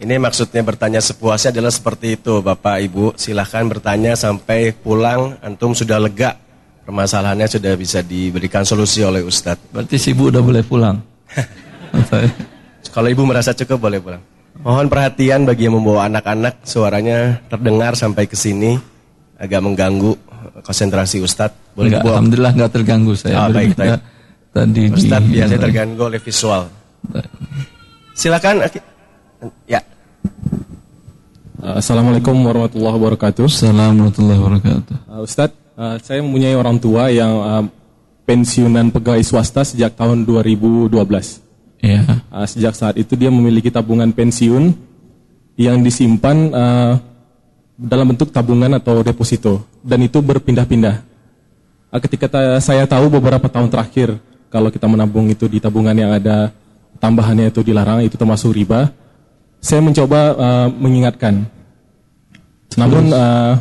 Ini maksudnya bertanya sepuasnya adalah seperti itu Bapak Ibu. Silahkan bertanya sampai pulang antum sudah lega. Permasalahannya sudah bisa diberikan solusi oleh Ustadz. Berarti si ibu udah boleh pulang. Kalau ibu merasa cukup boleh pulang. Mohon perhatian bagi yang membawa anak-anak. Suaranya terdengar sampai ke sini. Agak mengganggu konsentrasi Ustadz. Boleh enggak, Alhamdulillah nggak terganggu saya. Oh, baik, baik. Tadi Ustadz biasanya terganggu oleh visual. Silakan. Ya. Assalamualaikum warahmatullahi wabarakatuh. Assalamualaikum warahmatullahi wabarakatuh. Uh, Ustadz, uh, saya mempunyai orang tua yang uh, pensiunan pegawai swasta sejak tahun 2012. Ya. Uh, sejak saat itu dia memiliki tabungan pensiun yang disimpan uh, dalam bentuk tabungan atau deposito dan itu berpindah-pindah. Uh, ketika saya tahu beberapa tahun terakhir kalau kita menabung itu di tabungan yang ada tambahannya itu dilarang itu termasuk riba saya mencoba uh, mengingatkan. Namun uh,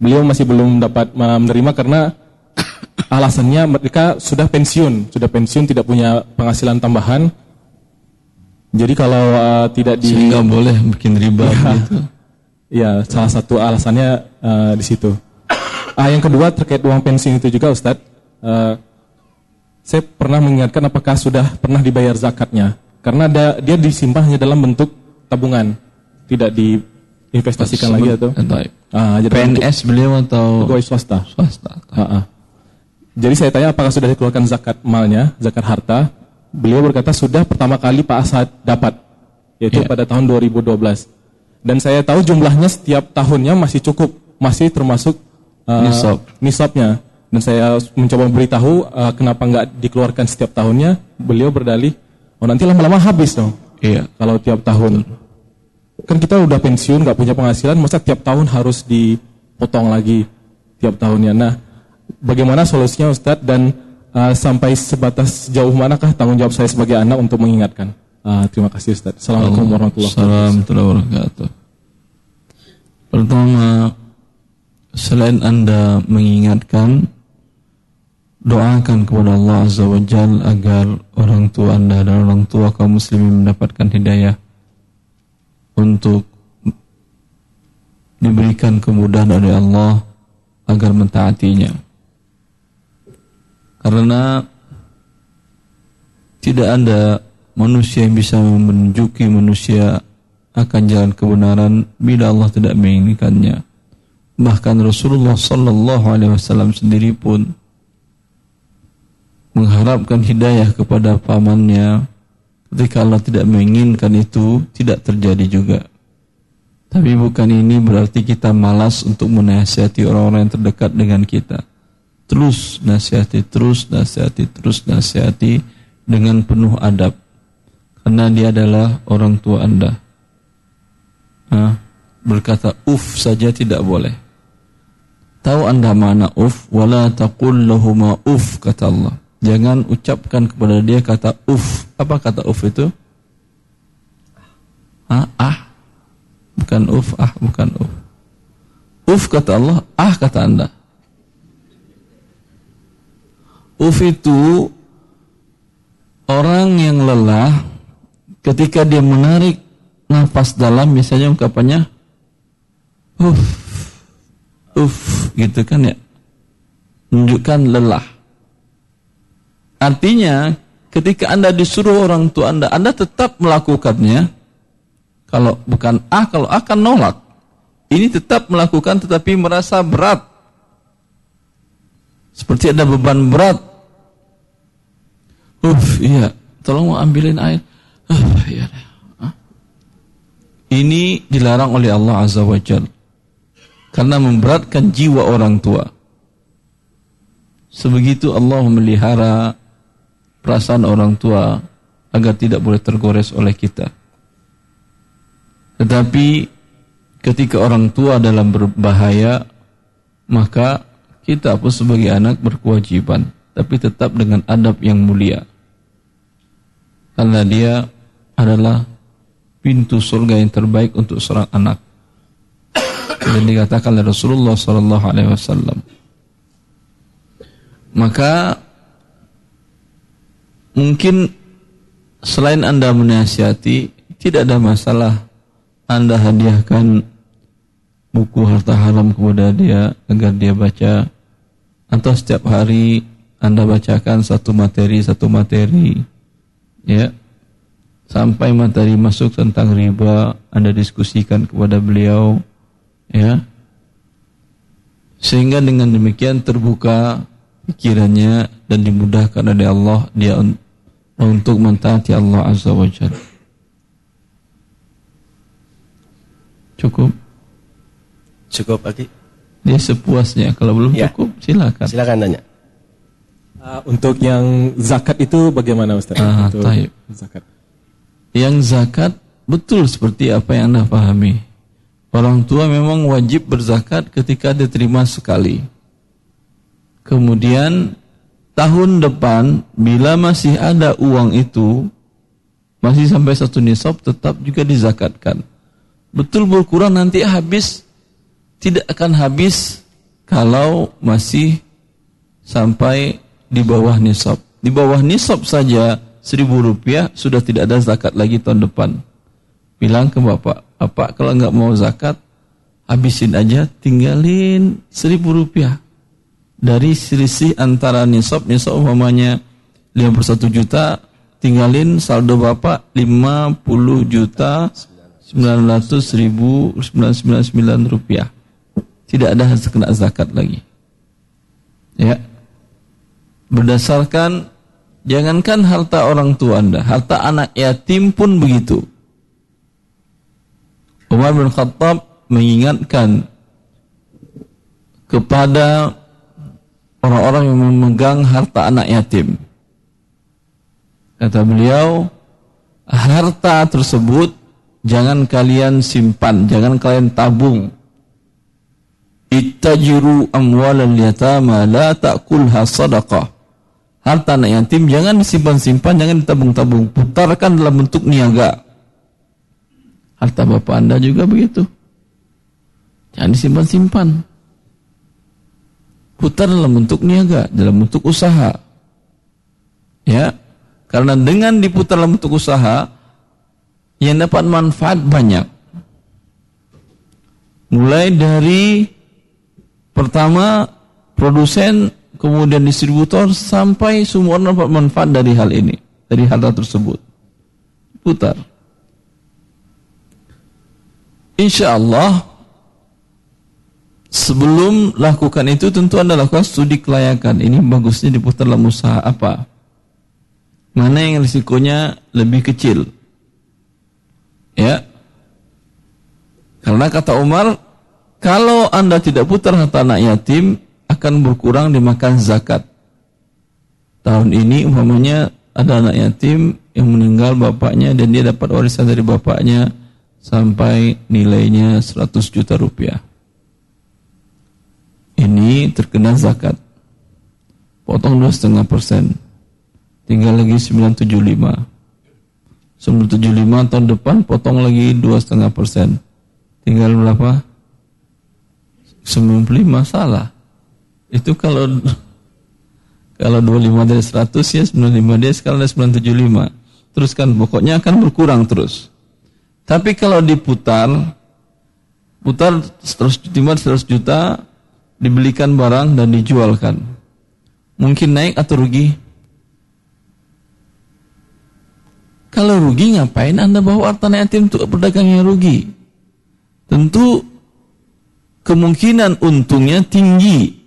beliau masih belum dapat uh, menerima karena alasannya mereka sudah pensiun, sudah pensiun tidak punya penghasilan tambahan. Jadi kalau uh, tidak di sehingga boleh bikin riba ya, gitu. Ya, salah satu alasannya uh, di situ. Ah, yang kedua terkait uang pensiun itu juga Ustadz. Uh, saya pernah mengingatkan apakah sudah pernah dibayar zakatnya. Karena ada, dia disimpan hanya dalam bentuk tabungan, tidak diinvestasikan lagi atau? Ah, jadi PNS beliau atau pegawai swasta? Swasta. Ah, ah. Jadi saya tanya apakah sudah dikeluarkan zakat malnya, zakat harta? Beliau berkata sudah pertama kali Pak Asad dapat, yaitu yeah. pada tahun 2012. Dan saya tahu jumlahnya setiap tahunnya masih cukup, masih termasuk uh, nisab. nisabnya. Dan saya mencoba memberitahu uh, kenapa nggak dikeluarkan setiap tahunnya. Beliau berdalih Oh nanti lama-lama habis dong. Iya. Kalau tiap tahun. Kan kita udah pensiun, nggak punya penghasilan, masa tiap tahun harus dipotong lagi tiap tahunnya. Nah, bagaimana solusinya Ustadz dan uh, sampai sebatas jauh manakah tanggung jawab saya sebagai anak untuk mengingatkan? Uh, terima kasih Ustadz. Assalamualaikum warahmatullahi wabarakatuh. Pertama, selain Anda mengingatkan, doakan kepada Allah Azza wa Jal agar orang tua anda dan orang tua kaum muslimin mendapatkan hidayah untuk diberikan kemudahan dari Allah agar mentaatinya. Karena tidak ada manusia yang bisa menunjuki manusia akan jalan kebenaran bila Allah tidak menginginkannya. Bahkan Rasulullah Sallallahu Alaihi Wasallam sendiri pun mengharapkan hidayah kepada pamannya. Ketika Allah tidak menginginkan itu tidak terjadi juga. Tapi bukan ini berarti kita malas untuk menasihati orang-orang yang terdekat dengan kita. Terus nasihati terus nasihati terus nasihati dengan penuh adab. Karena dia adalah orang tua anda. Nah, berkata uf saja tidak boleh. Tahu anda mana uf? Wala taqul lahuma uf kata Allah Jangan ucapkan kepada dia kata uf. Apa kata uf itu? Ah, ah. Bukan uf, ah, bukan uf. Uf kata Allah, ah kata Anda. Uf itu orang yang lelah ketika dia menarik nafas dalam misalnya ungkapannya uf uf gitu kan ya menunjukkan lelah Artinya, ketika Anda disuruh orang tua Anda, Anda tetap melakukannya. Kalau bukan ah, kalau akan nolak. Ini tetap melakukan tetapi merasa berat. Seperti ada beban berat. Uff, iya, tolong mau ambilin air. Iya. Ini dilarang oleh Allah Azza wa Jal. Karena memberatkan jiwa orang tua. Sebegitu Allah memelihara perasaan orang tua agar tidak boleh tergores oleh kita. Tetapi ketika orang tua dalam berbahaya, maka kita pun sebagai anak berkewajiban, tapi tetap dengan adab yang mulia. Karena dia adalah pintu surga yang terbaik untuk seorang anak. Dan dikatakan oleh Rasulullah Sallallahu Alaihi Wasallam. Maka mungkin selain Anda menasihati, tidak ada masalah Anda hadiahkan buku harta haram kepada dia agar dia baca. Atau setiap hari Anda bacakan satu materi satu materi ya. Sampai materi masuk tentang riba Anda diskusikan kepada beliau ya. Sehingga dengan demikian terbuka pikirannya dan dimudahkan oleh Allah dia untuk mentaati Allah Azza wa Jalla. Cukup? Cukup lagi? Dia sepuasnya. Kalau belum ya. cukup, silakan. Silakan tanya. Uh, untuk yang zakat itu bagaimana Ustaz? Ah, untuk zakat. Yang zakat betul seperti apa yang Anda pahami. Orang tua memang wajib berzakat ketika diterima sekali. Kemudian tahun depan bila masih ada uang itu masih sampai satu nisab tetap juga dizakatkan. Betul berkurang nanti habis tidak akan habis kalau masih sampai di bawah nisab. Di bawah nisab saja seribu rupiah sudah tidak ada zakat lagi tahun depan. Bilang ke bapak, bapak kalau nggak mau zakat, habisin aja, tinggalin seribu rupiah. Dari selisih antara nisab, nisab umpamanya 51 juta, tinggalin saldo bapak 50 juta 900 ribu 999 rupiah. Tidak ada kena zakat lagi. Ya, berdasarkan jangankan harta orang tua Anda, harta anak yatim pun begitu. Umar bin Khattab mengingatkan kepada orang-orang yang memegang harta anak yatim. Kata beliau, harta tersebut jangan kalian simpan, jangan kalian tabung. Ittajiru amwalal yatama la ta'kulha sadaqah harta anak yatim jangan disimpan-simpan, jangan ditabung-tabung, putarkan dalam bentuk niaga. Harta bapak anda juga begitu. Jangan disimpan-simpan. Putar dalam bentuk niaga, dalam bentuk usaha. Ya, karena dengan diputar dalam bentuk usaha, yang dapat manfaat banyak. Mulai dari pertama produsen kemudian distributor sampai semua orang dapat manfaat dari hal ini, dari hal tersebut. Putar. Insya Allah sebelum lakukan itu tentu anda lakukan studi kelayakan. Ini bagusnya diputar dalam usaha apa? Mana yang risikonya lebih kecil? Ya. Karena kata Umar, kalau anda tidak putar harta anak yatim, akan berkurang dimakan zakat. Tahun ini umpamanya ada anak yatim yang meninggal bapaknya dan dia dapat warisan dari bapaknya sampai nilainya 100 juta rupiah. Ini terkena zakat. Potong 2,5 persen. Tinggal lagi 975. 975 tahun depan potong lagi 2,5 persen. Tinggal berapa? 95 salah. Itu kalau kalau 25 dari 100 ya 95 dia sekarang ada 975. Terus kan pokoknya akan berkurang terus. Tapi kalau diputar putar 100 juta, 100 juta dibelikan barang dan dijualkan. Mungkin naik atau rugi? Kalau rugi ngapain Anda bawa harta yatim untuk berdagang yang rugi? Tentu kemungkinan untungnya tinggi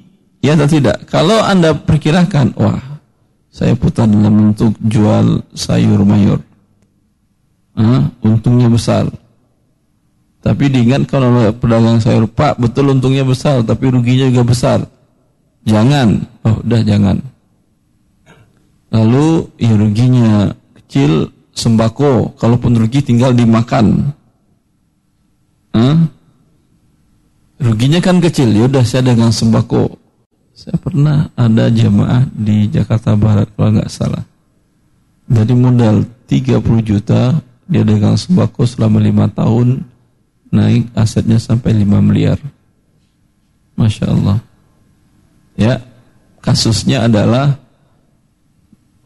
Ya atau tidak? Kalau Anda perkirakan, wah, saya putar dalam bentuk jual sayur mayur. Ah, untungnya besar. Tapi diingat kalau pedagang sayur, Pak, betul untungnya besar, tapi ruginya juga besar. Jangan. Oh, udah jangan. Lalu ya ruginya kecil sembako, kalaupun rugi tinggal dimakan. Ah? Ruginya kan kecil, ya udah saya dagang sembako. Saya pernah ada jemaah di Jakarta Barat kalau nggak salah. Dari modal 30 juta dia dagang sembako selama lima tahun naik asetnya sampai 5 miliar. Masya Allah. Ya, kasusnya adalah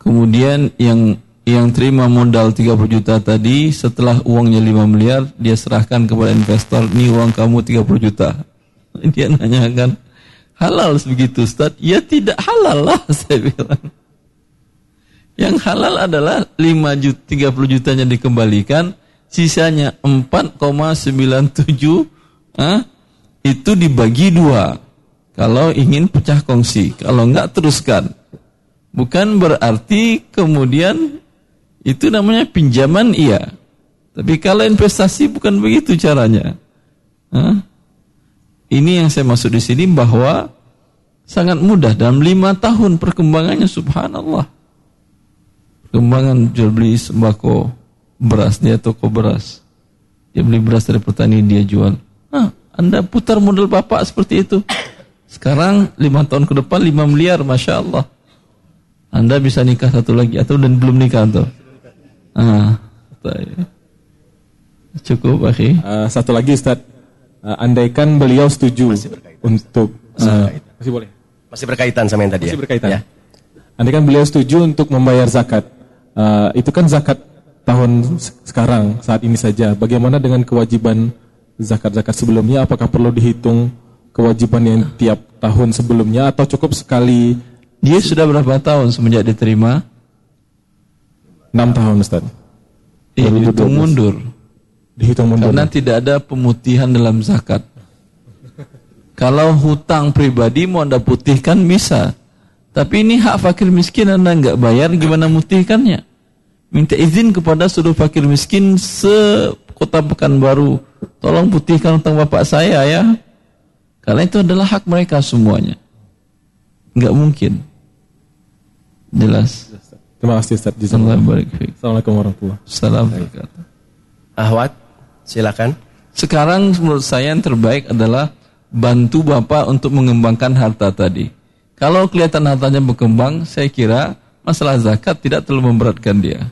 kemudian yang yang terima modal 30 juta tadi setelah uangnya 5 miliar dia serahkan kepada investor ini uang kamu 30 juta dia nanya kan halal begitu Ustaz ya tidak halal lah saya bilang yang halal adalah 5 juta 30 jutanya dikembalikan sisanya 4,97 ah, itu dibagi dua kalau ingin pecah kongsi kalau enggak teruskan bukan berarti kemudian itu namanya pinjaman iya. Tapi kalau investasi bukan begitu caranya. Hah? Ini yang saya maksud di sini bahwa sangat mudah dalam lima tahun perkembangannya subhanallah. Perkembangan jual beli sembako beras dia toko beras. Dia beli beras dari petani dia jual. Hah, anda putar modal bapak seperti itu. Sekarang lima tahun ke depan lima miliar, masya Allah. Anda bisa nikah satu lagi atau dan belum nikah tuh? Ah, cukup, akhi. Uh, satu lagi Ustaz, uh, andaikan beliau setuju untuk uh, masih boleh. Masih berkaitan sama yang tadi masih ya? berkaitan. Ya. Andaikan beliau setuju untuk membayar zakat, uh, itu kan zakat tahun sekarang saat ini saja. Bagaimana dengan kewajiban zakat-zakat sebelumnya? Apakah perlu dihitung kewajiban yang tiap tahun sebelumnya atau cukup sekali? Dia sudah berapa tahun semenjak diterima? 6 tahun Ustaz. Iya, dihitung mundur. Dihitung mundur. Karena tidak ada pemutihan dalam zakat. Kalau hutang pribadi mau anda putihkan bisa. Tapi ini hak fakir miskin anda nggak bayar gimana mutihkannya? Minta izin kepada seluruh fakir miskin se kota Pekanbaru. Tolong putihkan hutang bapak saya ya. Karena itu adalah hak mereka semuanya. Nggak mungkin. Jelas. Terima kasih Ustaz. Assalamualaikum warahmatullahi wabarakatuh. Ahwat, silakan. Sekarang menurut saya yang terbaik adalah bantu Bapak untuk mengembangkan harta tadi. Kalau kelihatan hartanya berkembang, saya kira masalah zakat tidak terlalu memberatkan dia.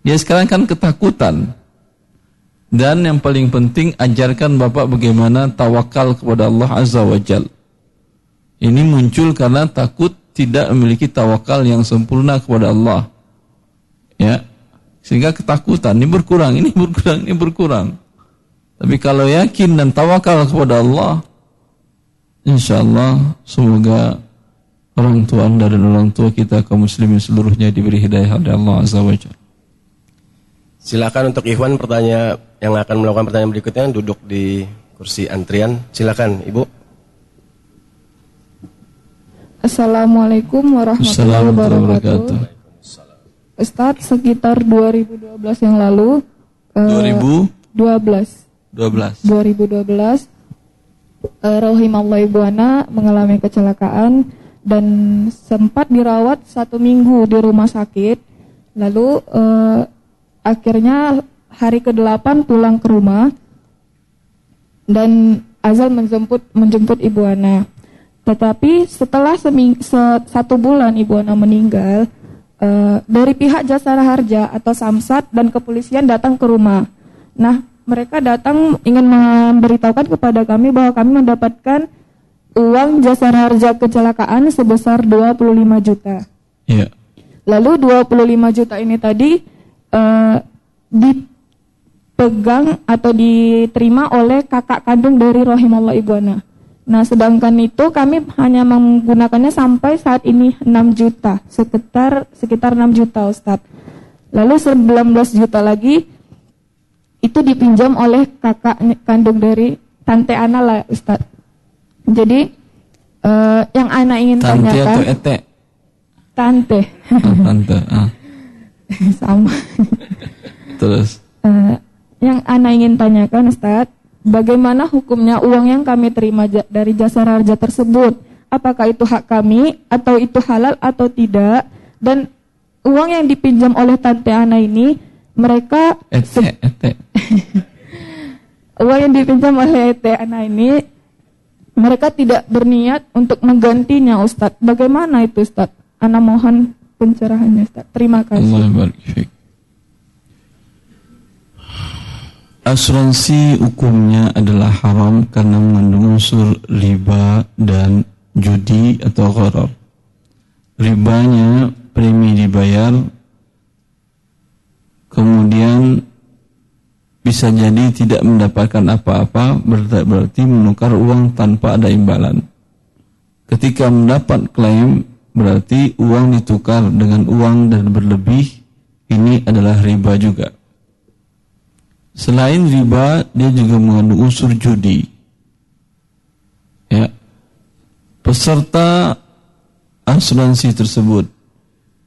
Dia sekarang kan ketakutan. Dan yang paling penting ajarkan Bapak bagaimana tawakal kepada Allah Azza wa Jal. Ini muncul karena takut tidak memiliki tawakal yang sempurna kepada Allah. Ya. Sehingga ketakutan ini berkurang, ini berkurang, ini berkurang. Tapi kalau yakin dan tawakal kepada Allah, insya Allah semoga orang tua anda dan orang tua kita kaum muslimin seluruhnya diberi hidayah oleh Allah Azza wa Jalla. Silakan untuk Ikhwan pertanyaan yang akan melakukan pertanyaan berikutnya duduk di kursi antrian. Silakan Ibu. Assalamualaikum warahmatullahi wabarakatuh. Ustadz, sekitar 2012 yang lalu. 2012. 12. 2012. Uh, Rohimallah Ibu Ana mengalami kecelakaan dan sempat dirawat satu minggu di rumah sakit. Lalu uh, akhirnya hari ke-8 pulang ke rumah dan Azal menjemput menjemput Ibu Ana. Tetapi setelah seming, se, satu bulan Ibu Ana meninggal, uh, dari pihak Jasara Harja atau Samsat dan kepolisian datang ke rumah. Nah, mereka datang ingin memberitahukan kepada kami bahwa kami mendapatkan uang Jasara Harja kecelakaan sebesar 25 juta. Yeah. Lalu 25 juta ini tadi uh, dipegang atau diterima oleh kakak kandung dari Rohimallah Ibu Ana. Nah, sedangkan itu kami hanya menggunakannya sampai saat ini 6 juta, sekitar sekitar 6 juta Ustaz. Lalu 19 juta lagi itu dipinjam oleh kakak kandung dari tante Ana lah Ustaz. Jadi uh, yang Ana ingin tante tanyakan atau ete? Tante. Oh, tante. Ah. Sama. Terus uh, yang Ana ingin tanyakan Ustaz, bagaimana hukumnya uang yang kami terima dari jasa raja tersebut? Apakah itu hak kami atau itu halal atau tidak? Dan uang yang dipinjam oleh Tante Ana ini mereka ete, ete. uang yang dipinjam oleh Tante Ana ini mereka tidak berniat untuk menggantinya Ustadz. Bagaimana itu Ustadz? Ana mohon pencerahannya Ustadz. Terima kasih. Asuransi hukumnya adalah haram karena mengandung unsur riba dan judi atau gharar. Ribanya premi dibayar kemudian bisa jadi tidak mendapatkan apa-apa berarti menukar uang tanpa ada imbalan. Ketika mendapat klaim berarti uang ditukar dengan uang dan berlebih ini adalah riba juga. Selain riba dia juga mengandung unsur judi. Ya. Peserta asuransi tersebut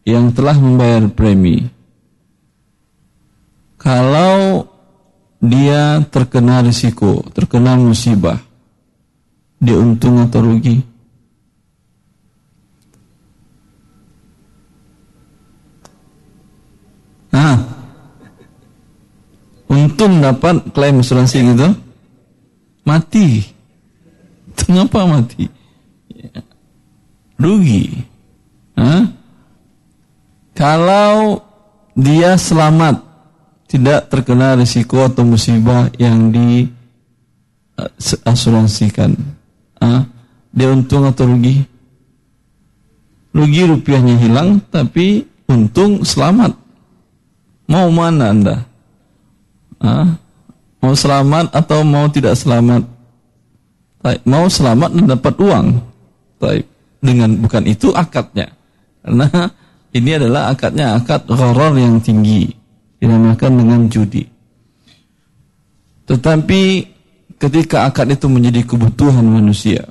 yang telah membayar premi kalau dia terkena risiko, terkena musibah, dia untung atau rugi? Nah, untung dapat klaim asuransi gitu, mati. Kenapa mati? Rugi. Hah? Kalau dia selamat, tidak terkena risiko atau musibah yang diasuransikan. Ah, dia untung atau rugi? Rugi rupiahnya hilang, tapi untung selamat. Mau mana anda? Ah, mau selamat atau mau tidak selamat? Taib. Mau selamat dan dapat uang. Taib. Dengan bukan itu akadnya. Karena ini adalah akadnya akad horor yang tinggi dinamakan dengan judi. Tetapi ketika akad itu menjadi kebutuhan manusia,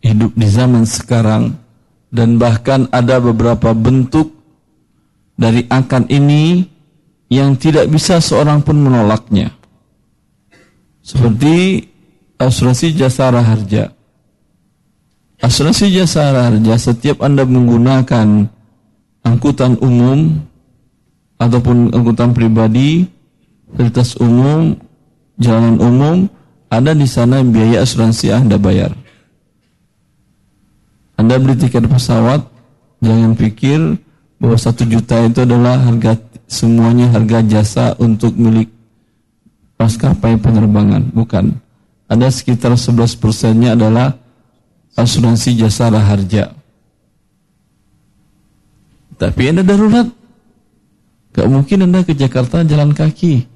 hidup di zaman sekarang, dan bahkan ada beberapa bentuk dari akad ini yang tidak bisa seorang pun menolaknya. Seperti asuransi jasa harja. Asuransi jasa harja setiap Anda menggunakan angkutan umum ataupun angkutan pribadi, fasilitas umum, jalan umum, ada di sana biaya asuransi Anda bayar. Anda beli tiket pesawat, jangan pikir bahwa satu juta itu adalah harga semuanya harga jasa untuk milik maskapai penerbangan. Bukan. Ada sekitar 11 persennya adalah asuransi jasa harja. Tapi Anda darurat Gak mungkin Anda ke Jakarta jalan kaki.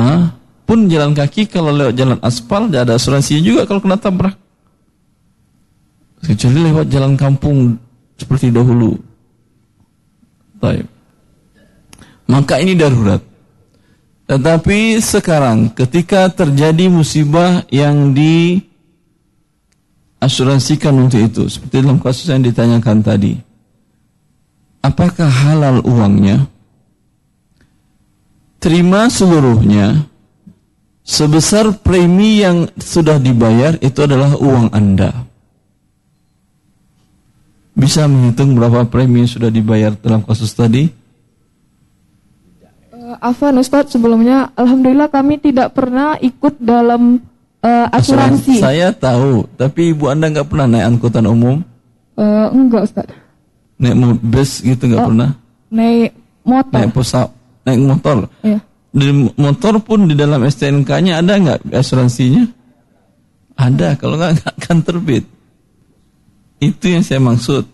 Ah, pun jalan kaki kalau lewat jalan aspal tidak ada asuransinya juga kalau kena tabrak. Kecuali lewat jalan kampung seperti dahulu. Baik. Maka ini darurat. Tetapi sekarang ketika terjadi musibah yang diasuransikan untuk itu, seperti dalam kasus yang ditanyakan tadi, apakah halal uangnya? Terima seluruhnya sebesar premi yang sudah dibayar itu adalah uang Anda. Bisa menghitung berapa premi yang sudah dibayar dalam kasus tadi? Uh, Afan Ustadz sebelumnya Alhamdulillah kami tidak pernah ikut dalam uh, asuransi. Saya tahu, tapi ibu anda nggak pernah naik angkutan umum? Uh, enggak Ustadz. Naik bus gitu nggak oh, pernah? Naik motor. Naik pesawat, naik motor. Iya. Di motor pun di dalam STNK-nya ada nggak asuransinya? Ada, kalau nggak nggak akan terbit. Itu yang saya maksud.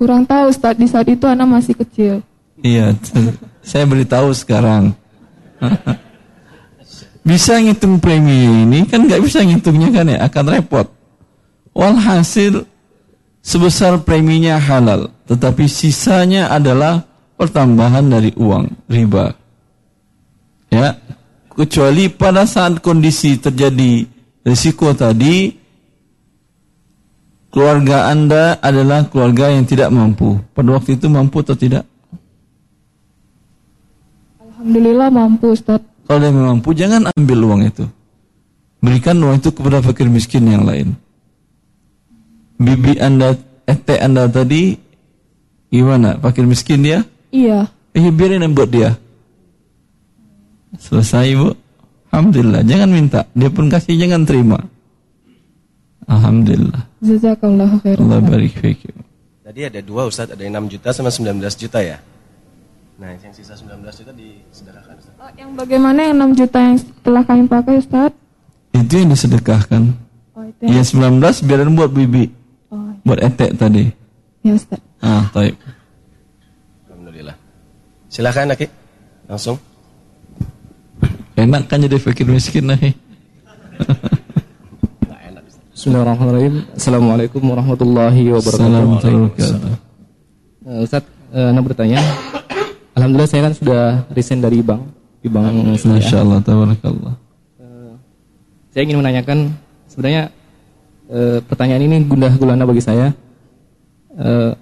Kurang tahu Ustaz, di saat itu anak masih kecil. Iya, saya beritahu sekarang. bisa ngitung premi ini kan nggak bisa ngitungnya kan ya akan repot. Walhasil sebesar preminya halal, tetapi sisanya adalah pertambahan dari uang riba. Ya, kecuali pada saat kondisi terjadi risiko tadi, keluarga Anda adalah keluarga yang tidak mampu. Pada waktu itu mampu atau tidak? Alhamdulillah mampu, Ustaz. Kalau dia mampu, jangan ambil uang itu. Berikan uang itu kepada fakir miskin yang lain bibi anda, ete anda tadi gimana? Fakir miskin dia? Iya. Eh biarin yang buat dia. Selesai bu. Alhamdulillah. Jangan minta. Dia pun kasih jangan terima. Alhamdulillah. Jazakallah khairan. Allah barik fiik. Tadi ada dua Ustaz, ada yang 6 juta sama 19 juta ya. Nah, yang sisa 19 juta disedekahkan Ustaz. Oh, yang bagaimana yang 6 juta yang telah kami pakai Ustaz? Itu yang disedekahkan. Oh, itu yang... Ya 19 biarin buat bibi. Buat etek tadi. Ya Ustaz. Ah, baik. Silakan Aki. Langsung. Enak kan jadi fakir miskin nih. Bismillahirrahmanirrahim. Assalamualaikum warahmatullahi wabarakatuh. Assalamualaikum. Uh, Ustaz, uh, Anda bertanya. Alhamdulillah saya kan sudah resign dari bank, di bank. Masya Allah, tabarakallah. Saya ingin menanyakan sebenarnya uh, pertanyaan ini gundah gulana bagi saya. Uh,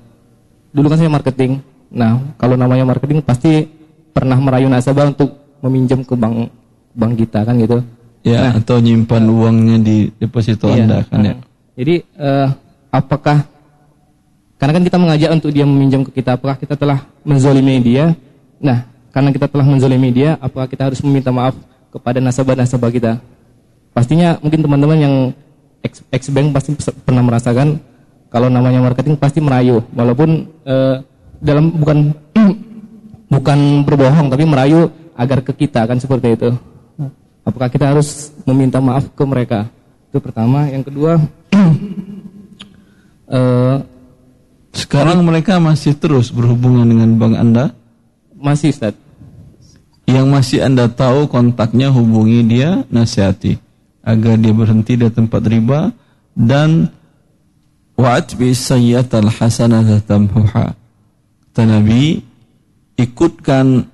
dulu kan saya marketing. Nah, kalau namanya marketing pasti pernah merayu nasabah untuk meminjam ke bank bank kita kan gitu. Ya, atau nyimpan uangnya di deposito Iya. Anda kan ya. Nah, Jadi eh, apakah karena kan kita mengajak untuk dia meminjam ke kita, apakah kita telah menzolimi dia? Nah, karena kita telah menzolimi dia, apakah kita harus meminta maaf kepada nasabah-nasabah kita? Pastinya mungkin teman-teman yang ex, ex bank pasti pernah merasakan kalau namanya marketing pasti merayu, walaupun eh, dalam bukan bukan berbohong tapi merayu agar ke kita kan seperti itu. Apakah kita harus meminta maaf ke mereka? Itu pertama. Yang kedua, eh, Sekarang mereka masih terus berhubungan dengan bank Anda. masih Ustaz. Yang masih Anda tahu kontaknya hubungi dia, nasihati agar dia berhenti di tempat riba dan wa'atbi sayyatal hasanata tamhuha. Nabi, ikutkan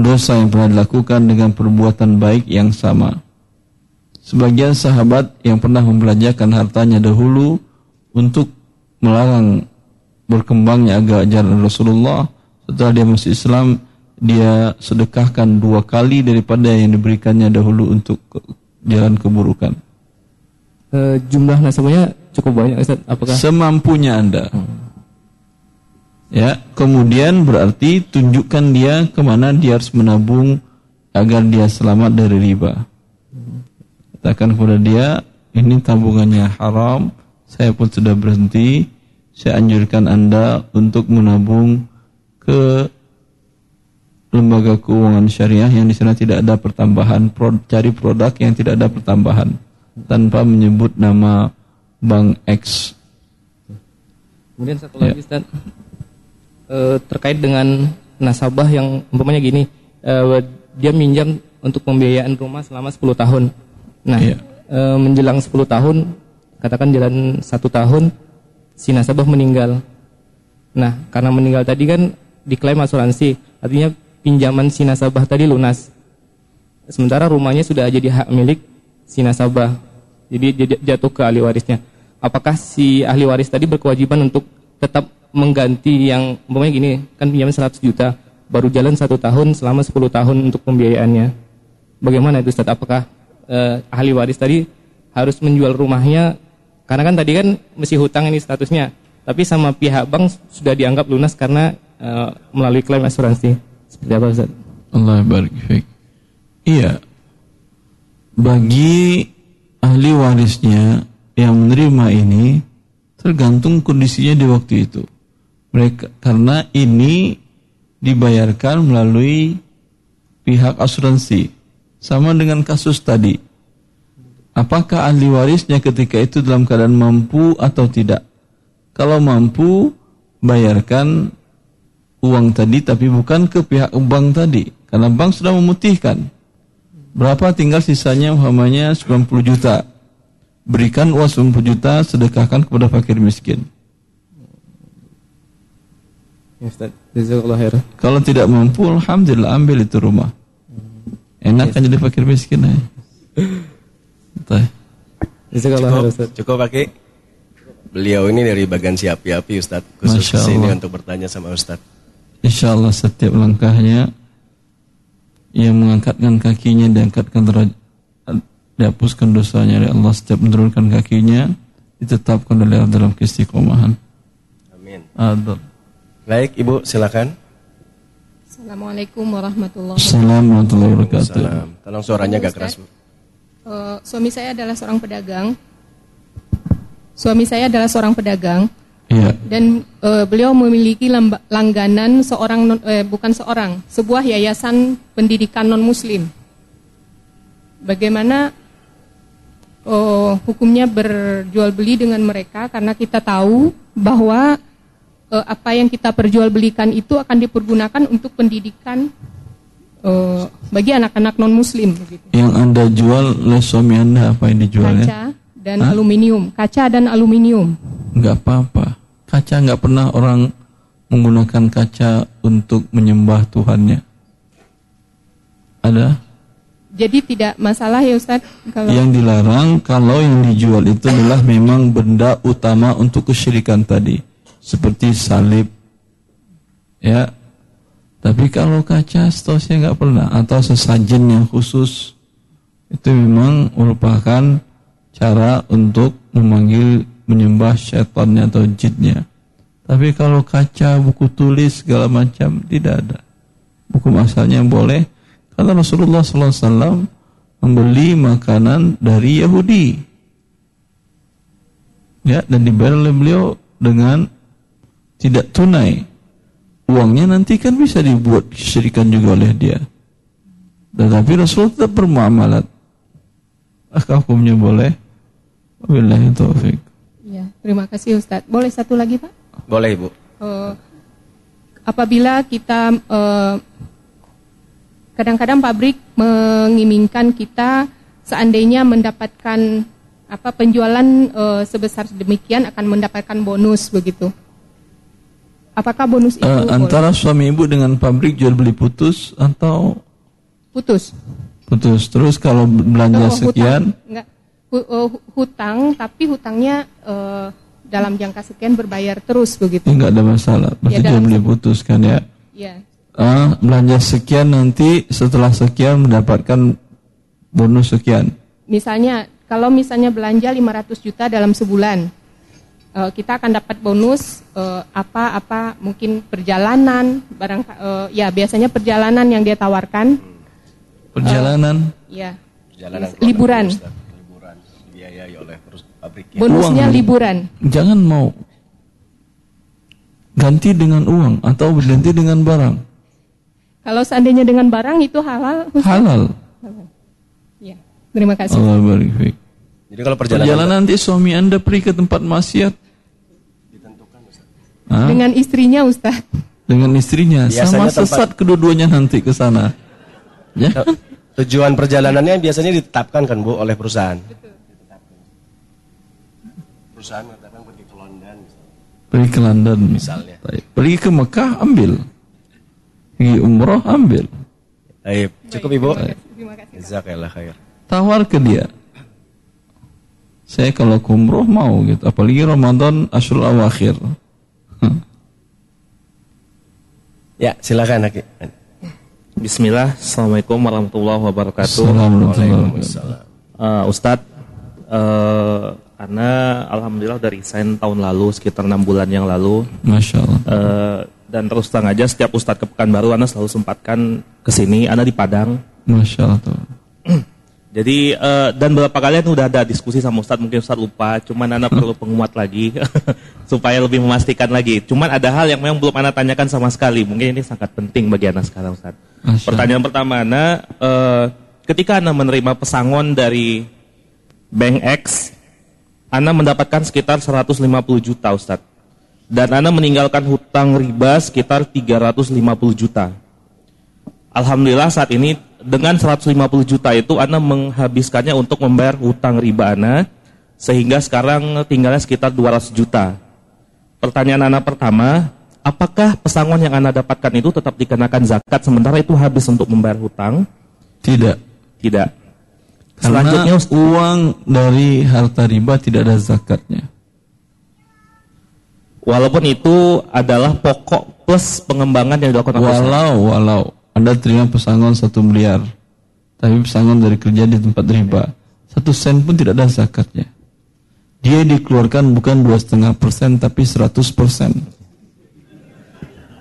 dosa yang pernah dilakukan dengan perbuatan baik yang sama. Sebagian sahabat yang pernah membelanjakan hartanya dahulu untuk melarang berkembangnya agak ajaran Rasulullah setelah dia masuk Islam dia sedekahkan dua kali daripada yang diberikannya dahulu untuk jalan keburukan. Eh, jumlah nasabahnya cukup banyak Ustaz. Apakah semampunya anda. Ya kemudian berarti tunjukkan dia ke mana dia harus menabung agar dia selamat dari riba. Katakan kepada dia ini tabungannya haram saya pun sudah berhenti. Saya anjurkan anda untuk menabung ke lembaga keuangan syariah yang di sana tidak ada pertambahan Pro- cari produk yang tidak ada pertambahan tanpa menyebut nama bank X kemudian satu lagi Ustaz. Eh, terkait dengan nasabah yang umpamanya gini, eh, dia minjam untuk pembiayaan rumah selama 10 tahun. Nah, Iya. eh, menjelang 10 tahun, katakan jalan satu tahun, si nasabah meninggal. Nah, karena meninggal tadi kan diklaim asuransi, artinya pinjaman si nasabah tadi lunas. Sementara rumahnya sudah jadi hak milik si nasabah. Jadi jatuh ke ahli warisnya. Apakah si ahli waris tadi berkewajiban untuk tetap mengganti yang umpamanya gini, kan pinjaman 100 juta, baru jalan satu tahun selama 10 tahun untuk pembiayaannya. Bagaimana itu Ustaz? Apakah eh, ahli waris tadi harus menjual rumahnya karena kan tadi kan mesti hutang ini statusnya, tapi sama pihak bank sudah dianggap lunas karena eh, melalui klaim asuransi. Seperti apa Ustaz? Allah barik. Iya. Bagi ahli warisnya yang menerima ini tergantung kondisinya di waktu itu. Mereka karena ini dibayarkan melalui pihak asuransi. Sama dengan kasus tadi. Apakah ahli warisnya ketika itu dalam keadaan mampu atau tidak? Kalau mampu, bayarkan uang tadi tapi bukan ke pihak bank tadi karena bank sudah memutihkan berapa tinggal sisanya umpamanya 90 juta berikan uang 90 juta sedekahkan kepada fakir miskin Ya Ustaz. Jazakallah khairan. kalau tidak mampu alhamdulillah ambil itu rumah enak kan jadi fakir miskin ya. Ustaz. Cukup pakai. Beliau ini dari bagian siapi-api Ustaz. Khusus ke sini Allah. untuk bertanya sama Ustaz. Insya Allah setiap langkahnya yang mengangkatkan kakinya diangkatkan derajat dihapuskan dosanya oleh Allah setiap menurunkan kakinya ditetapkan oleh Allah dalam keistiqomahan. Amin. Adil. Baik, Ibu silakan. Assalamualaikum warahmatullahi Assalamualaikum warahmatullahi wabarakatuh. Salam. Tolong suaranya agak keras, Bu. Eh, suami saya adalah seorang pedagang. Suami saya adalah seorang pedagang Iya, dan eh, beliau memiliki langganan seorang non- eh, bukan seorang, sebuah yayasan pendidikan non muslim. Bagaimana oh, hukumnya berjual beli dengan mereka karena kita tahu bahwa eh, apa yang kita perjualbelikan itu akan dipergunakan untuk pendidikan eh, bagi anak-anak non muslim begitu. Yang anda jual oleh suami anda apa yang dijualnya? Kaca dan aluminium, kaca dan aluminium. Nggak apa-apa. Kaca nggak pernah orang menggunakan kaca untuk menyembah Tuhannya. Ada? Jadi tidak masalah ya Ustaz kalau Yang dilarang kalau yang dijual itu adalah memang benda utama untuk kesyirikan tadi. Seperti salib. Ya. Tapi kalau kaca seterusnya nggak pernah. Atau sesajen yang khusus. Itu memang merupakan cara untuk memanggil menyembah syaitannya atau jinnya. Tapi kalau kaca, buku tulis, segala macam, tidak ada. Buku asalnya boleh. Karena Rasulullah SAW membeli makanan dari Yahudi. Ya, dan dibayar oleh beliau dengan tidak tunai. Uangnya nanti kan bisa dibuat syirikan juga oleh dia. Tetapi Rasul tetap bermuamalat. Apakah hukumnya boleh? Wabillahi taufik. Ya, terima kasih Ustaz. Boleh satu lagi Pak? Boleh Ibu. Eh, apabila kita eh, kadang-kadang pabrik mengimingkan kita seandainya mendapatkan apa penjualan eh, sebesar demikian akan mendapatkan bonus begitu. Apakah bonus itu boleh? antara suami ibu dengan pabrik jual beli putus atau putus? putus terus kalau belanja Oh, sekian. Enggak. Eh, hutang tapi hutangnya eh, dalam jangka sekian berbayar terus begitu. ya nggak ada masalah. Berarti Ya, jual dalam beli putus kan ya. Ya. Ah, belanja sekian nanti setelah sekian mendapatkan bonus sekian. Misalnya, kalau misalnya belanja 500 juta dalam sebulan, eh, kita akan dapat bonus apa-apa mungkin perjalanan, barang eh, ya biasanya perjalanan yang dia tawarkan, perjalanan? Ya. Jalanan liburan, liburan dibiayai oleh pabriknya. bonusnya Uang. liburan. jangan mau ganti dengan uang atau ganti dengan barang Kalau seandainya dengan barang itu halal, halal ya. Terima kasih. Allah barik. Jadi kalau perjalanan, perjalanan nanti suami anda pergi ke tempat maksiat Hah? Dengan istrinya Ustaz. dengan istrinya Biasanya sama tempat- sesat kedua-duanya nanti ke sana ya tujuan perjalanannya biasanya ditetapkan kan Bu oleh perusahaan. Perusahaan mengatakan pergi ke London misalnya. pergi ke London Misalnya. Baik. pergi ke Mekah ambil pergi umroh ambil Baik, cukup Ibu. Terima kasih. Jazakallah khair. tawar ke dia saya kalau ke umroh mau gitu apalagi Ramadan Ashur Awakhir. Ya, silakan Haki. Bismillah, Assalamualaikum warahmatullahi wabarakatuh. Assalamualaikum Waalaikumsalam. Uh, Ustadz, uh, karena alhamdulillah dari resign tahun lalu sekitar enam bulan yang lalu, Masya Allah uh, dan terus terang aja setiap Ustadz ke Pekanbaru, Anda selalu sempatkan ke sini, Anda di Padang. Masya Allah tuh. Jadi uh, dan beberapa kali udah ada diskusi sama Ustadz, mungkin Ustadz lupa, cuman Anda perlu penguat lagi supaya lebih memastikan lagi. Cuman ada hal yang memang belum Anda tanyakan sama sekali, mungkin ini sangat penting bagi Anda sekarang Ustadz. Masya Pertanyaan pertama, Anda, eh, ketika Anda menerima pesangon dari Bank X, Anda mendapatkan sekitar 150 juta, Ustadz. Dan Anda meninggalkan hutang riba sekitar 350 juta. Alhamdulillah saat ini dengan 150 juta itu Anda menghabiskannya untuk membayar hutang riba Anda, sehingga sekarang tinggalnya sekitar 200 juta. Pertanyaan Anda pertama, apakah pesangon yang Anda dapatkan itu tetap dikenakan zakat sementara itu habis untuk membayar hutang? Tidak. Tidak. Selanjutnya Ustaz, uang dari harta riba tidak ada zakatnya. walaupun itu adalah pokok plus pengembangan yang dilakukan oleh perusahaan. Walau, walau Anda terima pesangon satu miliar, tapi pesangon dari kerja di tempat riba, satu sen pun tidak ada zakatnya. Dia dikeluarkan bukan dua setengah persen, tapi 100 persen.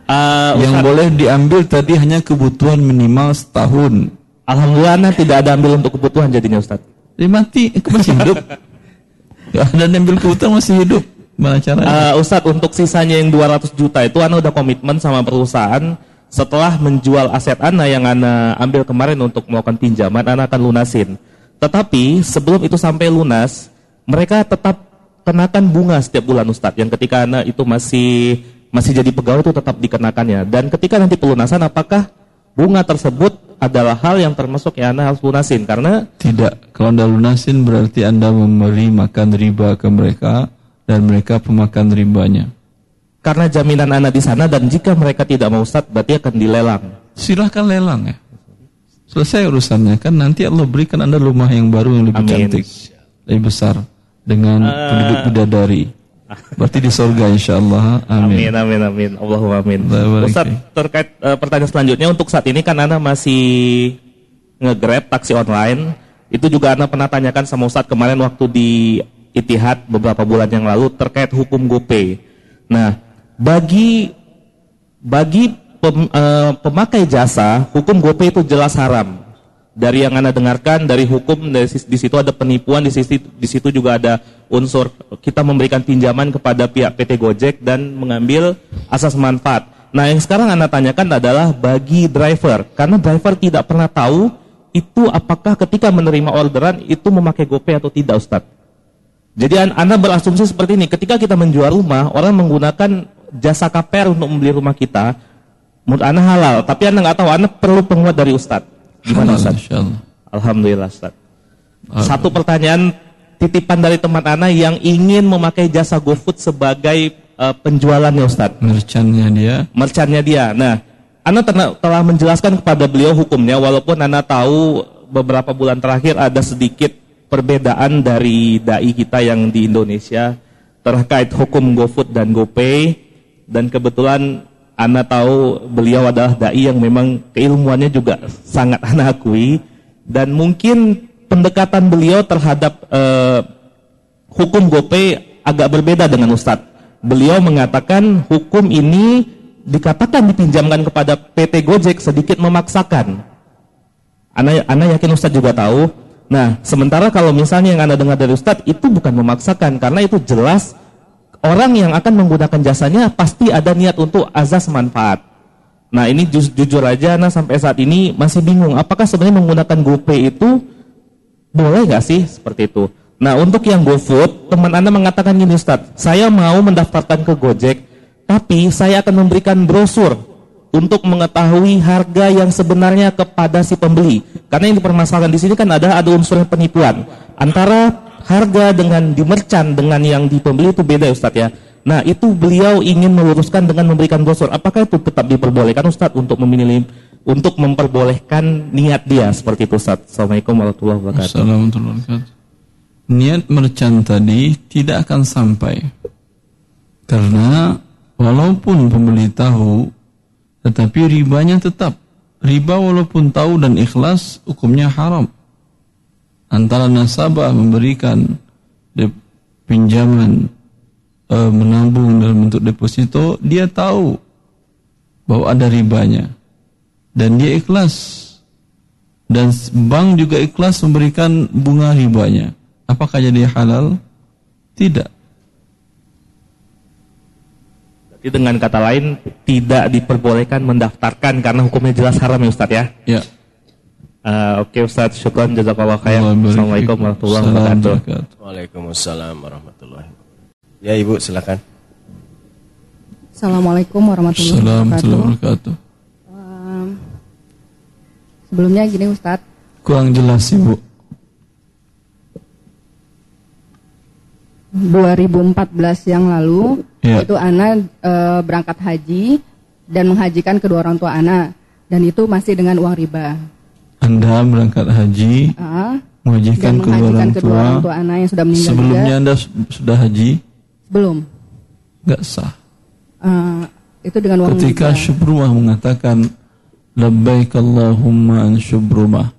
Eh, Yang Ustaz, boleh diambil tadi hanya kebutuhan minimal setahun. Alhamdulillah Anda tidak ada ambil untuk kebutuhan jadinya Ustaz. Dia mati, aku masih hidup. Yang ambil kebutuhan masih hidup. Mana caranya? Eh, Ustadz untuk sisanya yang 200 juta itu Anda udah komitmen sama perusahaan setelah menjual aset Anda yang Anda ambil kemarin untuk melakukan pinjaman Anda akan lunasin. Tetapi sebelum itu sampai lunas, mereka tetap kenakan bunga setiap bulan Ustadz yang ketika Anda itu masih masih jadi pegawai itu tetap dikenakannya. Dan ketika nanti pelunasan, apakah bunga tersebut adalah hal yang termasuk yang anda harus lunasin? Karena Tidak, kalau anda lunasin berarti anda memberi makan riba ke mereka dan mereka pemakan ribanya. karena jaminan anda di sana dan jika mereka tidak mau Ustadz, berarti akan dilelang. Silahkan lelang ya. Selesai urusannya kan nanti Allah berikan anda rumah yang baru yang lebih Amin. cantik, lebih besar dengan penduduk bidadari. Berarti di surga insya Allah. Amin, Amin. amin, amin. Allahumma amin. Ustaz, terkait eh, pertanyaan selanjutnya untuk saat ini kan Anda masih nge-grab taksi online. Itu juga Anda pernah tanyakan sama Ustadz kemarin waktu di Itihad beberapa bulan yang lalu terkait hukum GoPay. Nah, bagi bagi pem- eh, pemakai jasa, hukum GoPay itu jelas haram. Dari yang Anda dengarkan dari hukum dari di situ ada penipuan, di situ di situ juga ada unsur kita memberikan pinjaman kepada pihak PT Gojek dan mengambil asas manfaat. Nah, yang sekarang Anda tanyakan adalah bagi driver karena driver tidak pernah tahu itu apakah ketika menerima orderan itu memakai GoPay atau tidak, Ustadz. Jadi an- Anda berasumsi seperti ini, ketika kita menjual rumah, orang menggunakan jasa KPR untuk membeli rumah kita, menurut Anda halal, tapi Anda nggak tahu, Anda perlu penguat dari Ustadz. Gimana Allah. Alhamdulillah Ustaz. Satu pertanyaan titipan dari teman Ana yang ingin memakai jasa GoFood sebagai eh, penjualannya Ustaz. Merchannya dia. Merchannya dia. Nah, Ana telah menjelaskan kepada beliau hukumnya walaupun Ana tahu beberapa bulan terakhir ada sedikit perbedaan dari dai kita yang di Indonesia terkait hukum GoFood dan GoPay dan kebetulan Ana tahu beliau adalah dai yang memang keilmuannya juga sangat Ana akui dan mungkin pendekatan beliau terhadap eh, hukum GoPay agak berbeda dengan Ustadz. Beliau mengatakan hukum ini dikatakan dipinjamkan kepada PT Gojek sedikit memaksakan. Ana, Ana yakin Ustadz juga tahu. Nah, sementara kalau misalnya yang Anda dengar dari Ustadz itu bukan memaksakan karena itu jelas orang yang akan menggunakan jasanya pasti ada niat untuk azas manfaat. Nah, ini ju- jujur aja Ana sampai saat ini masih bingung apakah sebenarnya menggunakan GoPay itu boleh nggak sih seperti itu? Nah untuk yang GoFood, teman Anda mengatakan gini Ustaz, saya mau mendaftarkan ke Gojek, tapi saya akan memberikan brosur untuk mengetahui harga yang sebenarnya kepada si pembeli. Karena yang dipermasalahkan di sini kan ada ada unsur penipuan antara harga dengan di merchant dengan yang di pembeli itu beda Ustaz ya. Nah itu beliau ingin meluruskan dengan memberikan brosur. Apakah itu tetap diperbolehkan Ustaz untuk memilih untuk memperbolehkan niat dia seperti itu Ustaz. Assalamualaikum warahmatullahi wabarakatuh. Assalamualaikum warahmatullahi wabarakatuh. Niat merchant tadi tidak akan sampai. Karena walaupun pembeli tahu, tetapi ribanya tetap. Riba walaupun tahu dan ikhlas, hukumnya haram. Antara nasabah memberikan pinjaman eh, menabung dalam bentuk deposito, dia tahu bahwa ada ribanya. Dan dia ikhlas dan bank juga ikhlas memberikan bunga ribanya. Apakah jadi halal? Tidak. Jadi dengan kata lain tidak diperbolehkan mendaftarkan karena hukumnya jelas haram ya Ustaz ya. Ya. Eh, Oke Ustaz, syukran jazakallah khair. Assalamualaikum warahmatullahi wabarakatuh. barakatuh. Waalaikumsalam warahmatullahi wabarakatuh. Ya Ibu silakan. Assalamualaikum warahmatullahi wabarakatuh. warahmatullahi wabarakatuh. Em, sebelumnya gini Ustadz, Kurang jelas Ibu. 2014 yang lalu Ya. itu Ana eh, berangkat haji dan menghajikan kedua orang tua Ana dan itu masih dengan uang riba. Anda berangkat haji, Ah, menghajikan dan kedua orang kedua tua. orang tua Ana yang sudah meninggal Sebelumnya juga. Anda su- sudah haji, Belum. nggak sah. Eh, itu dengan uang Ketika. Syubrumah mengatakan Labbaik Allahumma an Syubrumah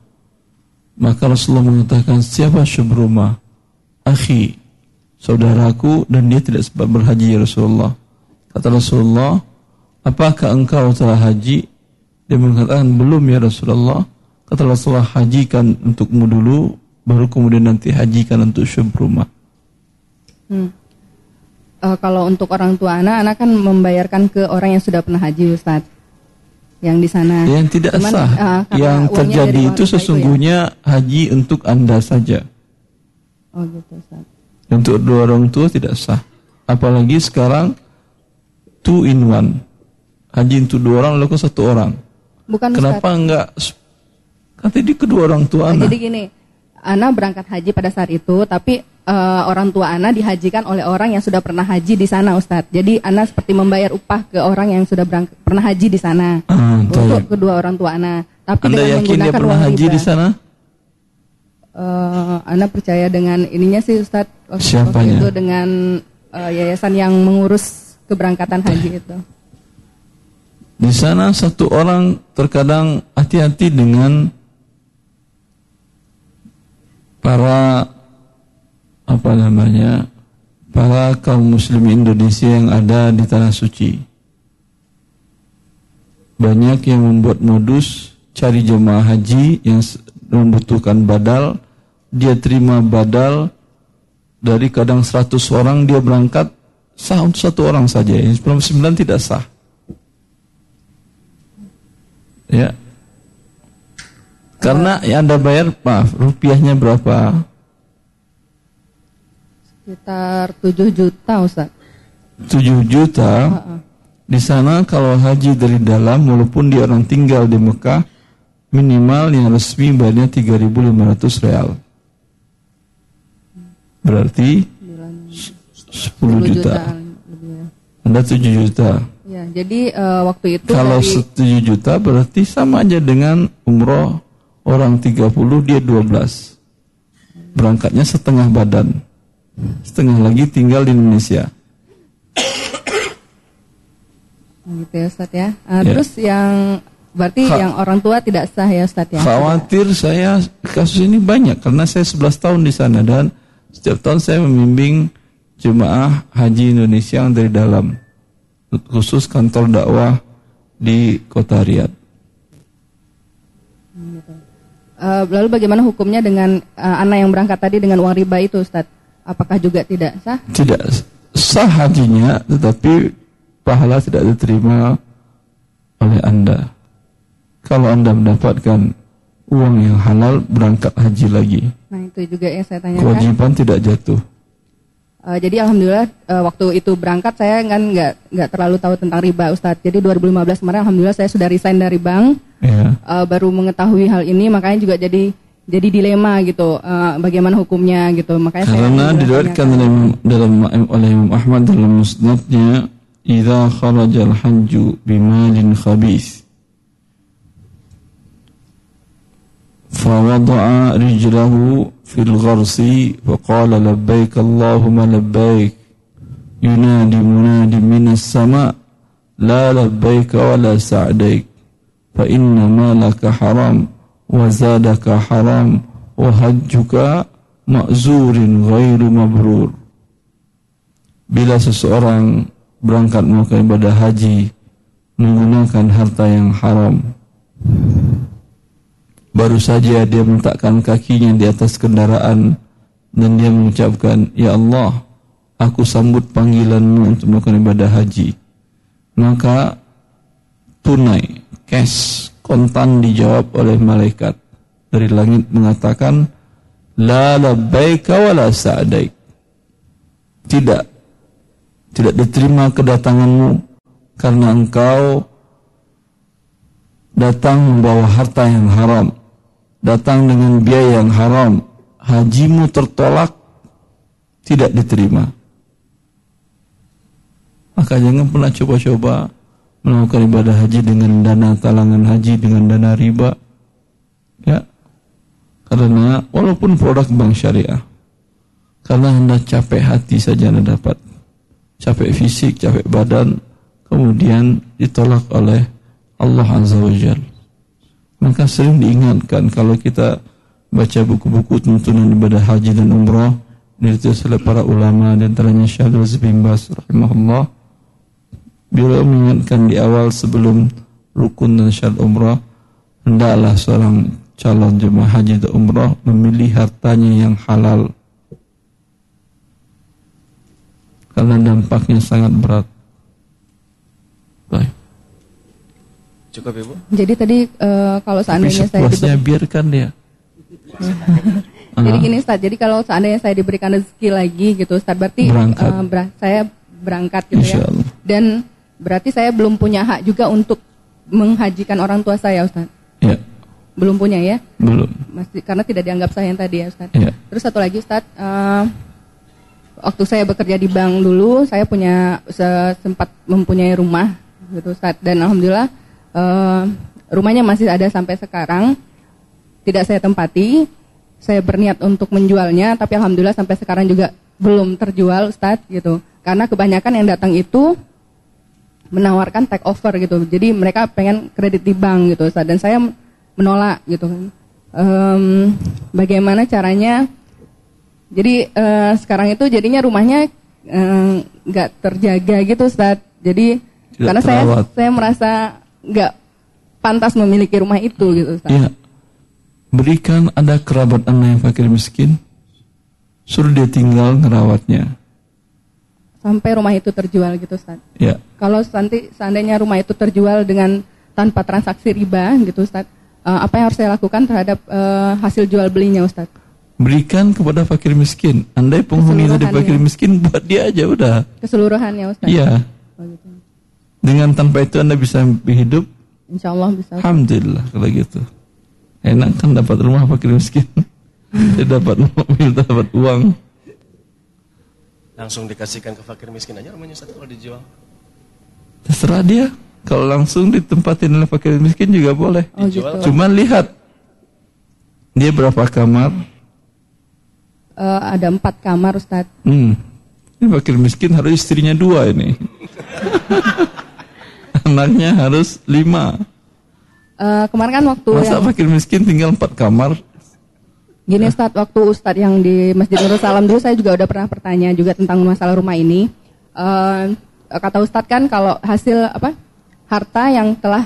Maka Rasulullah mengatakan Siapa Syubrumah? Akhi Saudaraku dan dia tidak sempat berhaji ya Rasulullah Kata Rasulullah Apakah engkau telah haji? Dia mengatakan belum ya Rasulullah Kata Rasulullah hajikan untukmu dulu Baru kemudian nanti hajikan untuk Syubrumah Hmm. Eh, kalau untuk orang tua Ana, Ana kan membayarkan ke orang yang sudah pernah haji Ustadz. Yang di sana. Yang tidak Cuman, sah. karena Yang terjadi dari uang itu ya. sesungguhnya haji untuk Anda saja. Oh gitu Ustadz. Untuk dua orang tua tidak sah. Apalagi sekarang two in one. Haji untuk dua orang lalu satu orang. Bukan Kenapa Ustaz. enggak kan tadi kedua orang tua anak? jadi gini, Ana berangkat haji pada saat itu, tapi eh, orang tua Ana dihajikan oleh orang yang sudah pernah haji di sana, Ustadz. Jadi Ana seperti membayar upah ke orang yang sudah berangkat, pernah haji di sana Ah, untuk kedua orang tua Ana. Tapi Anda dengan yakin dia menggunakan pernah uang haji riba. di sana? Eh, Ana percaya dengan ininya sih Ustadz. Waktu, itu dengan eh, yayasan yang mengurus keberangkatan haji itu. Di sana satu orang terkadang hati-hati dengan para apa namanya para kaum muslim Indonesia yang ada di tanah suci. Banyak yang membuat modus cari jemaah haji yang membutuhkan badal, dia terima badal dari kadang 100 orang dia berangkat sah untuk satu orang saja, yang 99 tidak sah. Ya. Karena yang Anda bayar, maaf, rupiahnya berapa? Sekitar 7 juta Ustadz. 7 juta. Di sana kalau haji dari dalam, walaupun dia orang tinggal di Mekah, minimal yang resmi bayarnya 3.500 real. Berarti 10 juta. lebih ya. Anda 7 juta. Ya, jadi eh, waktu itu Kalau dari- 7 juta berarti sama aja dengan umroh orang 30 dia 12. Berangkatnya setengah badan. Setengah lagi tinggal di Indonesia. gitu ya Ustadz ya. Ah, Ya. Terus yang berarti Kha- yang orang tua tidak sah ya Ustadz ya. Khawatir saya kasus ini banyak karena saya 11 tahun di sana dan setiap tahun saya membimbing jemaah haji Indonesia yang dari dalam khusus kantor dakwah di kota Riyadh. Eh, lalu bagaimana hukumnya dengan eh, anak yang berangkat tadi dengan uang riba itu Ustadz? Apakah juga tidak sah? Tidak sah hajinya tetapi pahala tidak diterima oleh Anda. Kalau Anda mendapatkan uang yang halal berangkat haji lagi. Nah itu juga yang saya tanyakan. Kewajiban tidak jatuh. Eh, jadi alhamdulillah eh, waktu itu berangkat saya kan nggak nggak terlalu tahu tentang riba Ustadz. Jadi 2015 kemarin alhamdulillah saya sudah resign dari bank Ya. Eh, baru mengetahui hal ini makanya juga jadi jadi dilema gitu. eh, bagaimana hukumnya gitu. Makanya saya Karena ingin diriwayatkan bertanya. dalam, dalam oleh Imam Ahmad dalam musnadnya, "Idza kharajal hajju bimalin khabith." فوضع رجله في الغرس وقال لبيك اللهم لبيك ينادي مناد من السماء لا لبيك ولا سعديك fa inna malaka haram wa zadaka haram wa hajjuka ma'zurin ghairu mabrur. Bila seseorang berangkat melakukan ibadah haji menggunakan harta yang haram baru saja dia meletakkan kakinya di atas kendaraan dan dia mengucapkan Ya Allah aku sambut panggilanmu untuk melakukan ibadah haji. Maka tunai cash kontan dijawab oleh malaikat dari langit mengatakan la labbaika wa la tidak. Tidak diterima kedatanganmu karena engkau datang membawa harta yang haram datang dengan biaya yang haram hajimu tertolak tidak diterima. Maka jangan pernah coba-coba melakukan ibadah haji dengan dana talangan haji dengan dana riba. Ya. Karena walaupun produk bank syariah karena anda capek hati saja anda dapat. Capek fisik capek badan kemudian ditolak oleh Allah Azza wa Jal. Maka sering diingatkan kalau kita baca buku-buku tuntunan ibadah haji dan umrah ditulis oleh para ulama dan antaranya Syaikhul bin Bas rahimahullah beliau mengingatkan di awal sebelum rukun dan syarat umrah hendaklah seorang calon jemaah haji atau umrah memilih hartanya yang halal karena dampaknya sangat berat. Baik. Cukup Ibu? Jadi tadi eh, kalau Tapi seandainya saya diberi- biarkan dia. jadi Ah. gini Ustaz, jadi kalau seandainya saya diberikan rezeki lagi gitu Ustaz, berarti Berangkat. eh, ber- saya berangkat gitu Insya ya. Allah. Dan Berarti saya belum punya hak juga untuk menghajikan orang tua saya, Ustaz. Ya, Belum punya ya? belum. Masih karena tidak dianggap sah yang tadi ya, Ustaz. Ya. Terus satu lagi, Ustaz, eh, waktu saya bekerja di bank dulu, saya punya se- sempat mempunyai rumah, gitu, Ustaz. Dan alhamdulillah eh, rumahnya masih ada sampai sekarang. Tidak saya tempati. Saya berniat untuk menjualnya, tapi alhamdulillah sampai sekarang juga belum terjual, Ustaz, gitu. Karena kebanyakan yang datang itu menawarkan take over gitu. Jadi mereka pengen kredit di bank gitu. Dan saya menolak gitu kan. Em, bagaimana caranya? Jadi eh, sekarang itu jadinya rumahnya eh, nggak terjaga gitu, Ustaz. Jadi Tidak karena saya terawat. saya merasa nggak pantas memiliki rumah itu gitu, Ustaz. Ya. Berikan ada kerabat anda yang fakir miskin, suruh dia tinggal ngerawatnya. Sampai rumah itu terjual gitu, Ustaz. Ya, Kalau nanti seandainya rumah itu terjual dengan tanpa transaksi riba gitu Ustaz, eh, apa yang harus saya lakukan terhadap eh, hasil jual belinya Ustaz? berikan kepada fakir miskin. Andai penghuni tadi fakir miskin, buat dia aja udah. Keseluruhannya Ustaz. Iya. Oh, gitu. Dengan tanpa itu anda bisa hidup. Insya Allah bisa. Ustaz. Alhamdulillah kalau gitu. Enak kan dapat rumah fakir miskin. dia dapat mobil, dapat uang. Langsung dikasihkan ke fakir miskin aja rumahnya satu kalau dijual. Terserah dia. Kalau langsung ditempatin oleh fakir miskin juga boleh. Oh gitu. Cuman lihat dia berapa kamar. Eh, ada empat kamar Ustaz. Hmm. Ini fakir miskin harus istrinya dua ini. Anaknya harus lima. Eh, kemarin kan waktu Masa yang fakir miskin tinggal empat kamar? Gini Ustaz, waktu Ustaz yang di Masjid Nurul Salam dulu saya juga udah pernah bertanya juga tentang masalah rumah ini. Eh, kata Ustaz kan kalau hasil apa harta yang telah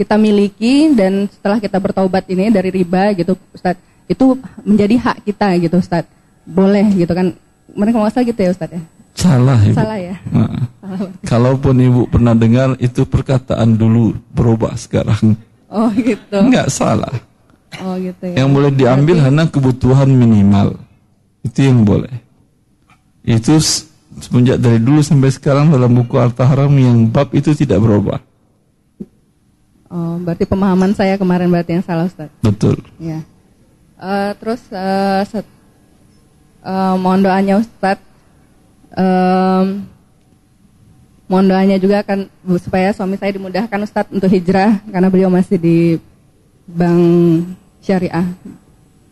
kita miliki dan setelah kita bertaubat ini dari riba gitu Ustaz, itu menjadi hak kita gitu Ustaz. Boleh gitu kan. Mereka nggak salah gitu ya Ustaz ya? Salah ibu. Salah ya? Nah, Salah. kalaupun ibu pernah dengar itu perkataan dulu berubah sekarang. Oh gitu. Enggak salah. Oh gitu ya. Yang boleh diambil hanya kebutuhan minimal. Itu yang boleh. Itu semenjak dari dulu sampai sekarang dalam buku Harta Haram yang bab itu tidak berubah. Oh, berarti pemahaman saya kemarin berarti yang salah Ustaz. Betul. Ya. Eh, terus eh, set- eh, mohon doanya Ustadz. Em, mohon doanya juga kan bu, supaya suami saya dimudahkan Ustadz untuk hijrah karena beliau masih di bank syariah.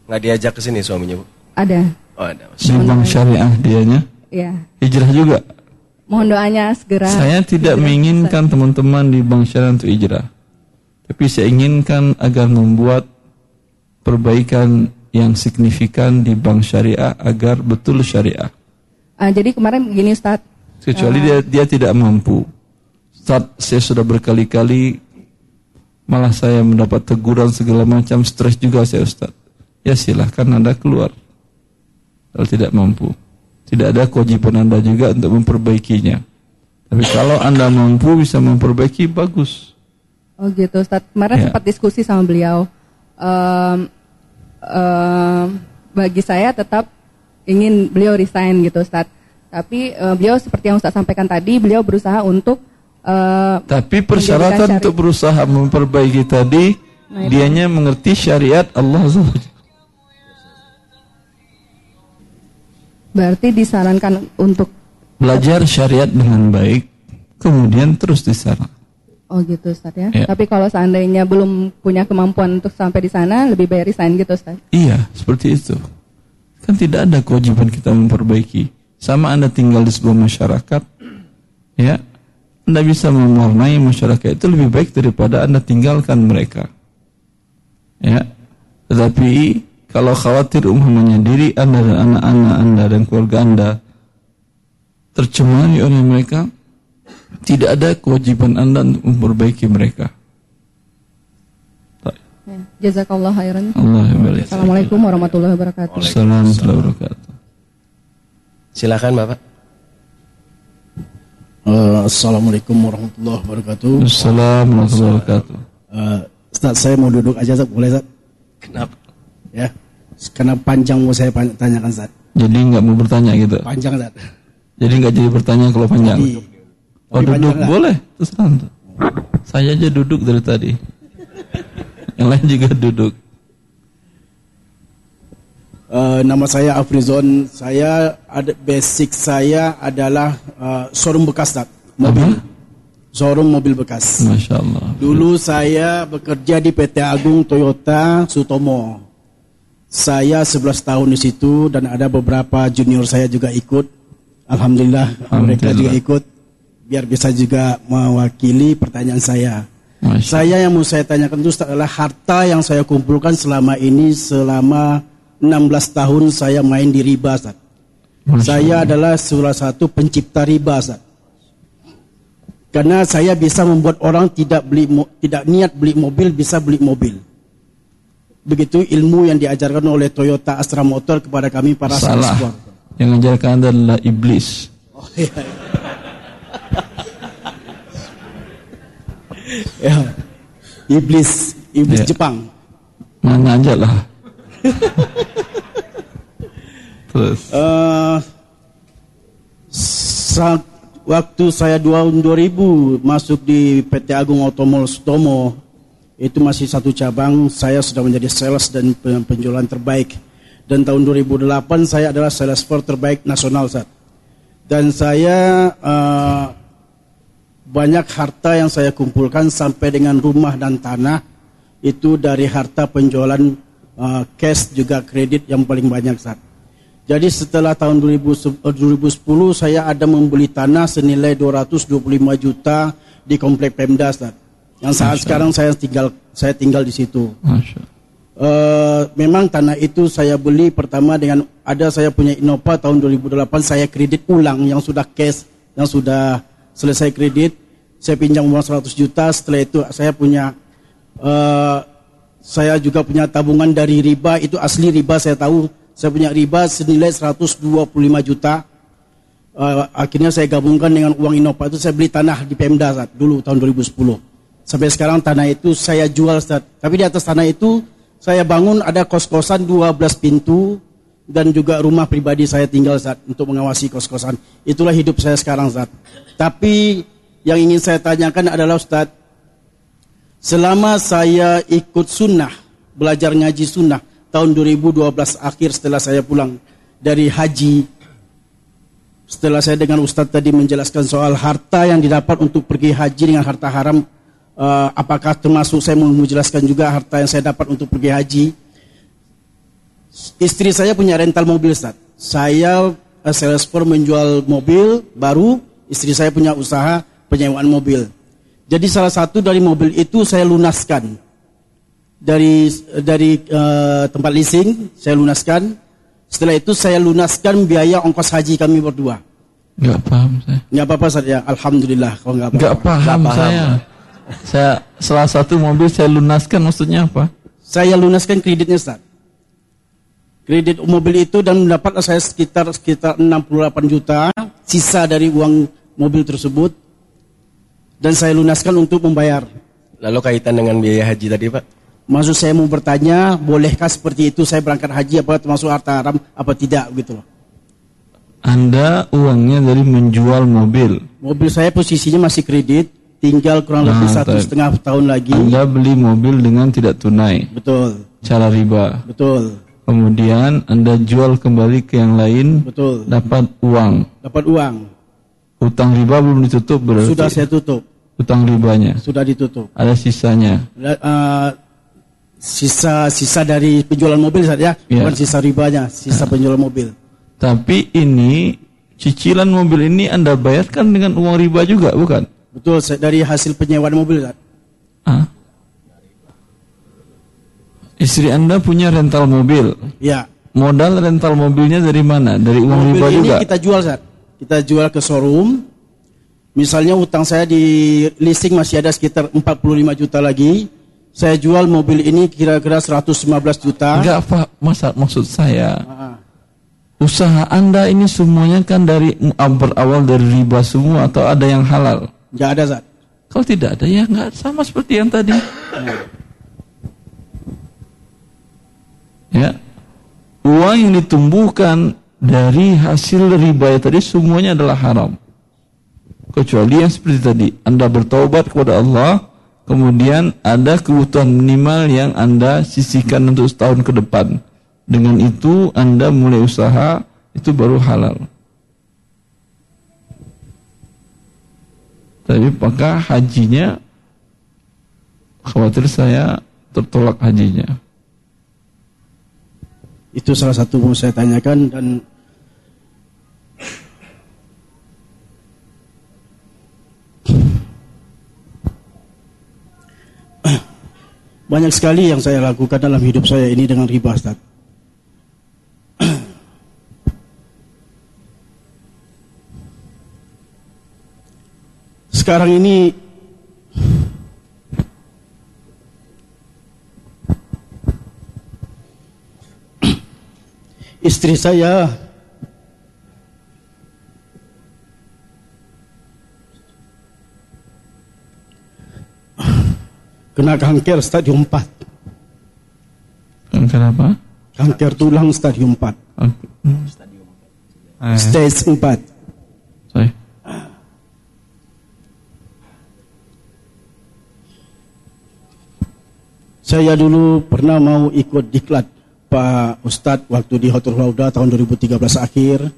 Nggak diajak ke sini suaminya, Bu? Ada. Oh, ada. Di bank syariah dianya Ya. hijrah juga. Mohon doanya segera. Saya tidak hijrah, menginginkan teman-teman di bank syariah untuk hijrah. Tapi saya inginkan agar membuat perbaikan yang signifikan di bank syariah agar betul syariah. Ah, jadi kemarin begini Ustadz. Kecuali dia dia tidak mampu. Ustaz, saya sudah berkali-kali malah saya mendapat teguran segala macam, stres juga saya Ustaz. Ya silahkan Anda keluar. Kalau tidak mampu. Tidak ada kewajiban Anda juga untuk memperbaikinya. Tapi kalau Anda mampu bisa memperbaiki, bagus. Oh gitu Ustadz. Kemarin Ya. sempat diskusi sama beliau. Em, em, bagi saya tetap ingin beliau resign gitu Ustadz. Tapi eh, beliau seperti yang Ustadz sampaikan tadi, beliau berusaha untuk eh, Tapi persyaratan untuk berusaha memperbaiki tadi, Nah, dianya mengerti syariat Allah berarti disarankan untuk Belajar syariat dengan baik, kemudian terus di sana. oh gitu Ustadz ya. Ya. Tapi kalau seandainya belum punya kemampuan untuk sampai di sana, lebih baik resign gitu Ustadz. Iya, seperti itu. Kan tidak ada kewajiban kita memperbaiki. Sama Anda tinggal di sebuah masyarakat, ya, Anda bisa mewarnai masyarakat itu lebih baik daripada Anda tinggalkan mereka. Ya, tetapi kalau khawatir umpamanya diri Anda dan anak-anak Anda dan keluarga Anda tercemari oleh mereka, tidak ada kewajiban Anda untuk memperbaiki mereka. Baik. Ya. Jazakallah khairan. Assalamualaikum warahmatullahi wabarakatuh. Assalamualaikum warahmatullahi wabarakatuh. Silakan Bapak. Eh, Assalamualaikum warahmatullahi wabarakatuh. Assalamualaikum warahmatullahi wabarakatuh. Eh, Ustaz, saya mau duduk aja, Ustaz. Boleh, Ustaz? Kenapa? Ya. Karena panjang mau saya tanyakan, Ustaz. Jadi nggak mau bertanya gitu. Panjang, Ustaz. Jadi nggak jadi bertanya kalau panjang. Jadi, Oh duduk panjang boleh terserah. Saya aja duduk dari tadi. Yang lain juga duduk. Eh, nama saya Afrizon. Saya ada basic saya adalah uh, showroom bekas tak? Mobil. Showroom mobil bekas. Masya Allah. Dulu saya bekerja di PT Agung Toyota Sutomo. Saya 11 tahun di situ dan ada beberapa junior saya juga ikut. Alhamdulillah, mereka Alhamdulillah. juga ikut biar bisa juga mewakili pertanyaan saya. Masya Saya yang mau saya tanyakan itu adalah harta yang saya kumpulkan selama ini selama 16 tahun saya main di riba Ustaz. Saya adalah salah satu pencipta riba Ustaz. Karena saya bisa membuat orang tidak beli tidak niat beli mobil bisa beli mobil. Begitu ilmu yang diajarkan oleh Toyota Astra Motor kepada kami para Salah. Yang mengajarkan Anda adalah iblis. Oh, iya. ya. Iblis, iblis Ya. Jepang. Mana aja lah. Terus. Eh, saat waktu saya tahun 2000 masuk di PT Agung Otomol Sutomo itu masih satu cabang saya sudah menjadi sales dan pen- penjualan terbaik dan tahun 2008 saya adalah sales floor terbaik nasional saat dan saya eh, banyak harta yang saya kumpulkan sampai dengan rumah dan tanah itu dari harta penjualan eh, cash juga kredit yang paling banyak saat jadi setelah tahun 2000 eh, 2010 saya ada membeli tanah senilai 225 juta di komplek Pemda Ustaz. Yang saat sekarang saya tinggal saya tinggal di situ. Masya Eh, memang tanah itu saya beli pertama dengan ada saya punya Innova tahun 2008 saya kredit ulang yang sudah cash yang sudah selesai kredit saya pinjam uang 100 juta setelah itu saya punya eh, saya juga punya tabungan dari riba itu asli riba saya tahu saya punya riba senilai 125 juta Eh, akhirnya saya gabungkan dengan uang Innova itu saya beli tanah di Pemda Ustaz, dulu tahun 2010 sampai sekarang tanah itu saya jual Ustaz. tapi di atas tanah itu saya bangun ada kos-kosan 12 pintu dan juga rumah pribadi saya tinggal Ustaz, untuk mengawasi kos-kosan itulah hidup saya sekarang Ustaz. tapi yang ingin saya tanyakan adalah Ustaz selama saya ikut sunnah belajar ngaji sunnah tahun 2012 akhir setelah saya pulang dari haji setelah saya dengan Ustadz tadi menjelaskan soal harta yang didapat untuk pergi haji dengan harta haram, eh, apakah termasuk saya mau menjelaskan juga harta yang saya dapat untuk pergi haji? Istri saya punya rental mobil, Ustadz. Saya eh, sales for menjual mobil baru, istri saya punya usaha penyewaan mobil. Jadi salah satu dari mobil itu saya lunaskan dari dari eh, tempat leasing, saya lunaskan. Setelah itu saya lunaskan biaya ongkos haji kami berdua. Nggak paham saya. Nggak apa-apa Ustaz ya, Alhamdulillah kalau nggak apa-apa. Nggak paham, saya. Saya salah satu mobil saya lunaskan maksudnya apa? Saya lunaskan kreditnya Ustaz. Kredit mobil itu dan mendapatlah saya sekitar sekitar 68 juta sisa dari uang mobil tersebut dan saya lunaskan untuk membayar. Lalu kaitan dengan biaya haji tadi Pak? Maksud saya mau bertanya, bolehkah seperti itu saya berangkat haji apa termasuk harta haram apa tidak gitu loh. Anda uangnya dari menjual mobil. Mobil saya posisinya masih kredit, tinggal kurang lebih Nah, satu tak- setengah tahun lagi. Anda beli mobil dengan tidak tunai, Betul, cara riba. betul, Kemudian Anda jual kembali ke yang lain, betul. dapat uang. Dapat uang. Utang riba belum ditutup berarti. Sudah saya tutup, Utang ribanya. sudah ditutup. Ada sisanya. Eh, sisa sisa dari penjualan mobil saja, Ya. bukan sisa ribanya, sisa penjualan mobil. Tapi ini cicilan mobil ini Anda bayarkan dengan uang riba juga, bukan? Betul, dari hasil penyewaan mobil. Ustaz. Hah? Istri Anda punya rental mobil. Ya, Modal rental mobilnya dari mana? Dari uang mobil riba ini juga. kita jual saat. Kita jual ke showroom. Misalnya utang saya di leasing masih ada sekitar 45 juta lagi. Saya jual mobil ini kira-kira 115 juta. Enggak, Pak. Masa maksud saya, Ah, usaha Anda ini semuanya kan dari berawal dari riba semua atau ada yang halal? Nggak ada Zat. Kalau tidak ada ya nggak sama seperti yang tadi. Ya, uang yang ditumbuhkan dari hasil riba tadi semuanya adalah haram. kecuali yang seperti tadi Anda bertobat kepada Allah kemudian ada kebutuhan minimal yang Anda sisihkan untuk setahun ke depan. Dengan itu Anda mulai usaha itu baru halal. Tapi apakah hajinya khawatir saya tertolak hajinya? Itu salah satu yang saya tanyakan dan banyak sekali yang saya lakukan dalam hidup saya ini dengan riba Ustaz. Sekarang ini istri saya kena kanker stadium 4. Kanker apa? Kanker tulang stadium 4. Eh, Stage 4. sorry. Saya dulu pernah mau ikut diklat Pak Ustadz waktu di Hotel Lauda tahun 2013 akhir.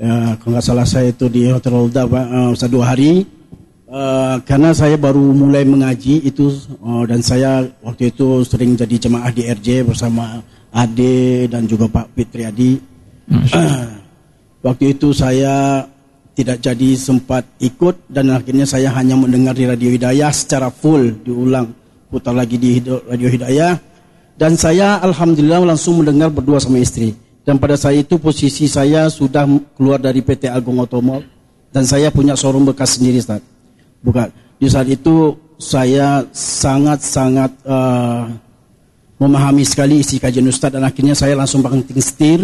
Ya, kalau nggak salah saya itu di Hotel Lauda Pak, uh, dua hari. Uh, karena saya baru mulai mengaji itu uh, dan saya waktu itu sering jadi jemaah di RJ bersama Ade dan juga Pak Fitri Adi. waktu itu saya tidak jadi sempat ikut dan akhirnya saya hanya mendengar di Radio Hidayah secara full diulang putar lagi di Radio Hidayah dan saya alhamdulillah langsung mendengar berdua sama istri dan pada saat itu posisi saya sudah keluar dari PT Agung Otomol dan saya punya showroom bekas sendiri Ustaz. Bukan. Di saat itu saya sangat-sangat uh, memahami sekali isi kajian Ustaz dan akhirnya saya langsung banting setir.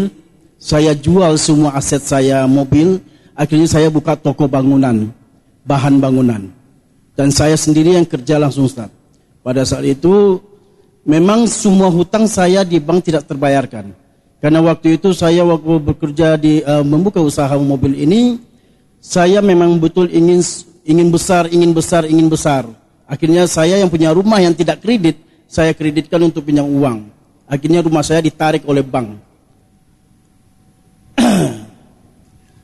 Saya jual semua aset saya mobil. Akhirnya saya buka toko bangunan, bahan bangunan. Dan saya sendiri yang kerja langsung Ustaz. Pada saat itu memang semua hutang saya di bank tidak terbayarkan. Karena waktu itu saya waktu bekerja di uh, membuka usaha mobil ini, saya memang betul ingin ingin besar, ingin besar, ingin besar. Akhirnya saya yang punya rumah yang tidak kredit, saya kreditkan untuk pinjam uang. Akhirnya rumah saya ditarik oleh bank.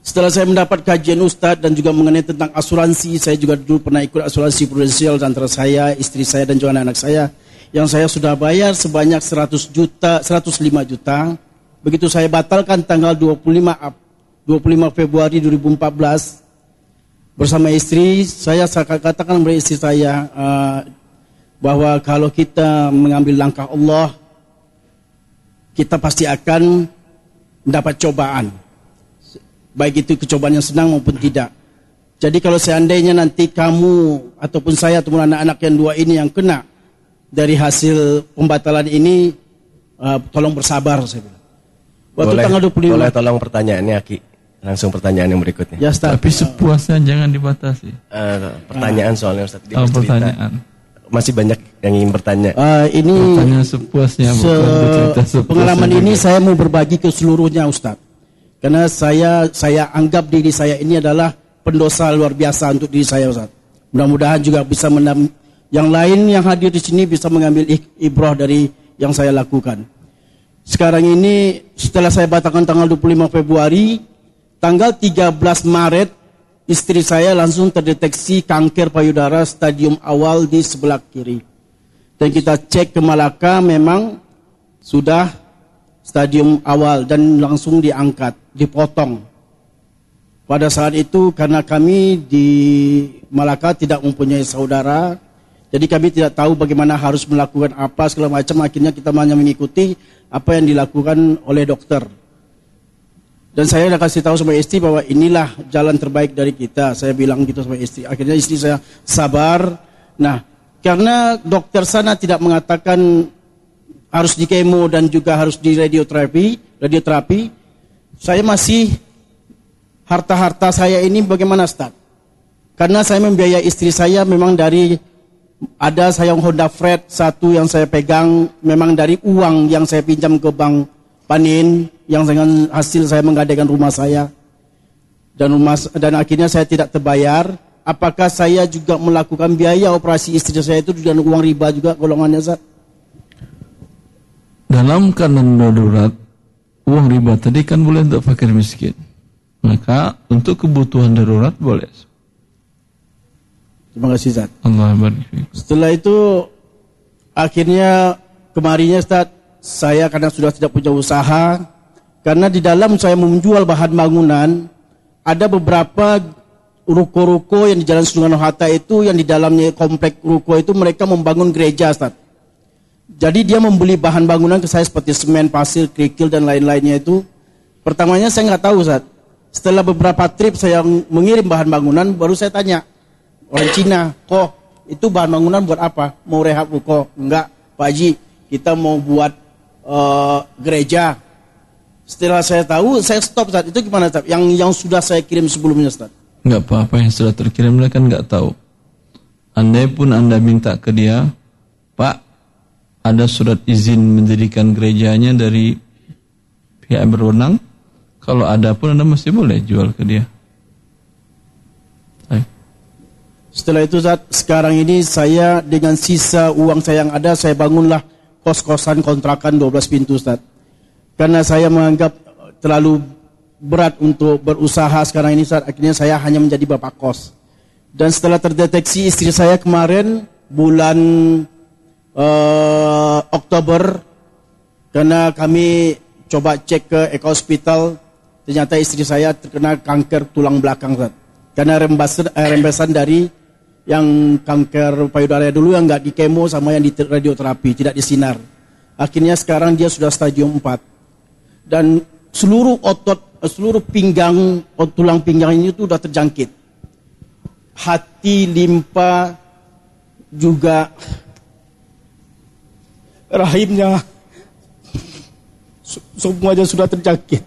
Setelah saya mendapat kajian Ustadz dan juga mengenai tentang asuransi, saya juga dulu pernah ikut asuransi prudensial antara saya, istri saya dan juga anak-anak saya yang saya sudah bayar sebanyak 100 juta, 105 juta. Begitu saya batalkan tanggal 25 Ap- 25 Februari 2014 bersama istri, saya saya katakan kepada istri saya uh, bahwa kalau kita mengambil langkah Allah, kita pasti akan mendapat cobaan. Baik itu kecobaan yang senang maupun tidak. Jadi kalau seandainya nanti kamu ataupun saya ataupun anak-anak yang dua ini yang kena dari hasil pembatalan ini, uh, tolong bersabar saya bilang. Waktu boleh, tanggal 25 boleh tolong pertanyaannya Aki. Langsung pertanyaan yang berikutnya. Ya, Ustaz. Tapi sepuasnya jangan dibatasi. Eh, pertanyaan soalnya Ustaz. Dia Oh, pertanyaan. Masih banyak yang ingin bertanya. Uh, ini Pertanyaan sepuasnya se- bukan sepuasnya. pengalaman juga. ini saya mau berbagi ke seluruhnya Ustaz. Karena saya saya anggap diri saya ini adalah pendosa luar biasa untuk diri saya Ustaz. Mudah-mudahan juga bisa menam yang lain yang hadir di sini bisa mengambil ibrah dari yang saya lakukan. Sekarang ini setelah saya batalkan tanggal 25 Februari, tanggal 13 Maret istri saya langsung terdeteksi kanker payudara stadium awal di sebelah kiri. Dan kita cek ke Malaka memang sudah stadium awal dan langsung diangkat, dipotong. Pada saat itu karena kami di Malaka tidak mempunyai saudara, jadi kami tidak tahu bagaimana harus melakukan apa segala macam. Akhirnya kita hanya mengikuti apa yang dilakukan oleh dokter. Dan saya sudah kasih tahu sama istri bahwa inilah jalan terbaik dari kita. Saya bilang gitu sama istri. Akhirnya istri saya sabar. Nah, karena dokter sana tidak mengatakan harus di kemo dan juga harus di radioterapi, radioterapi, saya masih harta-harta saya ini bagaimana Ustaz? Karena saya membiayai istri saya memang dari ada saya Honda Fred satu yang saya pegang memang dari uang yang saya pinjam ke bank Panin yang dengan hasil saya menggadaikan rumah saya dan rumah dan akhirnya saya tidak terbayar apakah saya juga melakukan biaya operasi istri saya itu dengan uang riba juga golongannya Ustaz? Dalam keadaan darurat, uang riba tadi kan boleh untuk fakir miskin. Maka untuk kebutuhan darurat boleh. Terima kasih Ustaz. Allah. Setelah itu akhirnya kemarinnya Ustaz saya karena sudah tidak punya usaha karena di dalam saya menjual bahan bangunan ada beberapa ruko-ruko yang di Jalan Soekarno Hatta itu yang di dalamnya komplek ruko itu mereka membangun gereja Ustaz. Jadi dia membeli bahan bangunan ke saya seperti semen, pasir, kerikil dan lain-lainnya itu. Pertamanya saya nggak tahu Ustaz. Setelah beberapa trip saya mengirim bahan bangunan baru saya tanya orang Cina, kok itu bahan bangunan buat apa? Mau rehab ruko? Enggak, Pak Haji, kita mau buat uh, gereja. Setelah saya tahu, saya stop saat itu gimana Ustaz? Yang yang sudah saya kirim sebelumnya Ustaz. Enggak apa-apa yang sudah terkirim mereka kan nggak tahu. Andai pun Anda minta ke dia, Pak, ada surat izin mendirikan gerejanya dari pihak berwenang. Kalau ada pun Anda masih boleh jual ke dia. Setelah itu saat sekarang ini saya dengan sisa uang saya yang ada saya bangunlah kos-kosan kontrakan 12 pintu Ustaz. Karena saya menganggap terlalu berat untuk berusaha sekarang ini Ustaz, akhirnya saya hanya menjadi bapak kos. Dan setelah terdeteksi istri saya kemarin bulan uh, Oktober karena kami coba cek ke Eko Hospital ternyata istri saya terkena kanker tulang belakang Ustaz. Karena eh, rembesan dari yang kanker payudara dulu yang nggak di kemo sama yang di radioterapi, tidak disinar. Akhirnya sekarang dia sudah stadium 4. Dan seluruh otot, eh, seluruh pinggang, ot- tulang pinggang ini itu sudah terjangkit. Hati, limpa, juga rahimnya se- semuanya sudah terjangkit.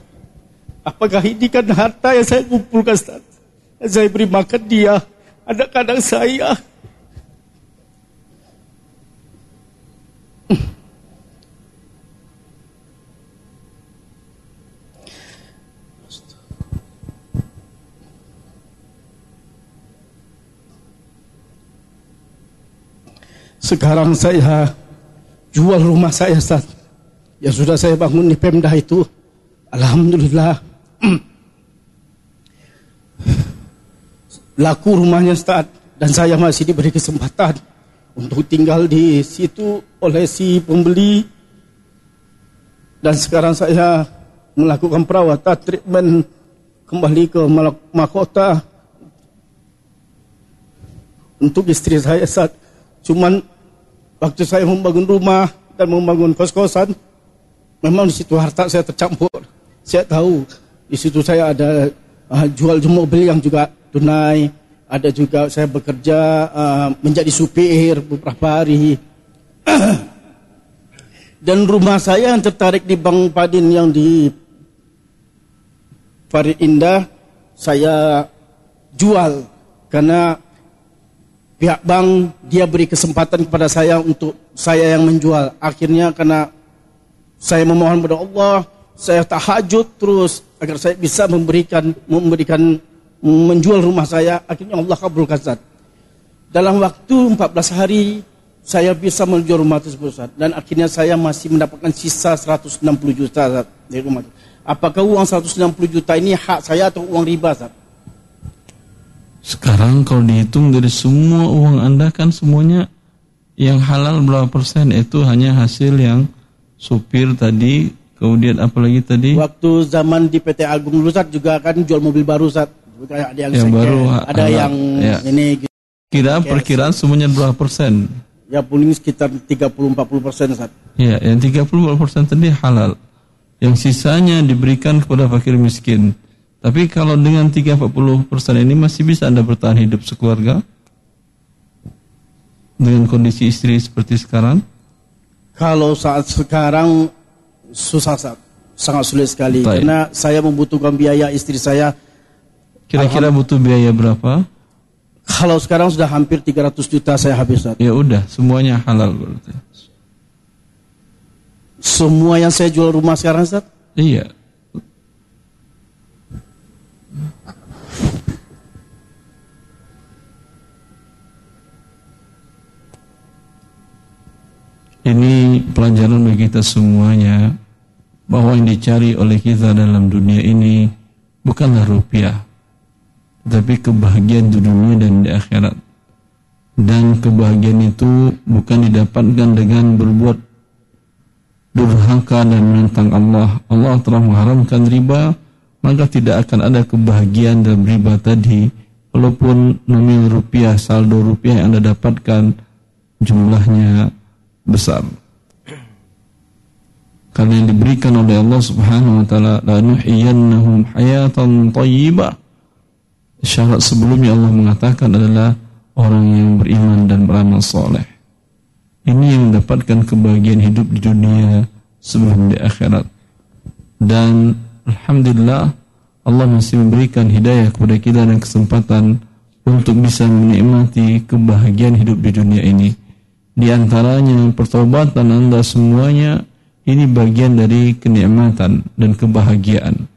Apakah ini kan harta yang saya kumpulkan Ustaz? Saya beri makan dia, anak-anak saya. Sekarang saya jual rumah saya Ustaz. Ya sudah saya bangun di Pemda itu. Alhamdulillah. Laku rumahnya Ustaz. Dan saya masih diberi kesempatan untuk tinggal di situ oleh si pembeli. Dan sekarang saya melakukan perawatan treatment kembali ke mahkota. Untuk istri saya saat cuman waktu saya membangun rumah dan membangun kos-kosan memang di situ harta saya tercampur. Saya tahu di situ saya ada uh, jual mobil yang juga tunai. Ada juga saya bekerja uh, menjadi supir beberapa hari dan rumah saya yang tertarik di Bang Padin yang di Farid Indah saya jual. Karena pihak bank dia beri kesempatan kepada saya untuk saya yang menjual. Akhirnya karena saya memohon kepada Allah, saya tahajud terus agar saya bisa memberikan memberikan menjual rumah saya. Akhirnya Allah kabulkan Ustaz. Dalam waktu 14 hari saya bisa menjual rumah tersebut Ustaz. dan akhirnya saya masih mendapatkan sisa 160 juta Ustaz, dari rumah itu. Apakah uang 160 juta ini hak saya atau uang riba Ustaz? Sekarang kalau dihitung dari semua uang Anda kan semuanya yang halal berapa persen itu hanya hasil yang supir tadi, kemudian apalagi tadi Waktu zaman di PT Agung Ustaz juga kan jual mobil baru Ustaz. Ada yang, Yang baru, ada halal. yang Ya. ini gitu. kira perkiraan semuanya berapa persen? ya paling sekitar 30-40 persen Ustaz. Ya, yang 30 persen tadi halal. Yang sisanya diberikan kepada fakir miskin. Tapi kalau dengan 30 persen ini masih bisa Anda bertahan hidup sekeluarga? Dengan kondisi istri seperti sekarang? Kalau saat sekarang susah Ustaz. Sangat sulit sekali Baik. karena saya membutuhkan biaya istri saya. Kira-kira butuh biaya berapa? Kalau sekarang sudah hampir 300 juta saya habis. Ya udah, semuanya halal berarti. Semua yang saya jual rumah sekarang, Ustaz? Iya. Ini pelajaran bagi kita semuanya bahwa yang dicari oleh kita dalam dunia ini bukanlah rupiah, tetapi kebahagiaan di dunia dan di akhirat. Dan kebahagiaan itu bukan didapatkan dengan berbuat durhaka dan menentang Allah. Allah telah mengharamkan riba, maka tidak akan ada kebahagiaan dalam riba tadi. Walaupun nominal rupiah, saldo rupiah yang Anda dapatkan jumlahnya besar. Karena yang diberikan oleh Allah Subhanahu wa taala la nuhiyannahum hayatan thayyibah. Syarat sebelumnya Allah mengatakan adalah orang yang beriman dan beramal soleh. Ini yang mendapatkan kebahagiaan hidup di dunia sebelum di akhirat. Dan Alhamdulillah Allah masih memberikan hidayah kepada kita dan kesempatan untuk bisa menikmati kebahagiaan hidup di dunia ini. Di antaranya pertobatan anda semuanya ini bagian dari kenikmatan dan kebahagiaan.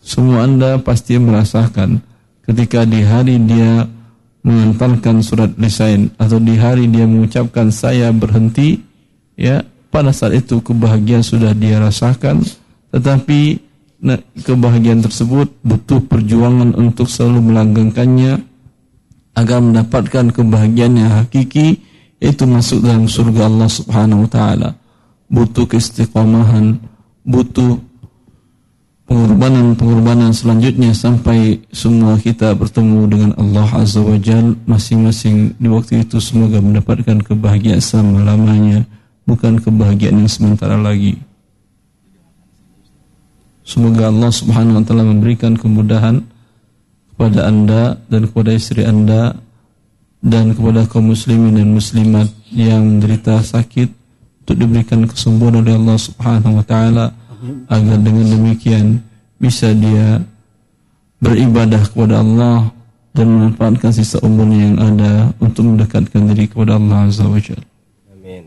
Semua anda pasti merasakan ketika di hari dia mengantarkan surat lisan atau di hari dia mengucapkan saya berhenti ya pada saat itu kebahagiaan sudah dia rasakan. Tetapi nah, kebahagiaan tersebut butuh perjuangan untuk selalu melanggengkannya agar mendapatkan kebahagiaan yang hakiki itu masuk dalam surga Allah Subhanahu wa taala. Butuh keistiqomahan butuh pengorbanan-pengorbanan selanjutnya sampai semua kita bertemu dengan Allah Azza wa Jal masing-masing di waktu itu. Semoga mendapatkan kebahagiaan selama-lamanya bukan kebahagiaan yang sementara lagi. Semoga Allah subhanahu wa ta'ala memberikan kemudahan kepada anda dan kepada istri anda dan kepada kaum muslimin dan muslimat yang menderita sakit untuk diberikan kesembuhan oleh Allah subhanahu wa ta'ala agar dengan demikian bisa dia beribadah kepada Allah dan memanfaatkan sisa umurnya yang ada untuk mendekatkan diri kepada Allah Azza wa Jalla. Amin.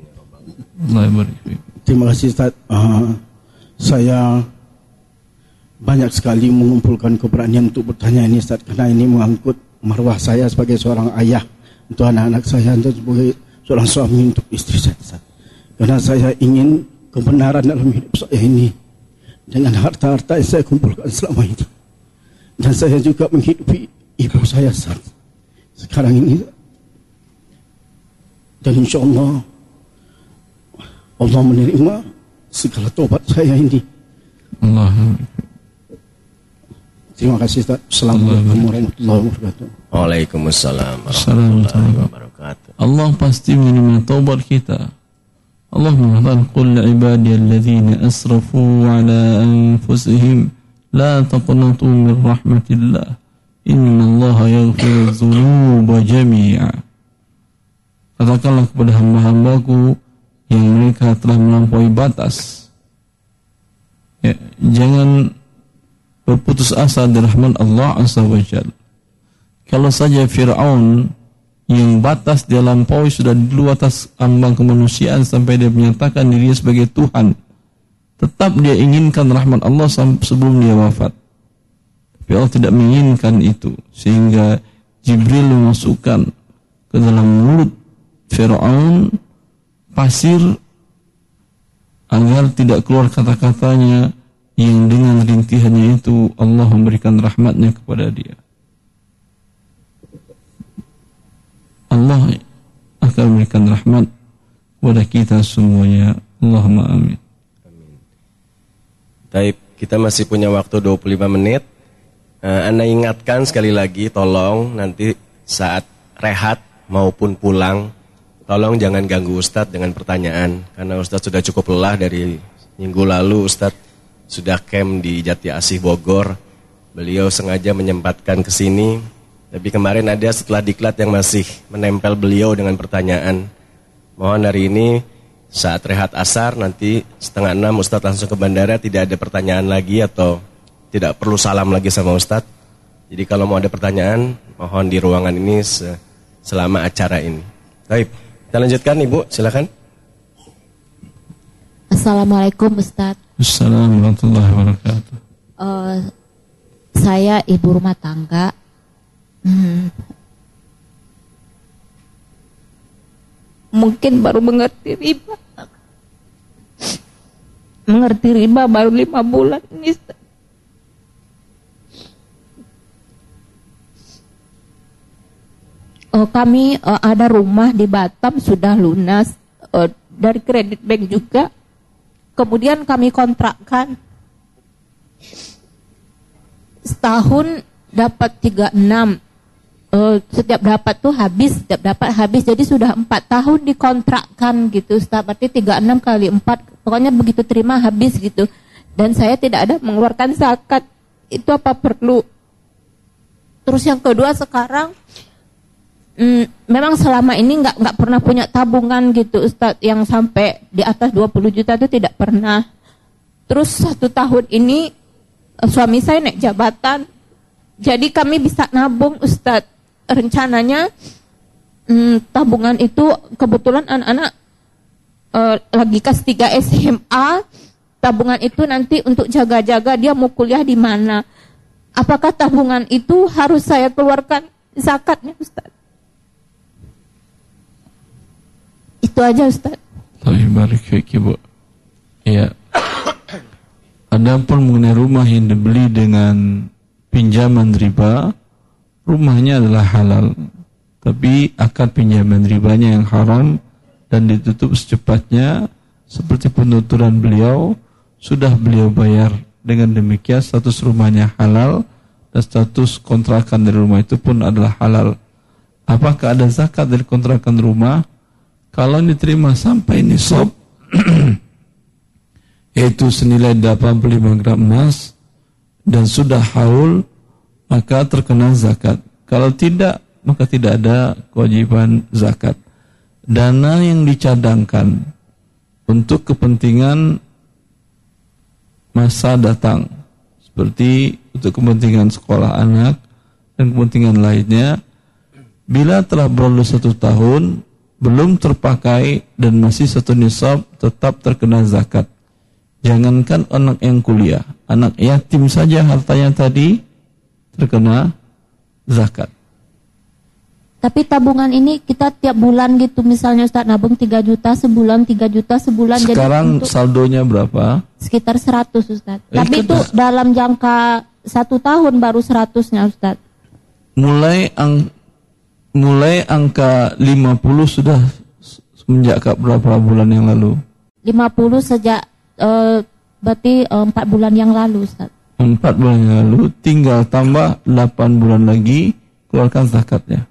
Allah Terima kasih Ustaz. Uh, saya banyak sekali mengumpulkan keberanian untuk bertanya ini Ustaz karena ini mengangkut marwah saya sebagai seorang ayah untuk anak-anak saya dan sebagai seorang suami untuk istri saya Ustaz. Karena saya ingin kebenaran dalam hidup saya ini dengan harta-harta yang saya kumpulkan selama ini. Dan saya juga menghidupi ibu saya saat sekarang ini. Dan insya Allah Allah menerima segala tobat saya ini. Allah. Terima kasih Ustaz. Assalamualaikum warahmatullahi wabarakatuh. Waalaikumsalam warahmatullahi wabarakatuh. Allah pasti menerima tobat kita. Allah mengatakan qul ibadiyalladzina asrafu ala anfusihim la taqnatu min rahmatillah innallaha yaghfiru dzunuba jami'a Katakanlah kepada hamba-hambaku yang mereka telah melampaui batas. Ya, jangan berputus asa dari rahmat Allah azza wajalla kalau saja Fir'aun yang batas dia lampaui sudah di luar atas ambang kemanusiaan sampai dia menyatakan dirinya sebagai Tuhan. Tetap dia inginkan rahmat Allah sebelum dia wafat. Tapi Allah tidak menginginkan itu. Sehingga Jibril memasukkan ke dalam mulut Fir'aun pasir agar tidak keluar kata-katanya yang dengan rintihannya itu Allah memberikan rahmatnya kepada dia. Allah akan memberikan rahmat kepada kita semuanya. Allahumma amin. Amin. Baik, kita masih punya waktu 25 menit. Uh, anda ingatkan sekali lagi, tolong nanti saat rehat maupun pulang, tolong jangan ganggu Ustadz dengan pertanyaan. Karena Ustadz sudah cukup lelah dari minggu lalu Ustadz sudah camp di Jati Asih Bogor. Beliau sengaja menyempatkan ke sini tapi kemarin ada setelah diklat yang masih menempel beliau dengan pertanyaan. Mohon hari ini saat rehat asar nanti setengah enam Ustadz langsung ke bandara tidak ada pertanyaan lagi atau tidak perlu salam lagi sama Ustadz. Jadi kalau mau ada pertanyaan mohon di ruangan ini selama acara ini. Baik, kita lanjutkan Ibu, silakan. Assalamualaikum Ustadz. Assalamualaikum warahmatullahi wabarakatuh. Uh, saya ibu rumah tangga Hmm. Mungkin baru mengerti riba. mengerti riba baru lima bulan ini. Ustaz. Oh, kami uh, ada rumah di Batam sudah lunas uh, dari kredit bank juga. Kemudian kami kontrakkan setahun dapat 36 uh, setiap dapat tuh habis setiap dapat habis. Jadi sudah empat tahun dikontrakkan gitu berarti 36 kali 4 pokoknya begitu terima habis gitu. Dan saya tidak ada mengeluarkan zakat. Itu apa perlu? Terus yang kedua sekarang mm, memang selama ini nggak nggak pernah punya tabungan gitu Ustadz yang sampai di atas 20 juta itu tidak pernah. Terus satu tahun ini eh, suami saya naik jabatan, jadi kami bisa nabung Ustadz. Rencananya mm, tabungan itu kebetulan anak-anak uh, lagi kelas 3 SMA, tabungan itu nanti untuk jaga-jaga dia mau kuliah di mana. Apakah tabungan itu harus saya keluarkan zakatnya Ustadz? Itu aja Ustaz. Tapi balik ke Bu. Ya. Adapun mengenai rumah yang dibeli dengan pinjaman riba, rumahnya adalah halal. Tapi akad pinjaman ribanya yang haram dan ditutup secepatnya seperti penuturan beliau sudah beliau bayar. Dengan demikian status rumahnya halal dan status kontrakan dari rumah itu pun adalah halal. Apakah ada zakat dari kontrakan rumah? kalau diterima sampai nisab yaitu senilai 85 gram emas dan sudah haul maka terkena zakat. Kalau tidak maka tidak ada kewajiban zakat. Dana yang dicadangkan untuk kepentingan masa datang seperti untuk kepentingan sekolah anak dan kepentingan lainnya bila telah berlalu satu tahun belum terpakai dan masih satu nisab tetap terkena zakat. Jangankan anak yang kuliah, anak yatim saja hartanya tadi terkena zakat. Tapi tabungan ini kita tiap bulan gitu misalnya Ustaz nabung 3 juta sebulan, 3 juta sebulan Sekarang jadi saldonya berapa? Sekitar 100 Ustaz. Eh, Tapi itu dalam jangka satu tahun baru 100-nya Ustaz. Mulai ang mulai angka 50 sudah semenjak berapa bulan yang lalu? 50 sejak uh, berarti uh, eh, 4 bulan yang lalu Ustaz. 4 bulan yang lalu tinggal tambah 8 bulan lagi keluarkan zakatnya.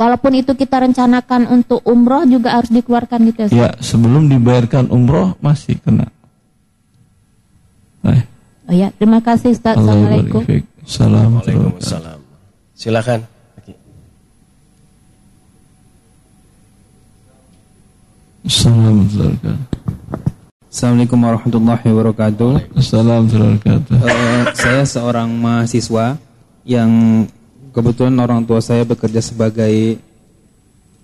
Walaupun itu kita rencanakan untuk umroh juga harus dikeluarkan gitu ya Ustaz? Ya, sebelum dibayarkan umroh masih kena. Nah. Oh ya, terima kasih Ustaz. Assalamualaikum. Assalamualaikum. Silakan. Assalamualaikum warahmatullahi wabarakatuh. Assalamualaikum warahmatullahi wabarakatuh. Uh, saya seorang mahasiswa yang kebetulan orang tua saya bekerja sebagai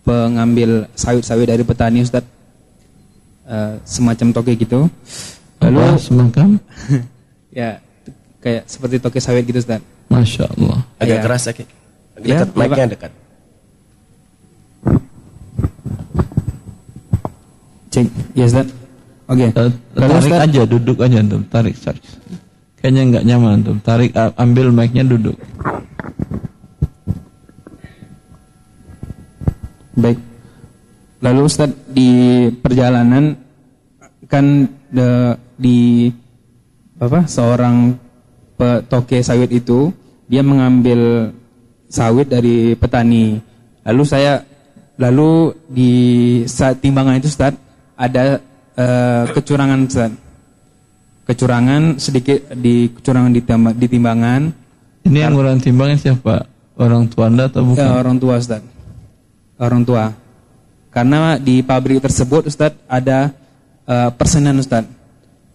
pengambil sawit-sawit dari petani Ustaz. Uh, semacam toke gitu. Lalu Apa, semacam? ya kayak seperti toke sawit gitu Ustaz. Masya Allah. Agak ya. keras ya, Agak ya, dekat, mic-nya dekat. Cek, yes that. Oke. Okay. tarik Ustaz, aja, duduk aja antum, tarik, tarik. Kayaknya nggak nyaman antum. Tarik, ambil mic-nya duduk. Baik. Lalu Ustaz di perjalanan kan de, di apa seorang petoke sawit itu dia mengambil sawit dari petani. Lalu saya lalu di saat timbangan itu Ustaz ada uh, kecurangan Ustaz. Kecurangan sedikit di kecurangan di, di timbangan. Ini yang orang timbangan siapa? Orang tua Anda atau bukan? Ya, orang tua Ustaz. Orang tua. Karena di pabrik tersebut Ustaz ada uh, persenan Ustaz.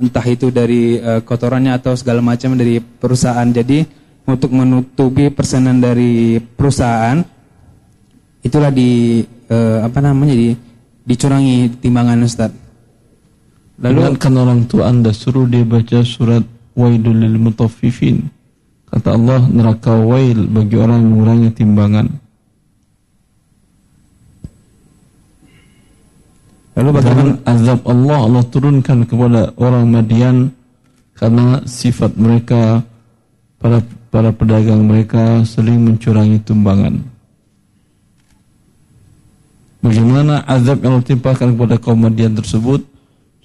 Entah itu dari uh, kotorannya atau segala macam dari perusahaan. Jadi untuk menutupi persenan dari perusahaan itulah di uh, apa namanya di dicurangi timbangan Ustaz. Lalu kan orang tua anda suruh dia baca surat Wailul lil mutaffifin. Kata Allah neraka wail bagi orang yang mengurangi timbangan. Lalu bagaimana azab Allah Allah turunkan kepada orang Madian karena sifat mereka para para pedagang mereka sering mencurangi tumbangan. Bagaimana azab yang Allah timpakan kepada kaum Madian tersebut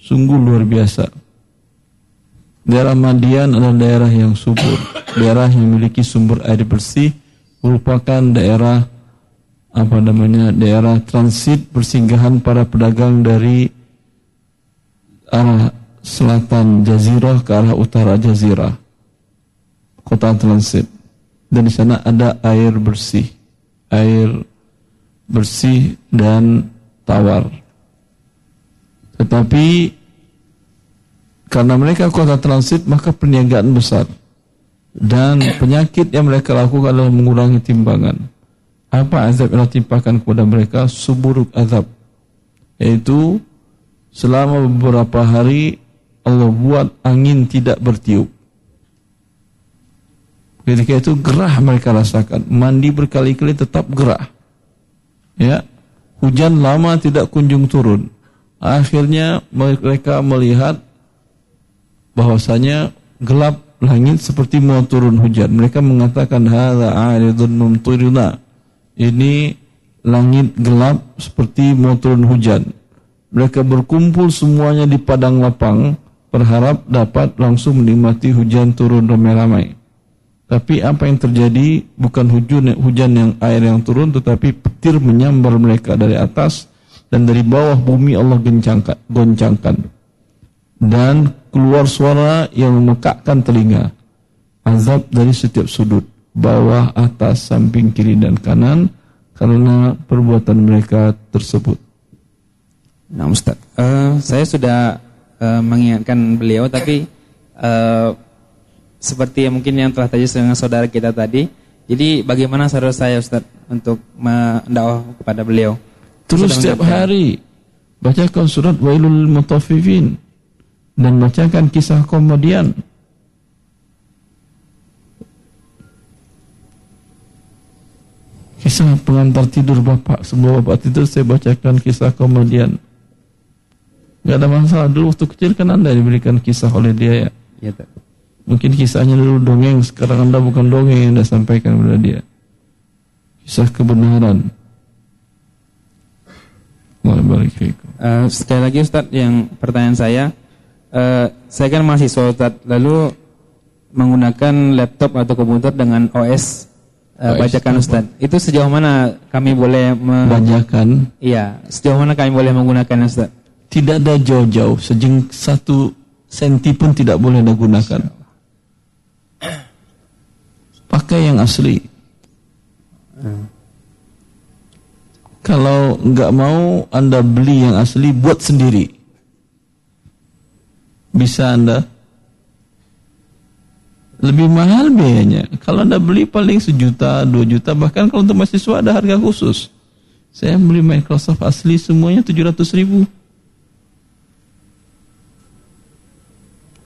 sungguh luar biasa. Daerah Madian adalah daerah yang subur, daerah yang memiliki sumber air bersih, merupakan daerah apa namanya daerah transit persinggahan para pedagang dari arah selatan Jazirah ke arah utara Jazirah, kota transit. Dan di sana ada air bersih, air bersih dan tawar. Tetapi karena mereka kota transit maka perniagaan besar. Dan penyakit yang mereka lakukan adalah mengurangi timbangan. Apa azab yang timpakan kepada mereka? Suburuk azab. Yaitu selama beberapa hari Allah buat angin tidak bertiup. Ketika itu gerah mereka rasakan. Mandi berkali-kali tetap gerah. Ya, hujan lama tidak kunjung turun. Akhirnya mereka melihat bahwasanya gelap langit seperti mau turun hujan. Mereka mengatakan hadza 'aridun mumtiruna. Ini langit gelap seperti mau turun hujan. Mereka berkumpul semuanya di padang lapang berharap dapat langsung menikmati hujan turun ramai-ramai. Tapi apa yang terjadi bukan hujan hujan yang air yang turun tetapi petir menyambar mereka dari atas dan dari bawah bumi Allah goncangkan dan keluar suara yang memekakkan telinga. Azab dari setiap sudut, bawah, atas, samping, kiri, dan kanan karena perbuatan mereka tersebut. Nah Ustaz, uh, saya sudah uh, mengingatkan beliau tapi uh, seperti yang mungkin yang telah tadi dengan saudara kita tadi, jadi bagaimana saudara saya Ustaz untuk mendakwah kepada beliau? Terus setiap hari bacakan surat Wailul Mutaffifin dan bacakan kisah komedian. Kisah pengantar tidur bapak, semua bapak tidur saya bacakan kisah komedian. Gak ada masalah dulu waktu kecil kan anda diberikan kisah oleh dia ya. Ya, Mungkin kisahnya dulu dongeng, sekarang anda bukan dongeng yang anda sampaikan kepada dia. Kisah kebenaran. Uh, sekali lagi Ustadz yang pertanyaan saya, uh, saya kan mahasiswa Ustaz, lalu menggunakan laptop atau komputer dengan OS uh, OS bajakan Ustaz. Itu sejauh mana kami boleh bajakan? Iya, sejauh mana kami boleh menggunakan Ustaz? Tidak ada jauh-jauh, sejeng satu senti pun tidak boleh digunakan. Pakai yang asli. Hmm. Kalau nggak mau Anda beli yang asli, buat sendiri bisa Anda lebih mahal biayanya. Kalau Anda beli paling sejuta, dua juta, bahkan kalau untuk mahasiswa ada harga khusus. Saya beli Microsoft asli semuanya 700 ribu.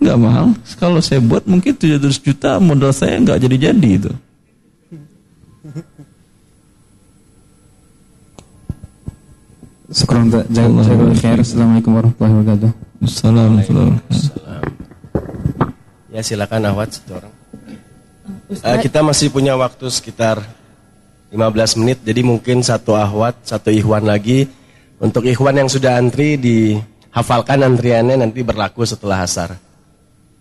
Nggak mahal. Kalau saya buat mungkin 700 juta, modal saya nggak jadi-jadi itu. Assalamualaikum warahmatullahi wabarakatuh. Assalamualaikum. Ya silakan Ahwat satu orang. Uh, kita masih punya waktu sekitar 15 menit, jadi mungkin satu Ahwat, satu Ikhwan lagi. Untuk Ikhwan yang sudah antri, dihafalkan antriannya nanti berlaku setelah asar.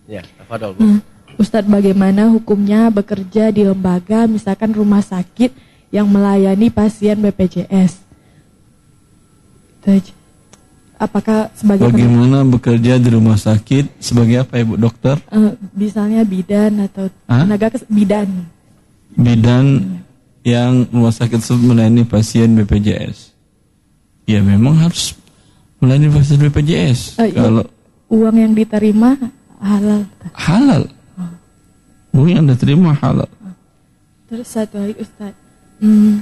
Ya, apa dong? Hmm. Ustadz bagaimana hukumnya bekerja di lembaga misalkan rumah sakit yang melayani pasien BPJS? Itu apakah sebagai bagaimana bekerja di rumah sakit sebagai apa ibu dokter? Uh, misalnya bidan atau Hah? tenaga kes bidan. Bidan hmm. yang rumah sakit melayani pasien BPJS. Ya memang harus melayani pasien BPJS. Uh, eh, iya. Kalau uang yang diterima halal. Halal. Oh. Uang yang diterima halal. Terus satu lagi Ustaz. Hmm.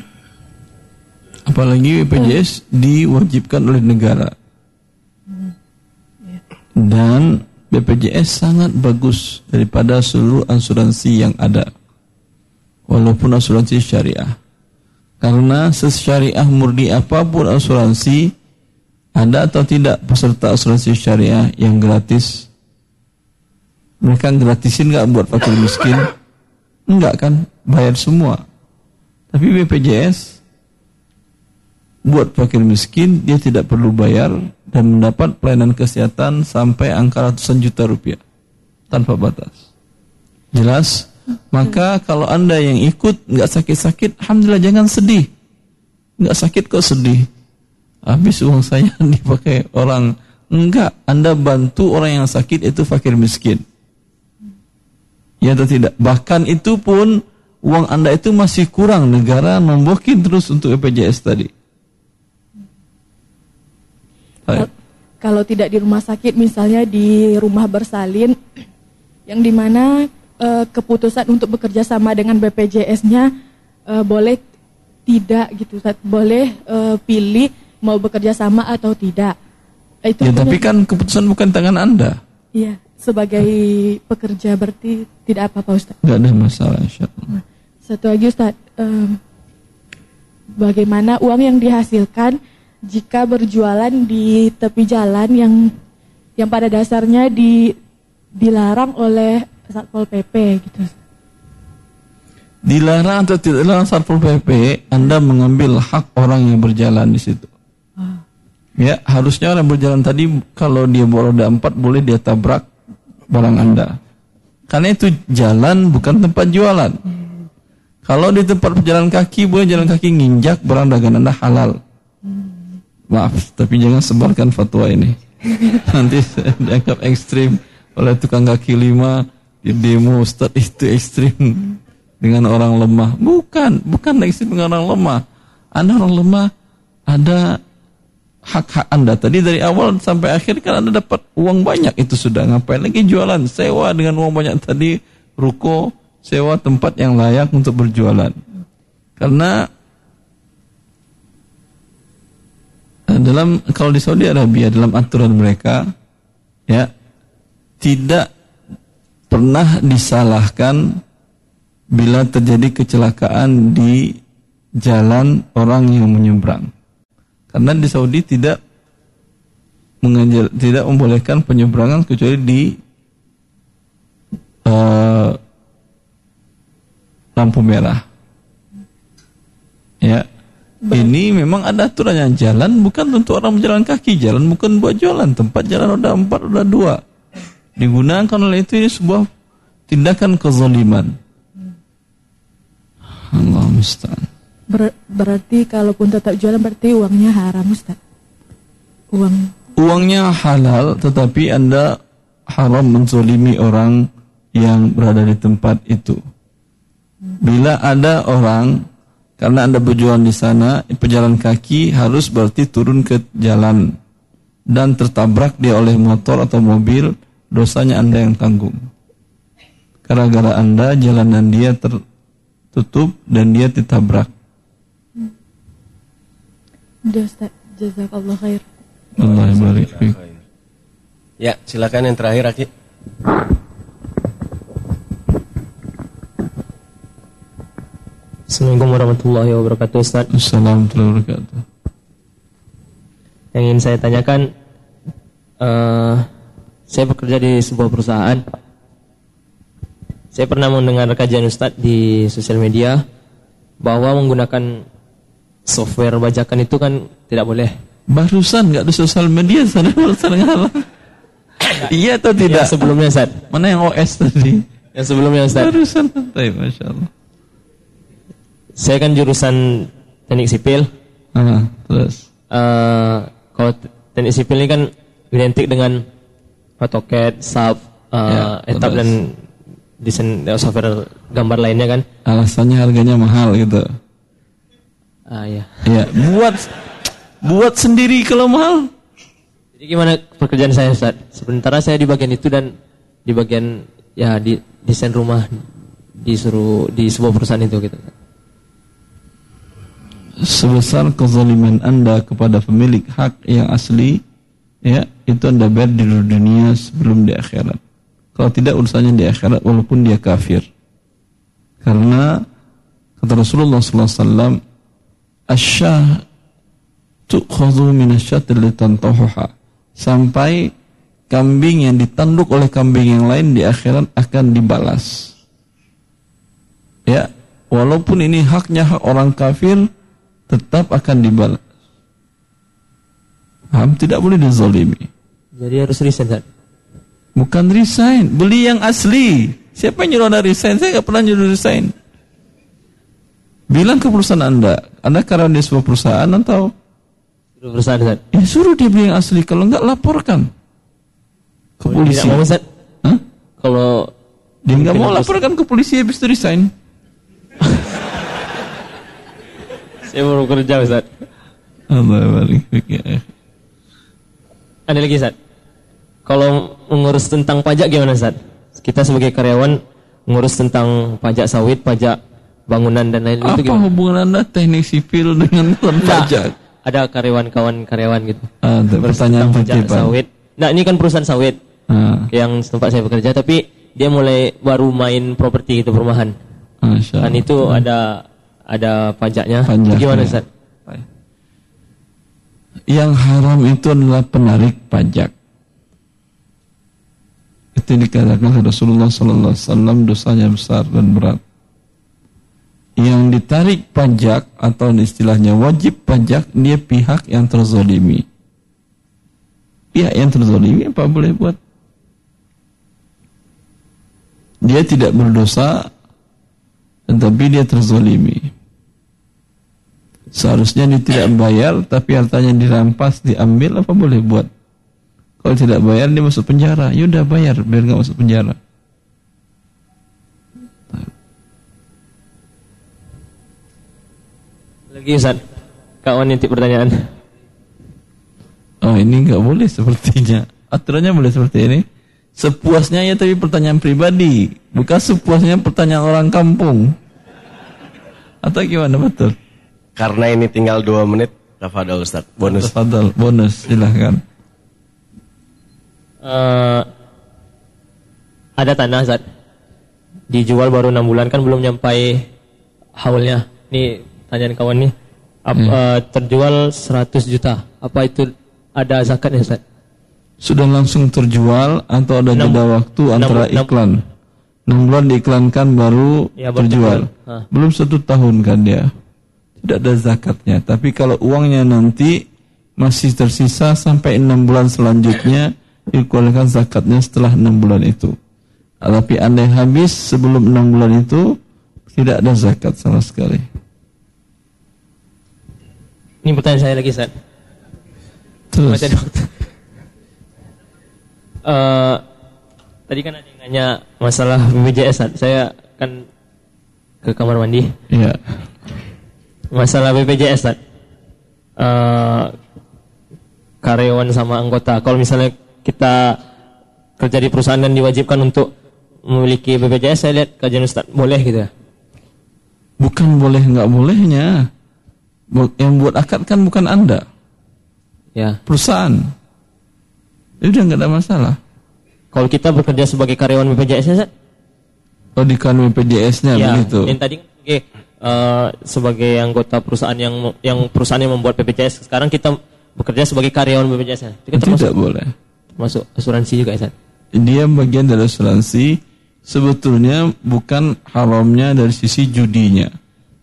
Apalagi BPJS uh. diwajibkan oleh negara dan BPJS sangat bagus daripada seluruh asuransi yang ada walaupun asuransi syariah karena sesyariah murni apa pun asuransi Ada atau tidak peserta asuransi syariah yang gratis? Mereka gratisin nggak buat fakir miskin? Enggak kan, bayar semua. Tapi BPJS buat fakir miskin dia tidak perlu bayar dan mendapat pelayanan kesehatan sampai angka ratusan juta rupiah tanpa batas. Jelas? Maka kalau anda yang ikut nggak sakit-sakit, alhamdulillah jangan sedih. Nggak sakit kok sedih. Habis uang saya dipakai orang. Enggak, anda bantu orang yang sakit itu fakir miskin. Ya atau tidak? Bahkan itu pun uang anda itu masih kurang. Negara membokin terus untuk BPJS tadi. Kalau tidak di rumah sakit, misalnya di rumah bersalin, yang di mana uh, keputusan untuk bekerja sama dengan BPJS-nya uh, boleh tidak gitu, boleh uh, pilih mau bekerja sama atau tidak. Itu ya, tapi kan keputusan bukan tangan anda. Iya, sebagai pekerja berarti tidak apa-apa Ustaz. Tidak ada masalah Insya Allah. Satu lagi Ustaz, um, bagaimana uang yang dihasilkan jika berjualan di tepi jalan yang yang pada dasarnya di dilarang oleh Satpol PP gitu. Dilarang atau tidak dilarang Satpol PP, Anda mengambil hak orang yang berjalan di situ. Oh. Ya, harusnya orang berjalan tadi kalau dia bawa roda empat boleh dia tabrak barang Anda. Karena itu jalan bukan tempat jualan. Hmm. Kalau di tempat pejalan kaki boleh jalan kaki nginjak barang dagangan Anda halal. Maaf, tapi jangan sebarkan fatwa ini. Nanti dianggap ekstrim oleh tukang kaki lima di demo Ustaz itu ekstrim dengan orang lemah. Bukan, bukan ekstrim dengan orang lemah. Anda orang lemah, ada hak-hak Anda. Tadi dari awal sampai akhir kan Anda dapat uang banyak itu sudah. Ngapain lagi jualan? Sewa dengan uang banyak tadi, ruko, sewa tempat yang layak untuk berjualan. Karena dalam kalau di Saudi Arabia dalam aturan mereka ya tidak pernah disalahkan bila terjadi kecelakaan di jalan orang yang menyeberang. Karena di Saudi tidak mengajar, tidak membolehkan penyeberangan kecuali di uh, lampu merah. Ya, ini memang ada aturannya. Jalan bukan untuk orang berjalan kaki, jalan bukan buat jualan. Tempat jalan roda empat, roda dua. Digunakan oleh itu ini sebuah tindakan kezaliman. Allah musta'an. Ber berarti kalaupun tetap jualan berarti uangnya haram Ustaz. Uang uangnya halal tetapi Anda haram menzolimi orang yang berada di tempat itu. Bila ada orang karena Anda berjualan di sana, pejalan kaki harus berarti turun ke jalan dan tertabrak dia oleh motor atau mobil, dosanya Anda yang tanggung. Gara-gara Anda jalanan dia tertutup dan dia ditabrak. Jazakallah khair. Allah Ya, silakan yang terakhir Aki. Assalamualaikum warahmatullahi wabarakatuh Ustaz. Assalamualaikum warahmatullahi wabarakatuh. Yang ingin saya tanyakan uh, Saya bekerja di sebuah perusahaan. Saya pernah mendengar kajian Ustaz di sosial media Bahwa menggunakan software bajakan itu kan tidak boleh. Barusan nggak di sosial media sana barusan ngalah Iya atau tidak? Yang sebelumnya Ustaz. Mana yang OS tadi? Yang sebelumnya Ustaz? Barusan. Masya Allah saya kan jurusan teknik sipil. Uh, terus? Uh, kalau teknik sipil ini kan identik dengan AutoCAD, SAP, uh, ya, etap dan desain software gambar lainnya kan. Alasannya harganya mahal gitu. Ah ya. Ya, buat buat sendiri kalau mahal. Jadi gimana pekerjaan saya Ustaz? Sementara saya di bagian itu dan di bagian ya di desain rumah disuruh di sebuah perusahaan itu gitu sebesar kezaliman Anda kepada pemilik hak yang asli ya itu Anda bayar di dunia sebelum di akhirat. Kalau tidak urusannya di akhirat walaupun dia kafir. Karena kata Rasulullah SAW, asyah tu'khadhu litantahuha sampai kambing yang ditanduk oleh kambing yang lain di akhirat akan dibalas. Ya, walaupun ini haknya hak orang kafir tetap akan dibalas. Paham? Tidak boleh dizalimi. Jadi harus resign, Ustaz. Bukan resign, beli yang asli. Siapa yang nyuruh anda resign? Saya nggak pernah nyuruh resign. Bilang ke perusahaan anda, anda karyawan di sebuah perusahaan atau Suruh perusahaan, Ustaz. ya suruh dia beli yang asli. Kalau nggak laporkan ke Kalau polisi. Tidak mau, Ustaz. Hah? Kalau Dia nggak mau laporkan ke polisi habis itu resign. saya baru kerja, Ustaz. Allah balik ya. Ada lagi, Ustaz. Kalau mengurus tentang pajak gimana, Ustaz? Kita sebagai karyawan ngurus tentang pajak sawit, pajak bangunan dan lain itu Apa gimana? hubungan anda teknik sipil dengan pajak? Ada karyawan kawan karyawan gitu. Ada Ngurus pertanyaan pajak sawit. Nah, ini kan perusahaan sawit Ah, yang tempat saya bekerja, tapi dia mulai baru main properti itu perumahan. Dan itu ada ada pajaknya. Pajaknya. Gimana, Ustaz? Yang haram itu adalah penarik pajak. Itu dikatakan Rasulullah Sallallahu Alaihi Wasallam dosanya besar dan berat. Yang ditarik pajak atau istilahnya wajib pajak dia pihak yang terzolimi. Pihak yang terzolimi apa boleh buat? Dia tidak berdosa, tetapi dia terzolimi. Seharusnya dia tidak bayar, tapi hartanya dirampas, diambil, apa boleh buat? Kalau tidak bayar, dia masuk penjara. Ya udah bayar, biar nggak masuk penjara. Lagi Ustaz. Kawan nitip pertanyaan. Oh ini nggak boleh sepertinya. Aturannya boleh seperti ini. Sepuasnya ya tapi pertanyaan pribadi, bukan sepuasnya pertanyaan orang kampung. Atau gimana betul? Karena ini tinggal dua menit, Tafadol Ustaz. Bonus. Tafadhol, bonus silahkan. Eh, ada tanah Ustaz. Dijual baru enam bulan kan belum nyampai haulnya. Nih tanyaan kawan nih. Ap- Hmm. eh, terjual 100 juta. Apa itu ada zakatnya Ustaz? Sudah langsung terjual atau ada jeda waktu antara enam- iklan? 6 bulan diiklankan baru Ya, baru terjual. terjual. Hah. Belum satu tahun kan dia. Tidak ada zakatnya. Tapi kalau uangnya nanti masih tersisa sampai 6 bulan selanjutnya dikeluarkan zakatnya setelah 6 bulan itu. Tapi andai habis sebelum 6 bulan itu tidak ada zakat sama sekali. Ini pertanyaan saya lagi Ustaz. Terus. Eh, tadi kan ada yang nanya masalah BPJS Ustaz. Saya kan ke kamar mandi. Iya. Masalah BPJS Ustaz. Eh, karyawan sama anggota. Kalau misalnya kita kerja di perusahaan dan diwajibkan untuk memiliki BPJS, saya lihat kajian Ustaz boleh gitu ya. Bukan boleh nggak bolehnya. Yang buat akad kan bukan Anda. Ya. Perusahaan. Ya udah nggak ada masalah. Kalau kita bekerja sebagai karyawan BPJS Ustaz? Oh di kan BPJS-nya ya, begitu. Yang tadi kan sebagai, eh, sebagai anggota perusahaan yang yang perusahaan yang membuat BPJS. Sekarang kita bekerja sebagai karyawan BPJS. -nya. Itu kan termasuk, Tidak boleh. termasuk asuransi juga ya, Ustaz? Dia bagian dari asuransi. Sebetulnya bukan haramnya dari sisi judinya.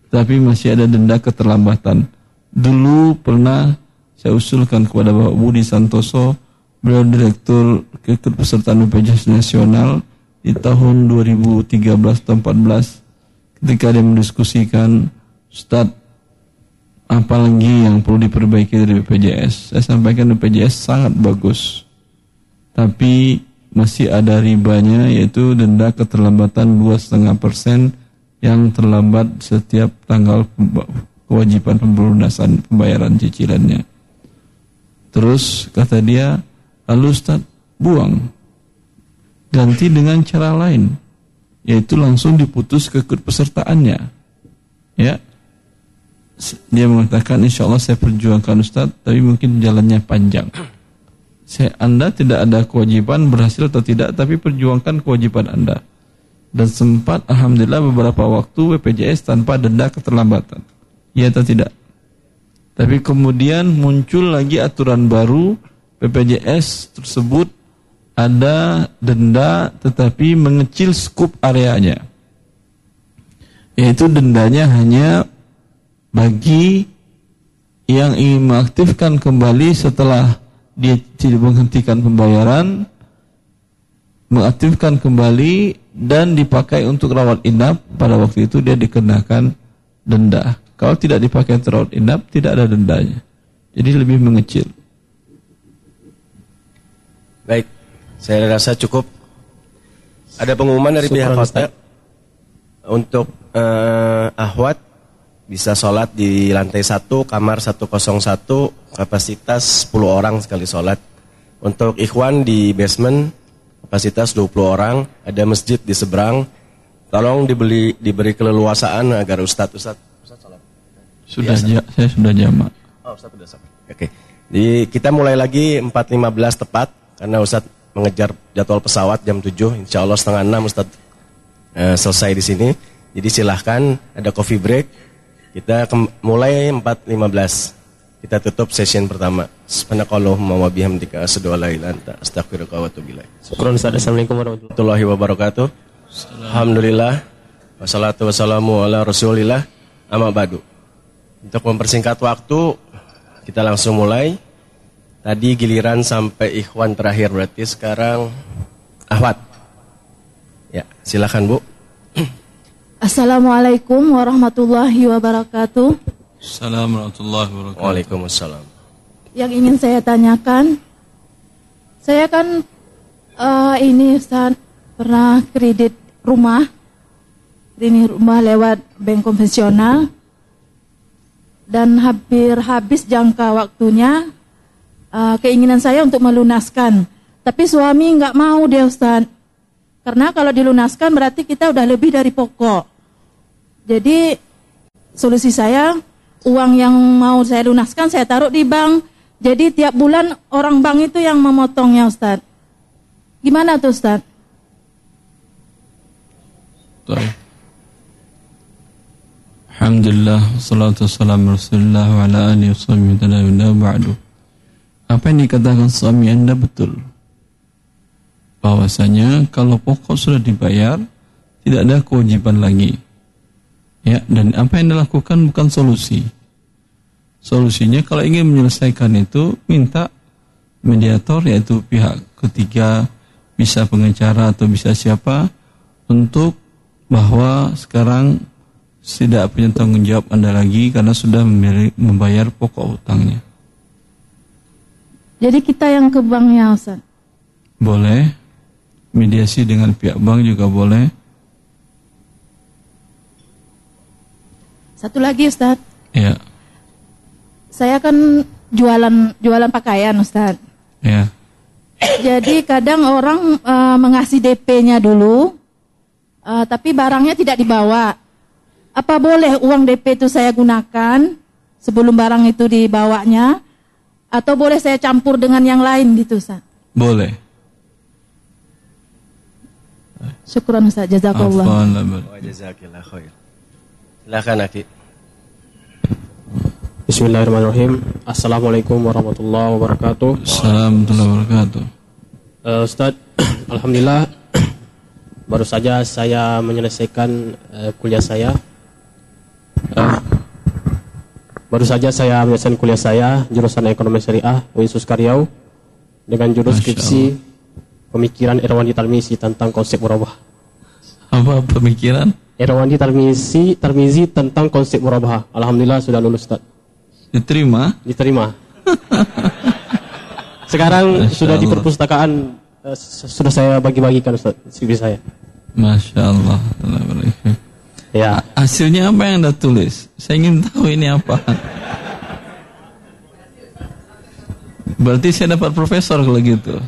Tapi masih ada denda keterlambatan. Dulu pernah saya usulkan kepada Bapak Budi Santoso, beliau Direktur Keikutsertaan BPJS Nasional di tahun 2013 atau 14 ketika dia mendiskusikan Ustadz apalagi yang perlu diperbaiki dari BPJS saya sampaikan BPJS sangat bagus tapi masih ada ribanya yaitu denda keterlambatan 2,5% yang terlambat setiap tanggal kewajiban pelunasan pembayaran cicilannya. Terus kata dia, lalu Ustaz buang, ganti dengan cara lain, yaitu langsung diputus keikutpesertaannya. Ya, dia mengatakan insya Allah saya perjuangkan Ustaz, tapi mungkin jalannya panjang. Saya, anda tidak ada kewajiban berhasil atau tidak, tapi perjuangkan kewajiban Anda. Dan sempat Alhamdulillah beberapa waktu BPJS tanpa denda keterlambatan. Iya atau tidak? Tapi kemudian muncul lagi aturan baru BPJS tersebut ada denda tetapi mengecil skup areanya. Yaitu dendanya hanya bagi yang ingin mengaktifkan kembali setelah dia tidak menghentikan pembayaran mengaktifkan kembali dan dipakai untuk rawat inap pada waktu itu dia dikenakan denda. Kalau tidak dipakai untuk rawat inap tidak ada dendanya. Jadi lebih mengecil. Baik, saya rasa cukup. Ada pengumuman dari pihak hotel untuk eh, Ahwat bisa sholat di lantai 1 kamar 101 kapasitas 10 orang sekali sholat. Untuk Ikhwan di basement kapasitas 20 orang, ada masjid di seberang. Tolong dibeli diberi keleluasaan agar Ustadz Ustadz Ustadz sholat. Sudah ja, saya sudah jamak. Oh, Ustadz sudah sampai. Oke. Jadi kita mulai lagi 4.15 tepat karena Ustadz mengejar jadwal pesawat jam 7. Insya Allah setengah 6 Ustadz eh, selesai di sini. Jadi silahkan ada coffee break. Kita mulai 4.15. Kita tutup session pertama. Subhanakallahumma wa bihamdika asyhadu an la ilaha illa anta astaghfiruka wa atubu ilaik. Ustaz. Assalamualaikum warahmatullahi warahmatullahi wabarakatuh. Alhamdulillah. Wassalatu wassalamu ala rasulillah. Amma badu. Untuk mempersingkat waktu, kita langsung mulai. Tadi giliran sampai ikhwan terakhir berarti sekarang Ahwat. Ya, silakan Bu. Assalamualaikum warahmatullahi wabarakatuh. Assalamualaikum warahmatullahi wabarakatuh. Waalaikumsalam. Yang ingin saya tanyakan, saya kan eh, ini Ustaz pernah kredit rumah, ini rumah lewat bank konvensional dan hampir habis jangka waktunya. Eh, keinginan saya untuk melunaskan, tapi suami nggak mau dia Ustaz. Karena kalau dilunaskan berarti kita udah lebih dari pokok. Jadi solusi saya uang yang mau saya lunaskan saya taruh di bank. Jadi tiap bulan orang bank itu yang memotongnya Ustaz. Gimana tuh Ustaz? Alhamdulillah Salatu wassalamu Rasulullah Wa ala alihi wa sahbihi tabi'ina ba'du Apa yang dikatakan suami anda betul Bahwasanya Kalau pokok sudah dibayar Tidak ada kewajiban lagi Ya, dan apa yang dilakukan bukan solusi. Solusinya kalau ingin menyelesaikan itu minta mediator yaitu pihak ketiga bisa pengacara atau bisa siapa untuk bahwa sekarang tidak punya tanggung jawab Anda lagi karena sudah membayar pokok utangnya. Jadi kita yang ke banknya Ustaz. Boleh mediasi dengan pihak bank juga boleh. Satu lagi Ustaz, Ya, saya kan jualan jualan pakaian Ustaz. ya. Jadi kadang orang eh, mengasih DP-nya dulu, eh, tapi barangnya tidak dibawa. Apa boleh uang DP itu saya gunakan sebelum barang itu dibawanya? Atau boleh saya campur dengan yang lain gitu Ustaz? Boleh. Syukuran Ustaz, jazakallah. Wa jazakillah khair. Silakan Aki. Bismillahirrahmanirrahim. Assalamualaikum warahmatullahi wabarakatuh. Assalamualaikum warahmatullahi wabarakatuh. Eh, Ustadz, Alhamdulillah baru saja saya menyelesaikan eh, kuliah saya. Eh, baru saja saya menyelesaikan kuliah saya jurusan ekonomi syariah Uinsus Karyau dengan judul skripsi pemikiran Irwandi Talmisi tentang konsep murabah. Apa pemikiran? Irwandi Talmisi Talmizi tentang konsep murabah. Alhamdulillah sudah lulus Ustaz. Diterima? Diterima. Sekarang Masya sudah di Allah. perpustakaan eh, s- sudah saya bagi-bagikan Ustaz CV saya. Masya Allah. Ya. Hasilnya apa yang Anda tulis? Saya ingin tahu ini apa. Berarti saya dapat profesor kalau gitu.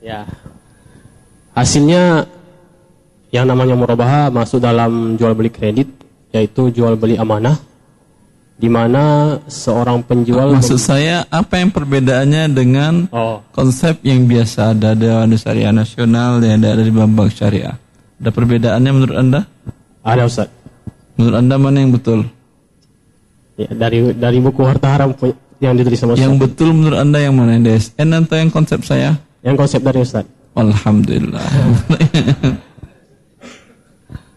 Ya. Hasilnya yang namanya murabaha masuk dalam jual beli kredit yaitu jual beli amanah di mana seorang penjual Maksud saya apa yang perbedaannya dengan Oh. konsep yang biasa ada di Syariah Nasional yang ada di bank syariah? Ada perbedaannya menurut Anda? Ada Ustaz. Menurut Anda mana yang betul? Ya, dari dari buku harta haram yang ditulis sama Yang Ustaz. betul menurut Anda yang mana? DSN atau yang konsep saya? Yang konsep dari Ustaz. Alhamdulillah.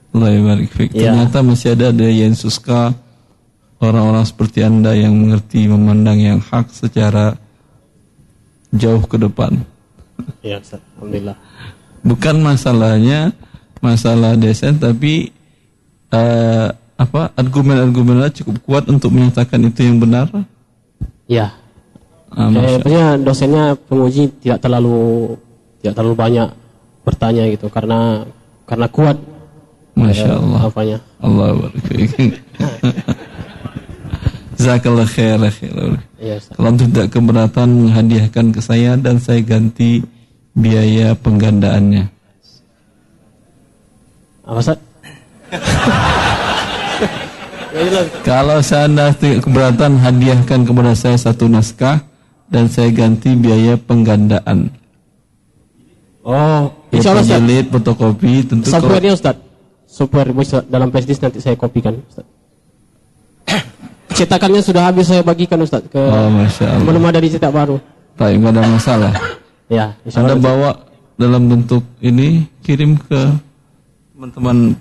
Allah barik. Ya. Ternyata masih ada dari yang suska orang-orang seperti Anda yang mengerti memandang yang hak secara jauh ke depan. Ya Ustaz. Alhamdulillah. Bukan masalahnya masalah desain tapi eh, apa argumen-argumennya cukup kuat untuk menyatakan itu yang benar. Ya. Ah, Eh, Masya maksudnya dosennya penguji tidak terlalu tidak terlalu banyak bertanya gitu karena karena kuat. Masya eh, Allah. Apanya? Allah barik fiik. Jazakallah khair, khair. Iya. Kalau tidak keberatan menghadiahkan ke saya dan saya ganti biaya penggandaannya. Apa Ustaz? Kalau saya anda tidak keberatan hadiahkan kepada saya satu naskah dan saya ganti biaya penggandaan. Oh, insya Allah. Jilid, fotokopi, tentu Software-nya Ustaz. Software bisa dalam flashdisk nanti saya kopikan Ustaz. Cetakannya sudah habis saya bagikan Ustaz ke Oh, Masya Allah. belum ada dicetak baru. Nggak ada masalah. Ya, insya Anda Allah. bawa dalam bentuk ini kirim ke teman-teman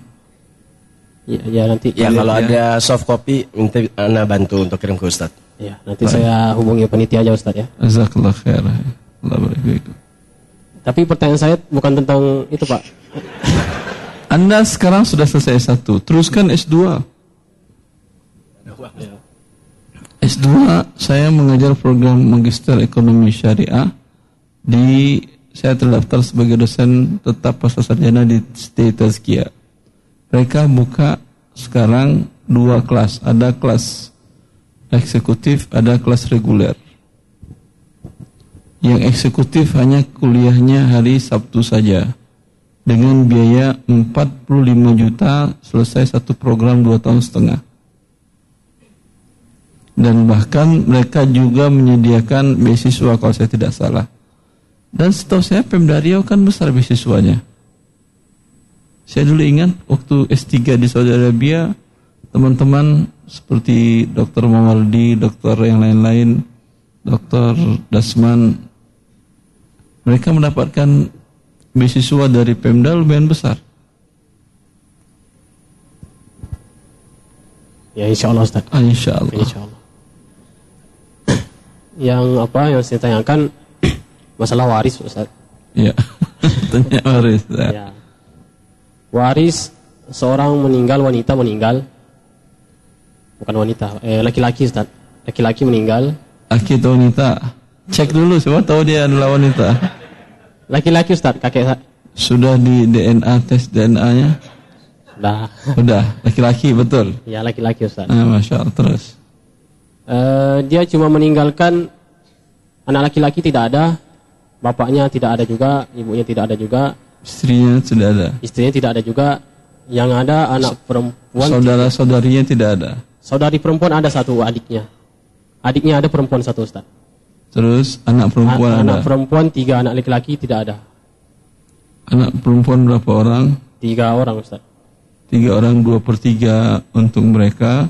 Ya, ya nanti. Ya kalau ada soft copy minta Anda bantu untuk kirim ke Ustaz. Ya, nanti saya hubungi panitia aja Ustaz ya. Jazakallah khair. Allah barik. Tapi pertanyaan saya bukan tentang itu Pak. Anda sekarang sudah selesai S1, teruskan S2. S2 saya mengajar program Magister Ekonomi Syariah di saya terdaftar sebagai dosen tetap pasca sarjana di ST Tazkiyah. Mereka buka sekarang dua kelas, ada kelas eksekutif, ada kelas reguler. Yang eksekutif hanya kuliahnya hari Sabtu saja dengan biaya 45 juta selesai satu program dua tahun setengah. Dan bahkan mereka juga menyediakan beasiswa kalau saya tidak salah. Dan setahu saya Pemda Riau kan besar beasiswanya. Saya dulu ingat waktu S3 di Saudi Arabia, teman-teman seperti Dr. Mawardi, dokter yang lain-lain, Dr. Dasman, mereka mendapatkan beasiswa dari Pemda lumayan besar. Ya insya Allah Ustaz. Ah, insya Allah. Insya Allah. yang apa yang saya tanyakan masalah waris Ustaz. Ya, tanya waris. Ya. Ya. Waris seorang meninggal wanita meninggal bukan wanita eh laki-laki Ustaz. Laki-laki meninggal. Laki atau wanita? Cek dulu, siapa tahu dia adalah wanita. Laki-laki Ustaz, kakek saya. Sudah di DNA tes DNA-nya? Dah. Udah, laki-laki betul. Ya laki-laki Ustaz. Ah, Masya Allah, terus. Eh, dia cuma meninggalkan anak laki-laki tidak ada, bapaknya tidak ada juga, ibunya tidak ada juga, Istrinya sudah ada. istrinya tidak ada juga, yang ada anak perempuan, Saudara-saudarinya tidak ada. saudari perempuan ada satu adiknya, adiknya ada perempuan satu Ustaz. Terus anak perempuan A- ada. anak perempuan tiga, anak laki-laki tidak ada, Anak perempuan berapa orang? tiga orang Ustaz. Tiga orang, dua per tiga untuk mereka.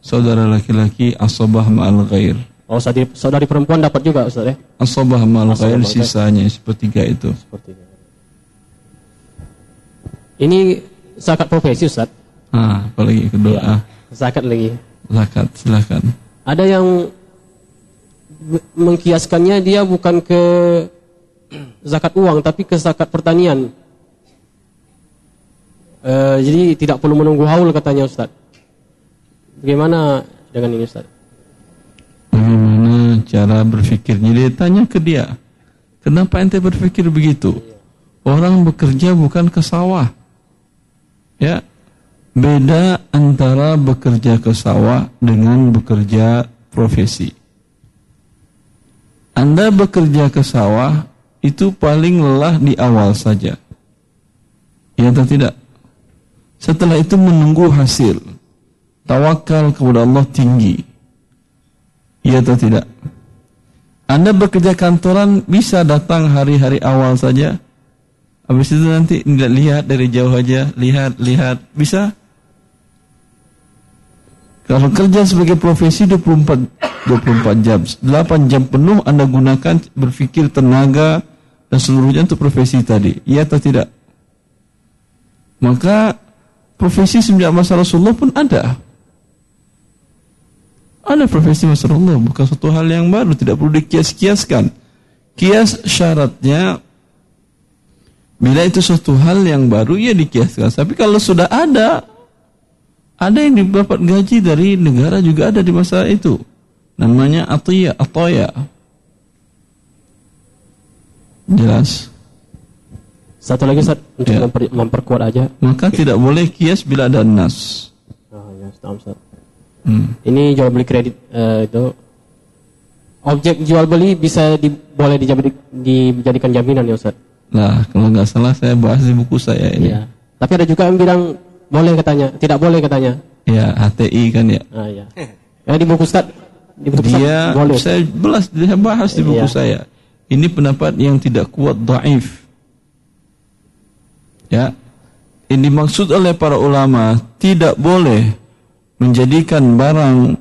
Saudara laki-laki asobah ma'al ghair. Oh saudari, saudari perempuan dapat juga Ustaz ya? Ghair ma'al ghair. sisanya sepertiga itu. Seperti itu. Ini zakat profesi Ustaz. Ah, apalagi kedua. Ah, Zakat lagi. zakat, silakan. Ada yang me- mengkiaskannya dia bukan ke zakat uang tapi ke zakat pertanian. Eh, jadi tidak perlu menunggu haul katanya Ustaz. Bagaimana dengan ini Ustaz? Bagaimana cara berpikirnya? Dia tanya ke dia. Kenapa ente berpikir begitu? Orang bekerja bukan ke sawah. Ya. Beda antara bekerja ke sawah dengan bekerja profesi. Anda bekerja ke sawah itu paling lelah di awal saja. Ya atau tidak? Setelah itu menunggu hasil. Tawakal kepada Allah tinggi. Iya atau tidak? Anda bekerja kantoran bisa datang hari-hari awal saja. Habis itu nanti tidak lihat dari jauh aja, lihat, lihat, bisa? Kalau kerja sebagai profesi 24 24 jam, 8 jam penuh Anda gunakan berpikir tenaga dan seluruhnya untuk profesi tadi. Iya atau tidak? Maka profesi semenjak masa Rasulullah pun ada. Ada profesi masa Rasulullah, bukan suatu hal yang baru, tidak perlu dikias-kiaskan. Kias syaratnya bila itu suatu hal yang baru ya dikiaskan. Tapi kalau sudah ada, ada yang dapat gaji dari negara juga ada di masa itu. Namanya atiya, atoya. Jelas. Satu lagi Ustaz, untuk Ya. memper- memperkuat aja. Maka tidak boleh kias bila ada nas. Oh, ya, Ustaz. Hmm. Ini jual beli kredit eh, itu objek jual beli bisa di, boleh dijadi, dijadikan jaminan ya Ustaz. Nah, kalau nggak salah saya bahas di buku saya ini. Iya. Tapi ada juga yang bilang boleh katanya, tidak boleh katanya. Ya, HTI kan ya. Ah ya. Ya di buku Ustaz, di buku Ustaz Dia boleh. saya belas dia bahas di buku Iya. saya. Ini pendapat yang tidak kuat dhaif. Ya. Ini dimaksud oleh para ulama tidak boleh menjadikan barang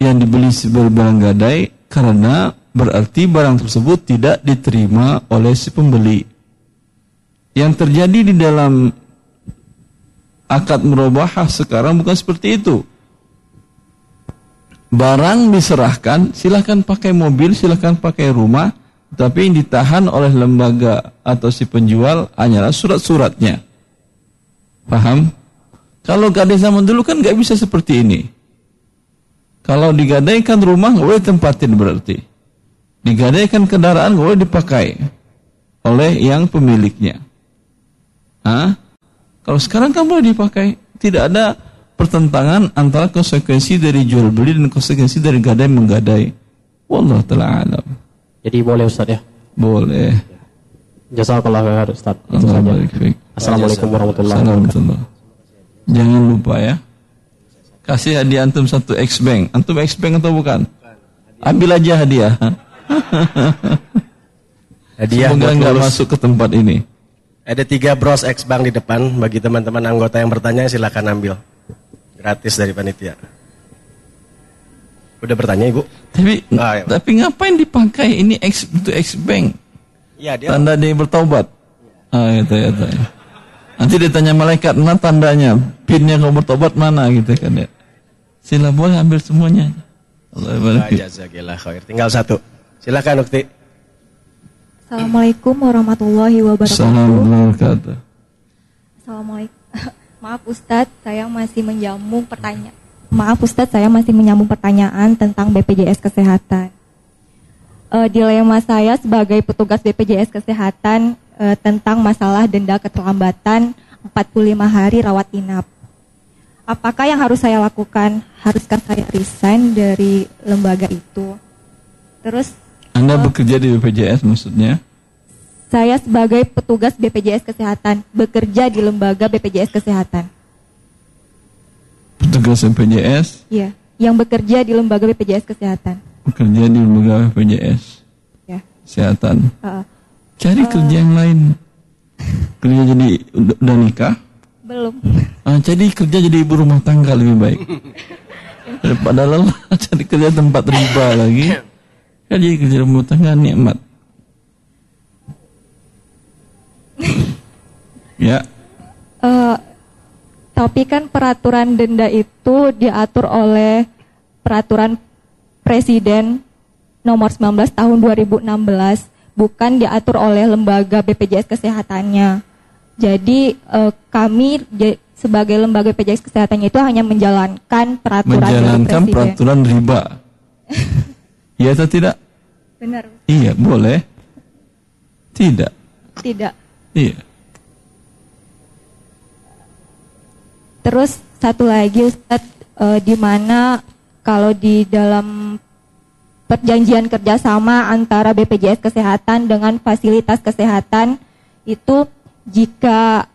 yang dibeli sebagai barang gadai karena berarti barang tersebut tidak diterima oleh si pembeli. Yang terjadi di dalam akad merubahah sekarang bukan seperti itu. Barang diserahkan, silahkan pakai mobil, silahkan pakai rumah, tapi yang ditahan oleh lembaga atau si penjual hanyalah surat-suratnya. Paham? Kalau gadai zaman dulu kan nggak bisa seperti ini. Kalau digadaikan rumah nggak boleh tempatin berarti. Digadaikan kendaraan nggak boleh dipakai oleh yang pemiliknya. Hah? Kalau sekarang kan boleh dipakai. Tidak ada pertentangan antara konsekuensi dari jual beli dan konsekuensi dari gadai menggadai. Wallah taala alam. Jadi boleh Ustaz ya. Boleh. Jazakallah khair Ustaz. Itu saja. Assalamualaikum warahmatullahi wabarakatuh. Jangan lupa ya. Kasih hadiah antum satu X Bank. Antum X Bank atau bukan? Ambil aja hadiah. Hadiah Semoga nggak masuk ke tempat ini. Ada tiga bros X Bank di depan. Bagi teman-teman anggota yang bertanya silakan ambil. Gratis dari panitia. Udah bertanya ibu? Tapi Ah, iya. tapi ngapain dipakai ini X untuk X Bank? Iya dia. Tanda dia bertaubat. Ah itu ya, itu ya. Nanti ditanya malaikat, mana tandanya? Pinnya kau bertobat mana gitu kan ya. Sila boleh ambil semuanya. Allah Ah, barik. Jazakillah khair. Tinggal satu. Silakan Ukti. Assalamualaikum warahmatullahi wabarakatuh. Assalamualaikum warahmatullahi wabarakatuh. Assalamualaikum. Maaf Ustadz, saya masih menyambung pertanyaan. Maaf Ustadz, saya masih menyambung pertanyaan tentang BPJS Kesehatan. Eh, dilema saya sebagai petugas BPJS Kesehatan eh, tentang masalah denda keterlambatan 45 hari rawat inap. Apakah yang harus saya lakukan? Haruskah saya resign dari lembaga itu? Terus Anda bekerja di BPJS maksudnya? saya sebagai petugas BPJS Kesehatan bekerja di lembaga BPJS Kesehatan. Petugas BPJS Iya, yang bekerja di lembaga BPJS Kesehatan. bekerja di lembaga BPJS Ya. kesehatan. Uh, Cari kerja yang lain. Kerja jadi udah nikah? belum. Ah, jadi kerja jadi ibu rumah tangga lebih baik. Daripada lelah cari kerja tempat riba lagi. Kan jadi kerja rumah tangga nikmat. ya, Eh, tapi kan peraturan denda itu diatur oleh peraturan Presiden nomor 19 tahun 2016, bukan diatur oleh lembaga BPJS Kesehatannya. Jadi eh, kami sebagai lembaga BPJS Kesehatannya itu hanya menjalankan peraturan menjalankan peraturan riba. Iya atau tidak? Benar. Iya, boleh. Tidak. Tidak. Iya. Terus satu lagi Ustadz, eh, di mana kalau di dalam perjanjian kerjasama antara BPJS Kesehatan dengan fasilitas kesehatan itu jika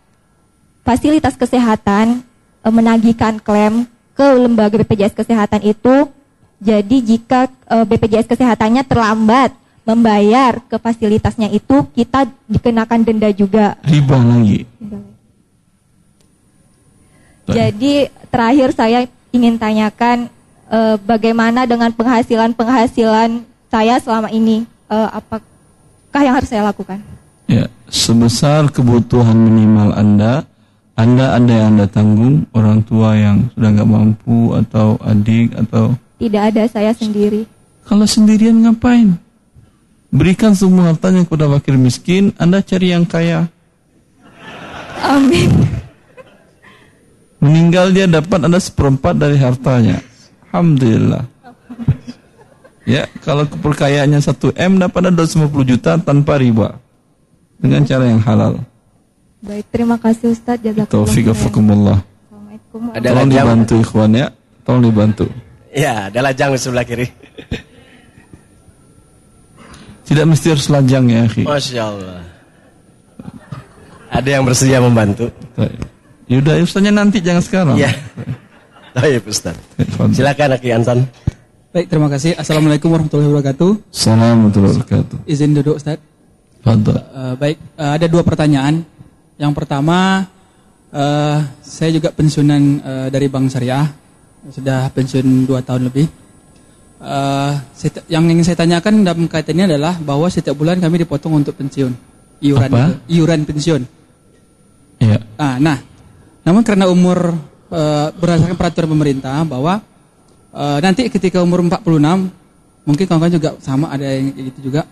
fasilitas kesehatan eh, menagihkan klaim ke lembaga BPJS Kesehatan itu jadi jika eh, BPJS Kesehatannya terlambat membayar ke fasilitasnya itu kita dikenakan denda juga. Riba lagi. Jadi terakhir saya ingin tanyakan eh, bagaimana dengan penghasilan-penghasilan saya selama ini? Eh, apakah yang harus saya lakukan? Ya, sebesar kebutuhan minimal Anda, Anda ada yang Anda tanggung, orang tua yang sudah nggak mampu atau adik atau Tidak ada saya sendiri. kalau sendirian ngapain? Berikan semua hartanya kepada fakir miskin, Anda cari yang kaya. Amin. Meninggal dia dapat Anda seperempat dari hartanya. Alhamdulillah. Ya, kalau keperkayaannya 1 M dapat Anda 250 juta tanpa riba. Dengan cara yang halal. Baik, terima kasih Ustadz. Jazakallah. Taufiq khairan. afakumullah. Ada Tolong lajang. dibantu ikhwan ya. Tolong dibantu. Ya, ada lajang di sebelah kiri. Tidak mesti harus lajang ya, akhi. Masya Allah. Ada yang bersedia membantu. Yaudah, ustaznya nanti jangan sekarang. Ya. Baik, Ustaz. Silakan Aki Ansan. Baik, terima kasih. Assalamualaikum warahmatullahi wabarakatuh. Assalamualaikum warahmatullahi wabarakatuh. Izin duduk, Ustaz. Fadal. Eh, baik, eh, ada dua pertanyaan. Yang pertama, eh, saya juga pensiunan eh, dari Bank Syariah, sudah pensiun dua tahun lebih. Eh, saya- yang ingin saya tanyakan dalam kaitan ini adalah bahwa setiap bulan kami dipotong untuk pensiun, iuran Apa? itu, iuran pensiun. Iya. Ah, nah, namun karena umur eh, berdasarkan peraturan pemerintah bahwa eh, nanti ketika umur 46, mungkin kawan-kawan juga sama ada yang gitu juga.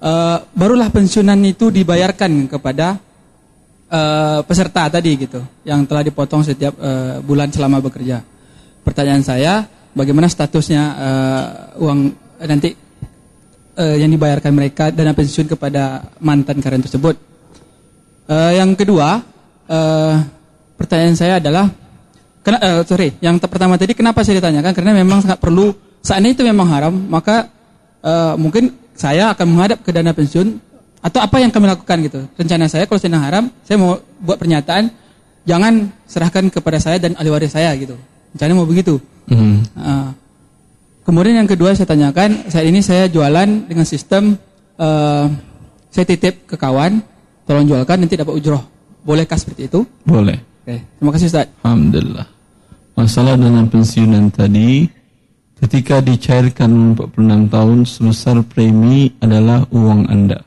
eh, barulah pensiunan itu dibayarkan kepada eh, peserta tadi gitu, yang telah dipotong setiap eh, bulan selama bekerja. Pertanyaan saya, bagaimana statusnya eh, uang nanti eh, yang dibayarkan mereka dana pensiun kepada mantan karyawan tersebut? Eh, yang kedua, eh, pertanyaan saya adalah, kena, eh, sorry, yang pertama tadi kenapa saya ditanyakan? Karena memang sangat perlu. Seandainya itu memang haram, maka eh, mungkin saya akan menghadap ke dana pensiun atau apa yang kami lakukan gitu. Rencana saya kalau sedang haram, saya mau buat pernyataan, jangan serahkan kepada saya dan ahli waris saya gitu. Rencananya mau begitu. Hmm. Ah. kemudian yang kedua saya tanyakan, saat ini saya jualan dengan sistem eh, saya titip ke kawan, tolong jualkan nanti dapat ujroh. Bolehkah seperti itu? Boleh. Oke, terima kasih Ustaz. Alhamdulillah. Masalah dana pensiunan tadi, ketika dicairkan 46 tahun, sebesar premi adalah uang Anda.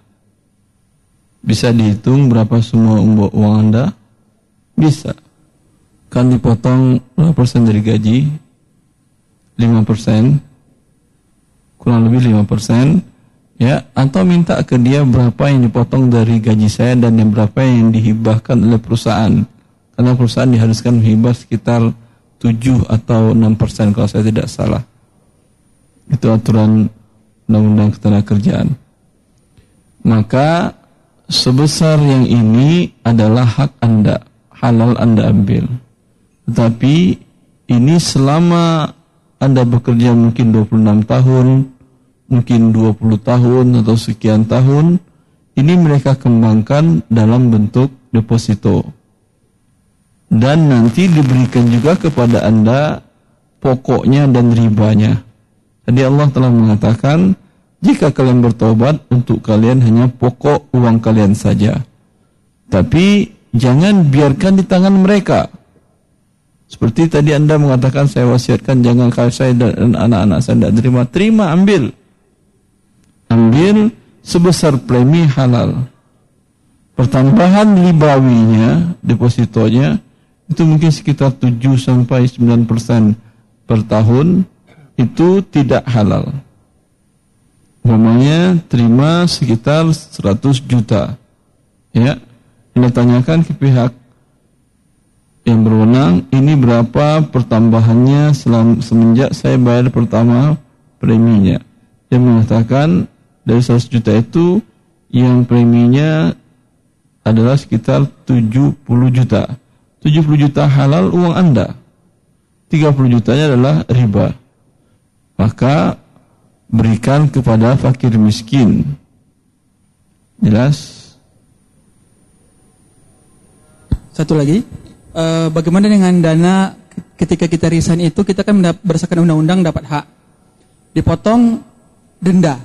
Bisa dihitung berapa semua uang Anda? Bisa. Kan dipotong berapa persen dari gaji? 5 persen. Kurang lebih 5 persen. Ya, atau minta ke dia berapa yang dipotong dari gaji saya dan yang berapa yang dihibahkan oleh perusahaan. Karena perusahaan diharuskan menghibah sekitar 7 atau 6 persen kalau saya tidak salah. Itu aturan Undang-Undang Ketenagakerjaan. Maka sebesar yang ini adalah hak Anda, halal Anda ambil. Tetapi ini selama Anda bekerja mungkin 26 tahun, mungkin 20 tahun atau sekian tahun, ini mereka kembangkan dalam bentuk deposito. Dan nanti diberikan juga kepada Anda pokoknya dan ribanya. Tadi Allah telah mengatakan, jika kalian bertobat, untuk kalian hanya pokok uang kalian saja. Tapi jangan biarkan di tangan mereka. Seperti tadi Anda mengatakan, saya wasiatkan jangan kalau saya dan anak-anak saya tidak terima. Terima, ambil. Ambil sebesar premi halal. Pertambahan ribawinya, depositonya, itu mungkin sekitar 7 sampai 9 persen per tahun itu tidak halal. Umpamanya terima sekitar 100 juta. Ya, Anda tanyakan ke pihak yang berwenang, ini berapa pertambahannya selam, semenjak saya bayar pertama preminya. Dia mengatakan dari 100 juta itu yang preminya adalah sekitar 70 juta. 70 juta halal uang Anda. 30 jutanya adalah riba. Maka berikan kepada fakir miskin. Jelas? Satu lagi, eh, bagaimana dengan dana ketika kita resign itu kita kan berdasarkan undang-undang dapat hak dipotong denda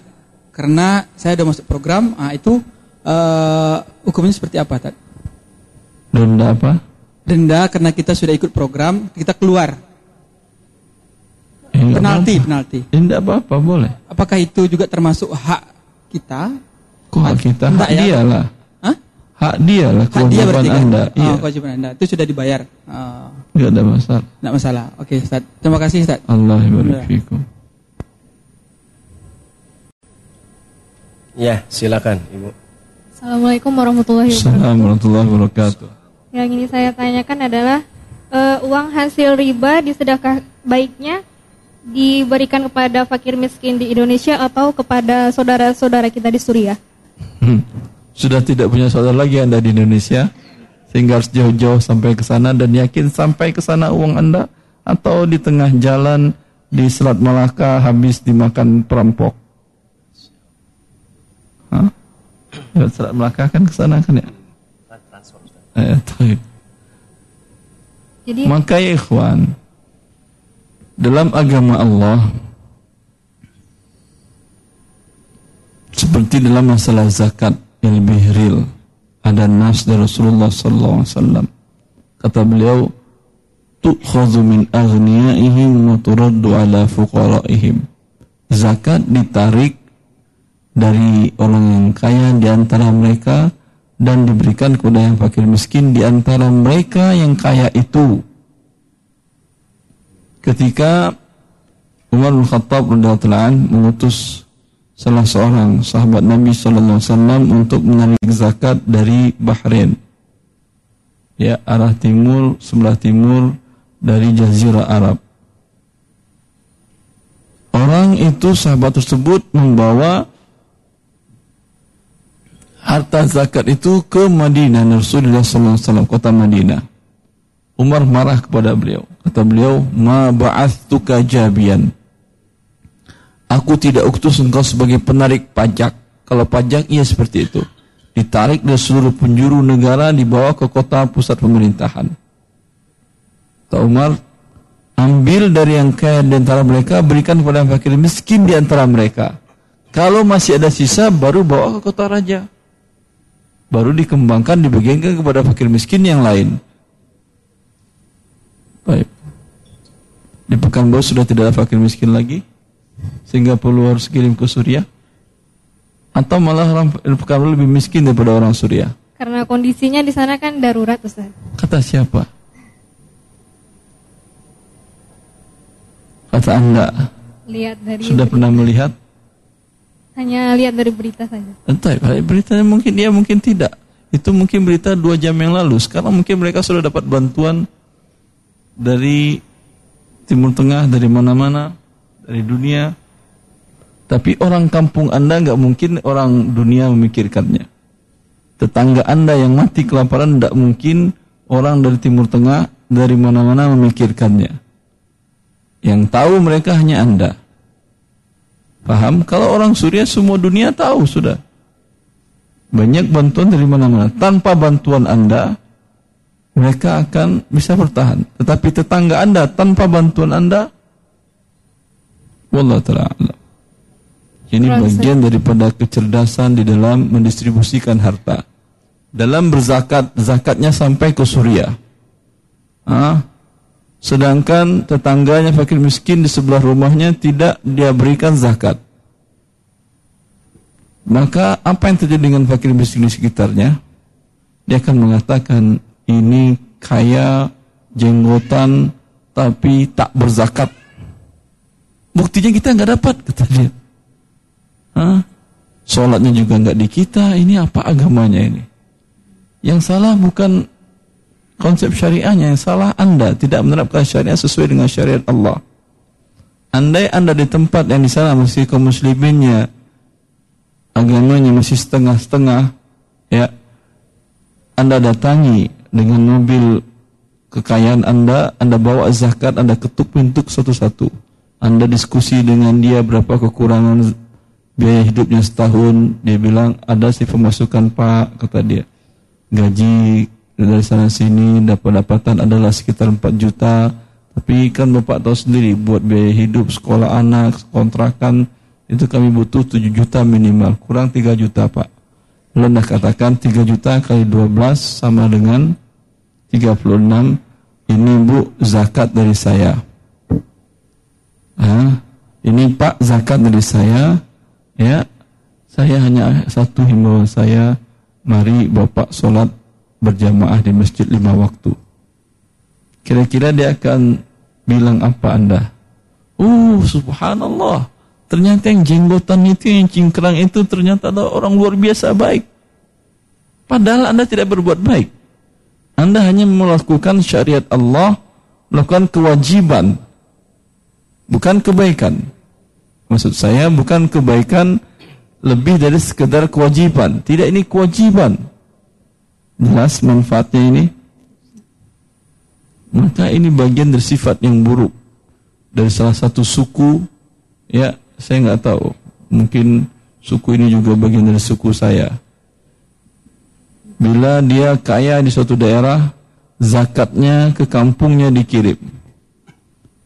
karena saya udah masuk program, ah itu eh, hukumnya seperti apa, Tad? Denda apa? Denda karena kita sudah ikut program, kita keluar. nggak penalti, apa-apa. penalti. Ya, Tidak apa-apa, boleh. Apakah itu juga termasuk hak kita? Kok hak kita? Hak ya? dia lah. Hah? Hak dia lah, Hak dia berarti kan? Anda. Oh, Iya, kewajiban Anda. Itu sudah dibayar. Oh, nggak ada masalah. enggak masalah. Oke, Ustaz. Terima kasih, Ustaz. Allah fikum. Ya, silakan Ibu. Assalamualaikum warahmatullahi wabarakatuh. Assalamualaikum warahmatullahi wabarakatuh. Yang ini saya tanyakan adalah eh, uang hasil riba di sedekah baiknya diberikan kepada fakir miskin di Indonesia atau kepada saudara-saudara kita di Suriah? Hmm. Sudah tidak punya saudara lagi Anda di Indonesia sehingga harus jauh-jauh sampai ke sana dan yakin sampai ke sana uang Anda atau di tengah jalan di Selat Malaka habis dimakan perampok. Hah? Selat Malaka kan ke sana kan ya? Eh. Jadi Maka ya ikhwan Dalam agama Allah Seperti dalam masalah zakat yang lebih real Ada nas dari Rasulullah SAW Kata beliau Tu'khadhu min aghniyaihim wa turaddu ala fuqaraihim Zakat ditarik dari orang yang kaya di antara mereka dan diberikan kepada yang fakir miskin di antara mereka yang kaya itu. Ketika Umar bin Khattab radhiyallahu mengutus salah seorang sahabat Nabi sallallahu alaihi wasallam untuk menarik zakat dari Bahrain. Ya, arah timur, sebelah timur dari jazirah Arab. Orang itu sahabat tersebut membawa harta zakat itu ke Madinah Rasulullah SAW kota Madinah. Umar marah kepada beliau. Kata beliau, "Ma ba'athtuka jabian." Aku tidak utus engkau sebagai penarik pajak. Kalau pajak iya seperti itu. Ditarik dari seluruh penjuru negara dibawa ke kota pusat pemerintahan. Kata Umar, ambil dari yang kaya di antara mereka, berikan kepada yang fakir miskin di antara mereka. Kalau masih ada sisa, baru bawa ke kota raja baru dikembangkan dibagikan kepada fakir miskin yang lain. Baik. Di Pekanbaru sudah tidak ada fakir miskin lagi sehingga perlu harus kirim ke Suriah atau malah orang Pekanbaru lebih miskin daripada orang Suriah. karena kondisinya di sana kan darurat Ustaz. Kata siapa? Kata Anda. Lihat dari Sudah pernah melihat? Hanya lihat dari berita saja. Entah, beritanya mungkin dia mungkin tidak. Itu mungkin berita dua jam yang lalu. Sekarang mungkin mereka sudah dapat bantuan dari Timur Tengah, dari mana-mana, dari dunia. Tapi orang kampung Anda nggak mungkin orang dunia memikirkannya. Tetangga Anda yang mati kelaparan tidak mungkin orang dari Timur Tengah, dari mana-mana memikirkannya. Yang tahu mereka hanya Anda. Paham? Kalau orang Suriah semua dunia tahu sudah. Banyak bantuan dari mana-mana. Tanpa bantuan Anda, mereka akan bisa bertahan. Tetapi tetangga Anda tanpa bantuan Anda, Wallah ta'ala. Ini bagian daripada kecerdasan di dalam mendistribusikan harta. Dalam berzakat, zakatnya sampai ke Suriah. Ah, Sedangkan tetangganya fakir miskin di sebelah rumahnya tidak dia berikan zakat. Maka apa yang terjadi dengan fakir miskin di sekitarnya? Dia akan mengatakan ini kaya jenggotan tapi tak berzakat. Buktinya kita nggak dapat kata dia. Hah? Sholatnya juga nggak di kita. Ini apa agamanya ini? Yang salah bukan konsep syariahnya yang salah Anda tidak menerapkan syariat sesuai dengan syariat Allah. Andai Anda di tempat yang di sana masih kaum musliminnya agamanya masih setengah-setengah ya Anda datangi dengan mobil kekayaan Anda, Anda bawa zakat, Anda ketuk pintu satu-satu. Anda diskusi dengan dia berapa kekurangan biaya hidupnya setahun. Dia bilang ada sih pemasukan Pak, kata dia. Gaji dari sana sini dapat dapatan adalah sekitar 4 juta. Tapi kan Bapak tahu sendiri buat biaya hidup, sekolah anak, kontrakan itu kami butuh 7 juta minimal, kurang 3 juta Pak. Anda katakan 3 juta kali 12 sama dengan 36 ini Bu zakat dari saya. ah, ini Pak zakat dari saya, ya, saya hanya satu himbauan saya, mari Bapak sholat berjamaah di masjid lima waktu. Kira-kira dia akan bilang apa Anda? Uh, subhanallah. Ternyata yang jenggotan itu, yang cingkrang itu ternyata ada orang luar biasa baik. Padahal Anda tidak berbuat baik. Anda hanya melakukan syariat Allah, melakukan kewajiban, bukan kebaikan. Maksud saya bukan kebaikan lebih dari sekedar kewajiban. Tidak ini kewajiban. Jelas manfaatnya ini? Maka ini bagian dari sifat yang buruk. Dari salah satu suku ya saya nggak tahu. Mungkin suku ini juga bagian dari suku saya. Bila dia kaya di suatu daerah zakatnya ke kampungnya dikirim.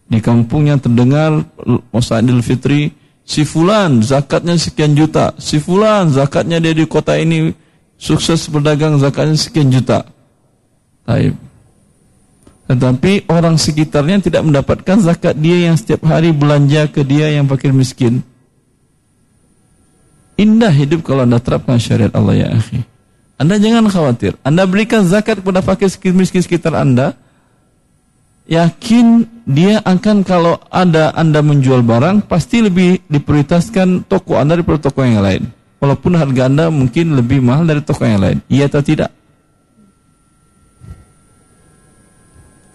Di kampungnya terdengar masa Idul Fitri si fulan zakatnya sekian juta. Si fulan zakatnya dia di kota ini sukses berdagang zakatnya sekian juta Taib tetapi orang sekitarnya tidak mendapatkan zakat dia yang setiap hari belanja ke dia yang fakir miskin. Indah hidup kalau anda terapkan syariat Allah ya akhi. Anda jangan khawatir. Anda berikan zakat kepada fakir miskin sekitar anda. Yakin dia akan kalau ada anda menjual barang, pasti lebih diprioritaskan toko anda daripada toko yang lain. Walaupun harga anda mungkin lebih mahal dari toko yang lain. Iya atau tidak?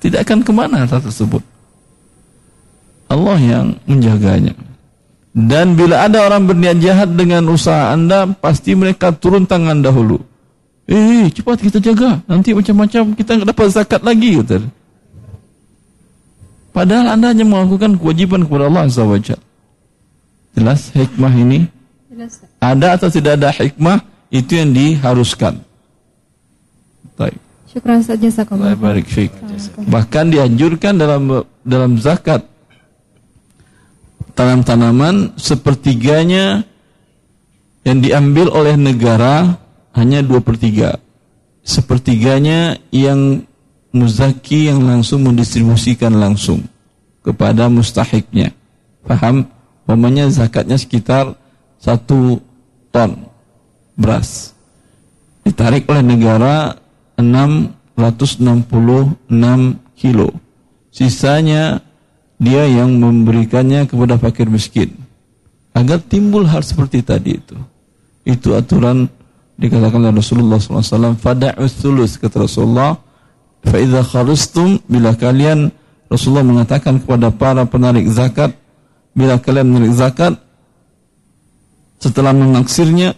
tidak akan ke mana harta tersebut. Allah yang menjaganya. Dan bila ada orang berniat jahat dengan usaha anda, pasti mereka turun tangan dahulu. Eh, cepat kita jaga. Nanti macam-macam kita nggak dapat zakat lagi. Gitu. Padahal anda hanya melakukan kewajiban kepada Allah Azza Jelas hikmah ini? Ada atau tidak ada hikmah, itu yang diharuskan. Baik. Syukran fik. Bahkan dianjurkan dalam dalam zakat tanam-tanaman sepertiganya yang diambil oleh negara hanya dua per tiga. Sepertiganya yang muzaki yang langsung mendistribusikan langsung kepada mustahiknya. Paham? Umpamanya zakatnya sekitar satu ton beras. Ditarik oleh negara 666 kilo. Sisanya dia yang memberikannya kepada fakir miskin. Agar timbul hal seperti tadi itu. Itu aturan dikatakan oleh Rasulullah SAW. Fada'us thulus kata Rasulullah. Fa'idha kharustum bila kalian Rasulullah mengatakan kepada para penarik zakat. Bila kalian menarik zakat. Setelah menaksirnya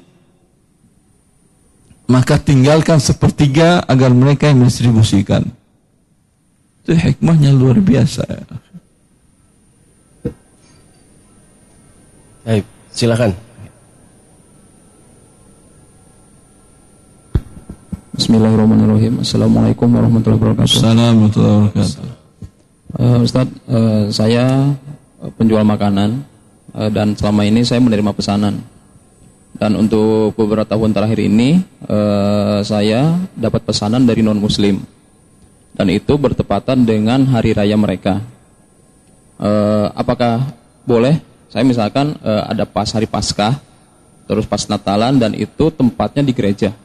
maka tinggalkan sepertiga agar mereka yang mendistribusikan. Itu hikmahnya luar biasa. Baik, silakan. Bismillahirrahmanirrahim. Assalamualaikum warahmatullahi wabarakatuh. Assalamualaikum warahmatullahi wabarakatuh. Uh, Ustaz, uh, saya penjual makanan uh, dan selama ini saya menerima pesanan. Dan untuk beberapa tahun terakhir ini uh, saya dapat pesanan dari non muslim dan itu bertepatan dengan hari raya mereka. Uh, apakah boleh? Saya misalkan uh, ada pas hari Paskah, terus pas Natalan dan itu tempatnya di gereja.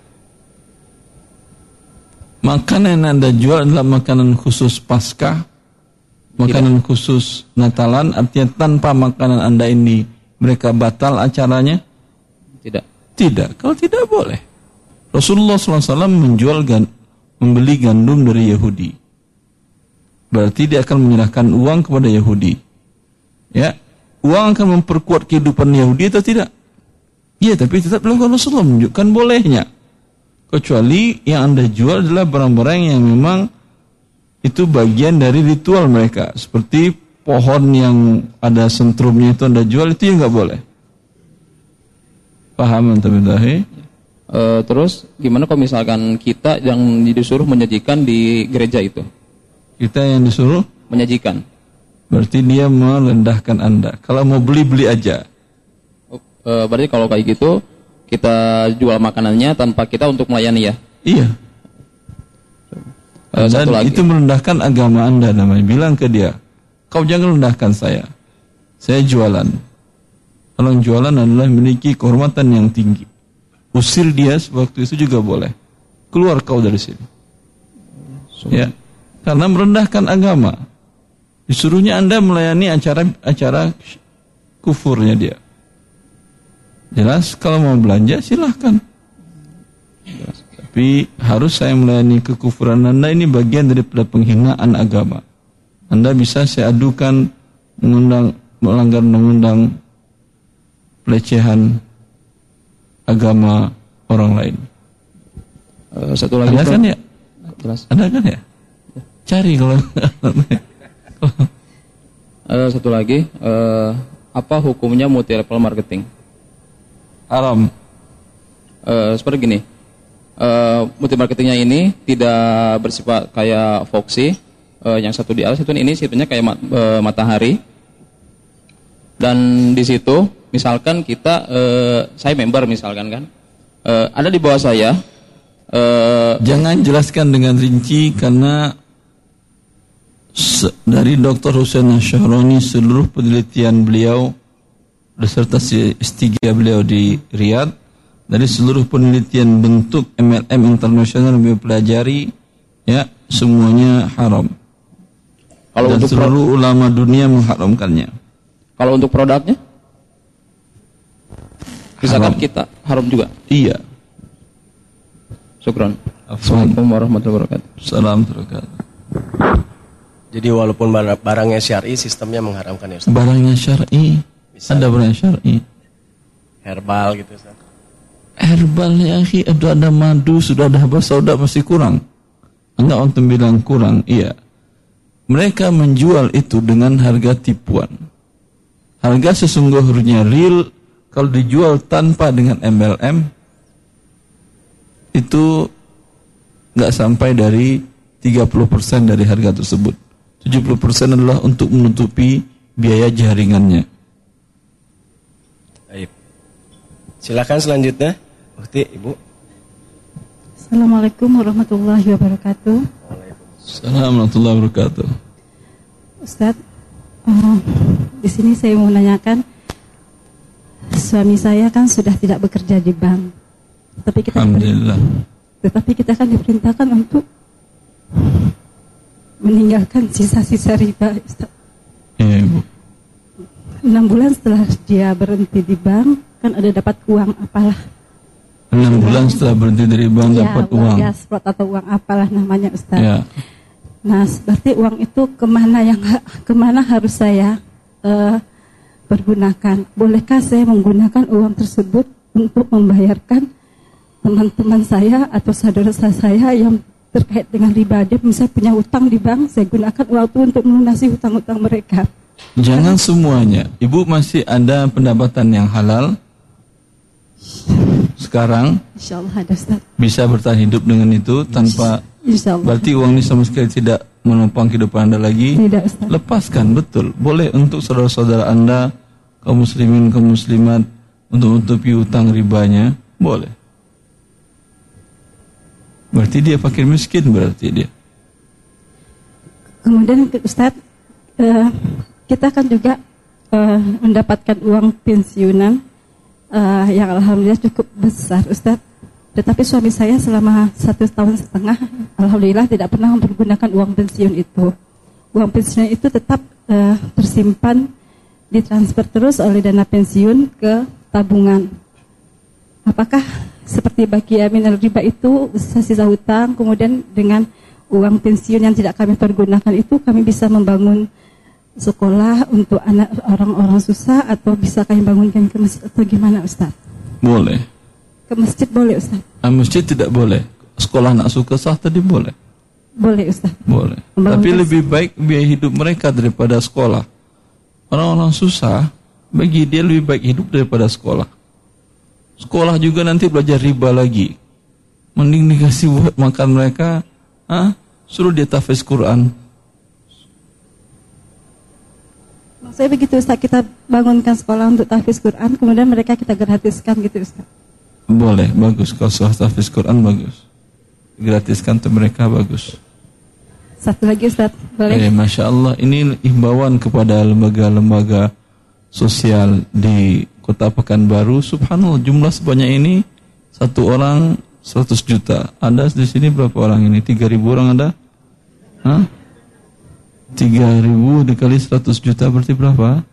Makanan yang anda jual adalah makanan khusus Paskah, makanan Tidak. khusus Natalan, artinya tanpa makanan anda ini mereka batal acaranya. Tidak. Tidak. Kalau tidak boleh. Rasulullah SAW menjual gan, membeli gandum dari Yahudi. Berarti dia akan menyerahkan uang kepada Yahudi. Ya, uang akan memperkuat kehidupan Yahudi atau tidak? Iya, tapi tetap dilakukan Rasulullah menunjukkan bolehnya. Kecuali yang anda jual adalah barang-barang yang memang itu bagian dari ritual mereka. Seperti pohon yang ada sentrumnya itu anda jual itu yang nggak boleh. Paham antum billahi? Uh, terus gimana kalau misalkan kita yang disuruh menyajikan di gereja itu? Kita yang disuruh menyajikan. Berarti dia merendahkan Anda. Kalau mau beli beli aja. Uh, berarti kalau kayak gitu kita jual makanannya tanpa kita untuk melayani ya? Iya. Uh, Dan lagi. itu merendahkan agama Anda namanya. Bilang ke dia, kau jangan rendahkan saya. saya jualan. Yang jualan adalah memiliki kehormatan yang tinggi. Usir dia waktu itu juga boleh. Keluar kau dari sini. Ya, karena merendahkan agama. Disuruhnya Anda melayani acara acara kufurnya dia. Jelas kalau mau belanja silahkan. Tapi harus saya melayani kekufuran Anda ini bagian daripada penghinaan agama. Anda bisa saya adukan mengundang melanggar undang-undang pelecehan agama orang lain. Eh, satu lagi Ustaz. kan ya? Jelas. Ada kan ya? Cari kalau Eh, satu lagi, eh, apa hukumnya multi level marketing? Haram. Seperti gini, eh, multi marketingnya ini tidak bersifat kayak Foxy, eh, yang satu di atas itu ini situnya kayak ma- eh, matahari. Dan di situ, misalkan kita, eh, saya member misalkan kan, eh, ada di bawah saya. eh, Jangan jelaskan dengan rinci karena dari Dr. Hussein Syahroni seluruh penelitian beliau beserta si S3 beliau di Riyadh dari seluruh penelitian bentuk MLM internasional yang beliau pelajari ya semuanya haram. Kalau Dan untuk seluruh ulama dunia mengharamkannya. Kalau untuk produknya, Haram. kita haram juga. Iya. Syukran. Assalamualaikum warahmatullahi wabarakatuh. Salam terkait. Jadi walaupun bar- barangnya syar'i sistemnya mengharamkan ya Ustaz. Barangnya syar'i, ada barang syar'i. Herbal gitu Ustaz. Herbal ya akhi, sudah ada madu, sudah ada habas sauda masih kurang. Enggak untuk bilang kurang, iya. Mereka menjual itu dengan harga tipuan. Harga sesungguhnya real kalau dijual tanpa dengan MLM itu nggak sampai dari 30% dari harga tersebut. 70% adalah untuk menutupi biaya jaringannya. Baik. Silakan selanjutnya. Bukti Ibu. Assalamualaikum warahmatullahi wabarakatuh. Assalamualaikum warahmatullahi wabarakatuh. Ustadz, eh, di sini saya mau menanyakan, suami saya kan sudah tidak bekerja di bank, tapi kita Alhamdulillah. tetapi kita kan diperintahkan untuk meninggalkan sisa-sisa riba. Ustadz. Iya, Ibu. Bulan setelah dia berhenti di bank, kan ada dapat uang apalah. Enam bulan setelah berhenti dari bank Ya, dapat uang. Ya, sprot atau uang apalah namanya Ustaz. Ya. Nah, berarti uang itu ke mana yang ke mana harus saya eh, pergunakan? Bolehkah saya menggunakan uang tersebut untuk membayarkan teman-teman saya atau saudara saya yang terkait dengan riba? Dia misalnya punya utang di bank, saya gunakan uang itu untuk melunasi hutang-hutang mereka. Jangan semuanya. Ibu masih ada pendapatan yang halal. Sekarang Insya Allah ada Ustaz. bisa bertahan hidup dengan itu tanpa Insya Allah. berarti uang ini sama sekali tidak menopang kehidupan Anda lagi. Tidak, Ustaz. Lepaskan betul. Boleh untuk saudara-saudara Anda kaum muslimin kaum muslimat untuk menutupi utang ribanya, boleh. Berarti dia fakir miskin berarti dia. Kemudian ke- Ustadz, eh, kita kan juga eh, mendapatkan uang pensiunan eh, yang alhamdulillah cukup besar Ustadz. Tetapi suami saya selama satu tahun setengah, alhamdulillah tidak pernah mempergunakan uang pensiun itu. Uang pensiun itu tetap eh, tersimpan, ditransfer terus oleh dana pensiun ke tabungan. Apakah seperti bagi minal riba itu sisa hutang, kemudian dengan uang pensiun yang tidak kami pergunakan itu kami bisa membangun sekolah untuk anak orang-orang susah atau bisa kami bangunkan ke atau gimana Ustaz? Boleh. Ke masjid boleh Ustaz? Ah, masjid tidak boleh. Sekolah anak suka sah tadi boleh. Boleh Ustaz. Boleh. Tapi lebih baik biaya hidup mereka daripada sekolah. Orang-orang susah, bagi dia lebih baik hidup daripada sekolah. Sekolah juga nanti belajar riba lagi. Mending dikasih buat makan mereka, ah, suruh dia tahfiz Quran. Saya begitu Ustaz, kita bangunkan sekolah untuk tahfiz Quran, kemudian mereka kita gratiskan gitu Ustaz. Boleh, bagus. Kalau sudah tahfiz Quran, bagus. Gratiskan untuk mereka, bagus. Satu lagi Ustaz, boleh? Eh, Masya Allah, ini himbauan kepada lembaga-lembaga sosial di kota Pekanbaru, subhanallah jumlah sebanyak ini satu orang 100 juta. Ada di sini berapa orang ini? 3000 orang ada? Hah? 3000 dikali 100 juta berarti berapa?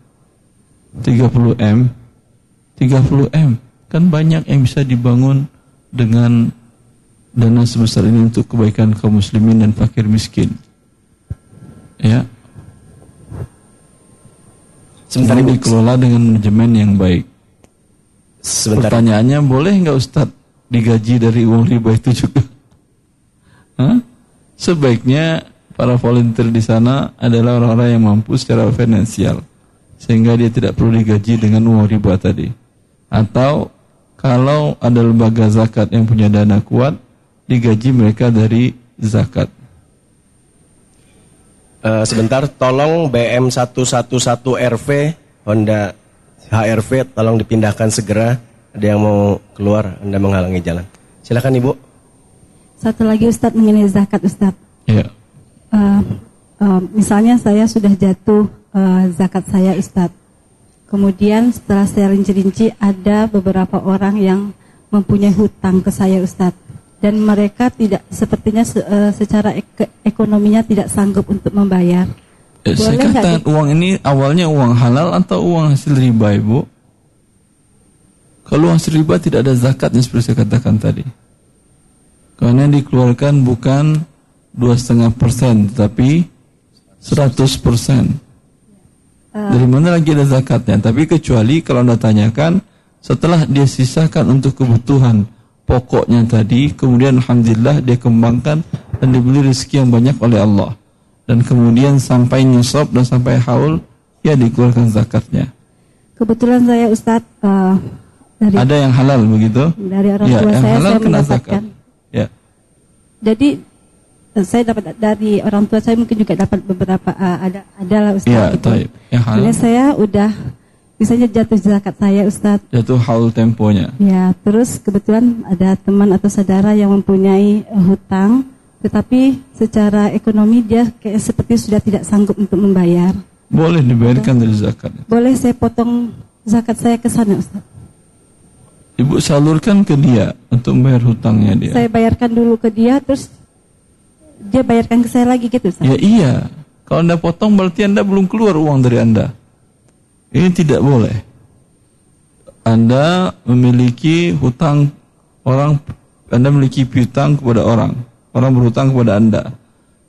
30 M. 30 M. Kan banyak yang bisa dibangun dengan dana sebesar ini untuk kebaikan kaum muslimin dan fakir miskin. Ya. Sebentar, Ini dikelola dengan manajemen yang baik. Sebentar. Pertanyaannya boleh nggak Ustadz digaji dari uang riba itu juga? Hah? Sebaiknya para volunteer di sana adalah orang-orang yang mampu secara finansial sehingga dia tidak perlu digaji dengan uang riba tadi. Atau kalau ada lembaga zakat yang punya dana kuat, digaji mereka dari zakat. Eh, sebentar, tolong BM 111 RV Honda HRV tolong dipindahkan segera. Ada yang mau keluar, Anda menghalangi jalan. Silakan Ibu. Satu lagi Ustadz mengenai zakat Ustadz. Ya. Eh, eh, misalnya saya sudah jatuh eh, zakat saya Ustadz. Kemudian setelah saya rinci-rinci ada beberapa orang yang mempunyai hutang ke saya Ustadz. Dan mereka tidak sepertinya se- eh, secara ek- ekonominya tidak sanggup untuk membayar. Eh, saya Boleh katakan di- uang ini awalnya uang halal atau uang hasil riba Ibu? Kalau hasil riba tidak ada zakatnya seperti saya katakan tadi. Karena yang dikeluarkan bukan dua setengah persen, tetapi 100 persen. Dari mana lagi ada zakatnya? Tapi kecuali kalau anda tanyakan setelah dia sisakan untuk kebutuhan pokoknya tadi, kemudian alhamdulillah dia kembangkan dan dibeli rezeki yang banyak oleh Allah. Dan kemudian sampai nyusop dan sampai haul, ya dikeluarkan zakatnya. Kebetulan saya Ustadz eh, dari Ada yang halal begitu? dari orang ya, tua yang saya halal saya kena zakat. Ya. Jadi saya dapat dari orang tua saya mungkin juga dapat beberapa eh, ada adalah Ustadz. Ya, gitu. taib. Kemudian saya udah misalnya jatuh zakat saya Ustadz. Jatuh haul temponya. Ya, terus kebetulan ada teman atau saudara yang mempunyai eh, hutang, tetapi secara ekonomi dia kayak seperti sudah tidak sanggup untuk membayar. Boleh dibayarkan dari zakat. Boleh saya potong zakat saya ke sana, Ustaz? Ibu salurkan ke dia untuk membayar hutangnya dia. Saya bayarkan dulu ke dia, terus dia bayarkan ke saya lagi gitu, Ustaz? Ya iya. Kalau anda potong berarti anda belum keluar uang dari anda. Ini tidak boleh. Anda memiliki hutang orang, anda memiliki piutang kepada orang, orang berhutang kepada anda.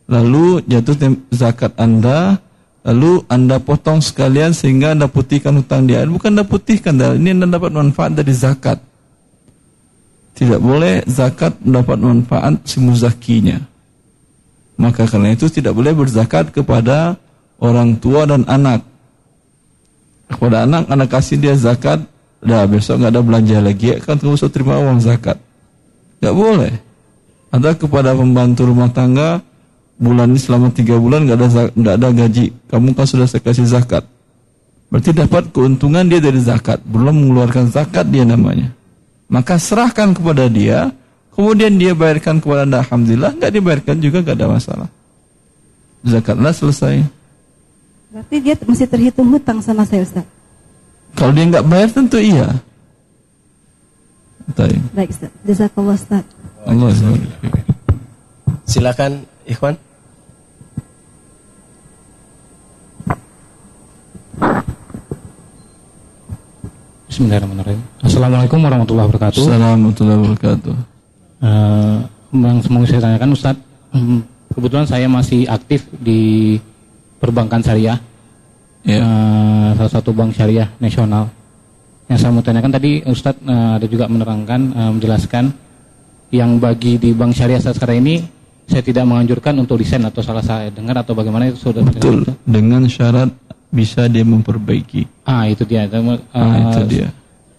Lalu jatuh zakat anda, lalu anda potong sekalian sehingga anda putihkan hutang dia. Bukan anda putihkan, ini anda dapat manfaat dari zakat. Tidak boleh zakat mendapat manfaat si muzakinya. Maka karena itu tidak boleh berzakat kepada orang tua dan anak. Kepada anak, anak kasih dia zakat, dah besok nggak ada belanja lagi, kan kamu terima uang zakat. Nggak boleh. Ada kepada pembantu rumah tangga, bulan ini selama tiga bulan nggak ada nggak ada gaji, kamu kan sudah saya kasih zakat. Berarti dapat keuntungan dia dari zakat, belum mengeluarkan zakat dia namanya. Maka serahkan kepada dia, kemudian dia bayarkan kepada anda, alhamdulillah, nggak dibayarkan juga nggak ada masalah. Zakatlah selesai. Berarti dia masih terhitung hutang sama saya, Ustaz? Kalau dia nggak bayar tentu iya. Baik. Baik, Ustaz. Jazakallah, Ustaz. Allah Silakan Ikhwan. Bismillahirrahmanirrahim. Assalamualaikum warahmatullahi wabarakatuh. Assalamualaikum warahmatullahi wabarakatuh. Eh, yang mau saya tanyakan Ustadz, hmm, kebetulan saya masih aktif di perbankan syariah, Ya. Eh, salah satu bank syariah nasional. Yang saya mau tanyakan tadi Ustadz eh, ada juga menerangkan, eh, menjelaskan yang bagi di bank syariah saat sekarang ini saya tidak menganjurkan untuk desain atau salah saya dengar atau bagaimana itu sudah Betul. Dengan syarat bisa dia memperbaiki. Ah itu dia. Eh, Ah, itu dia.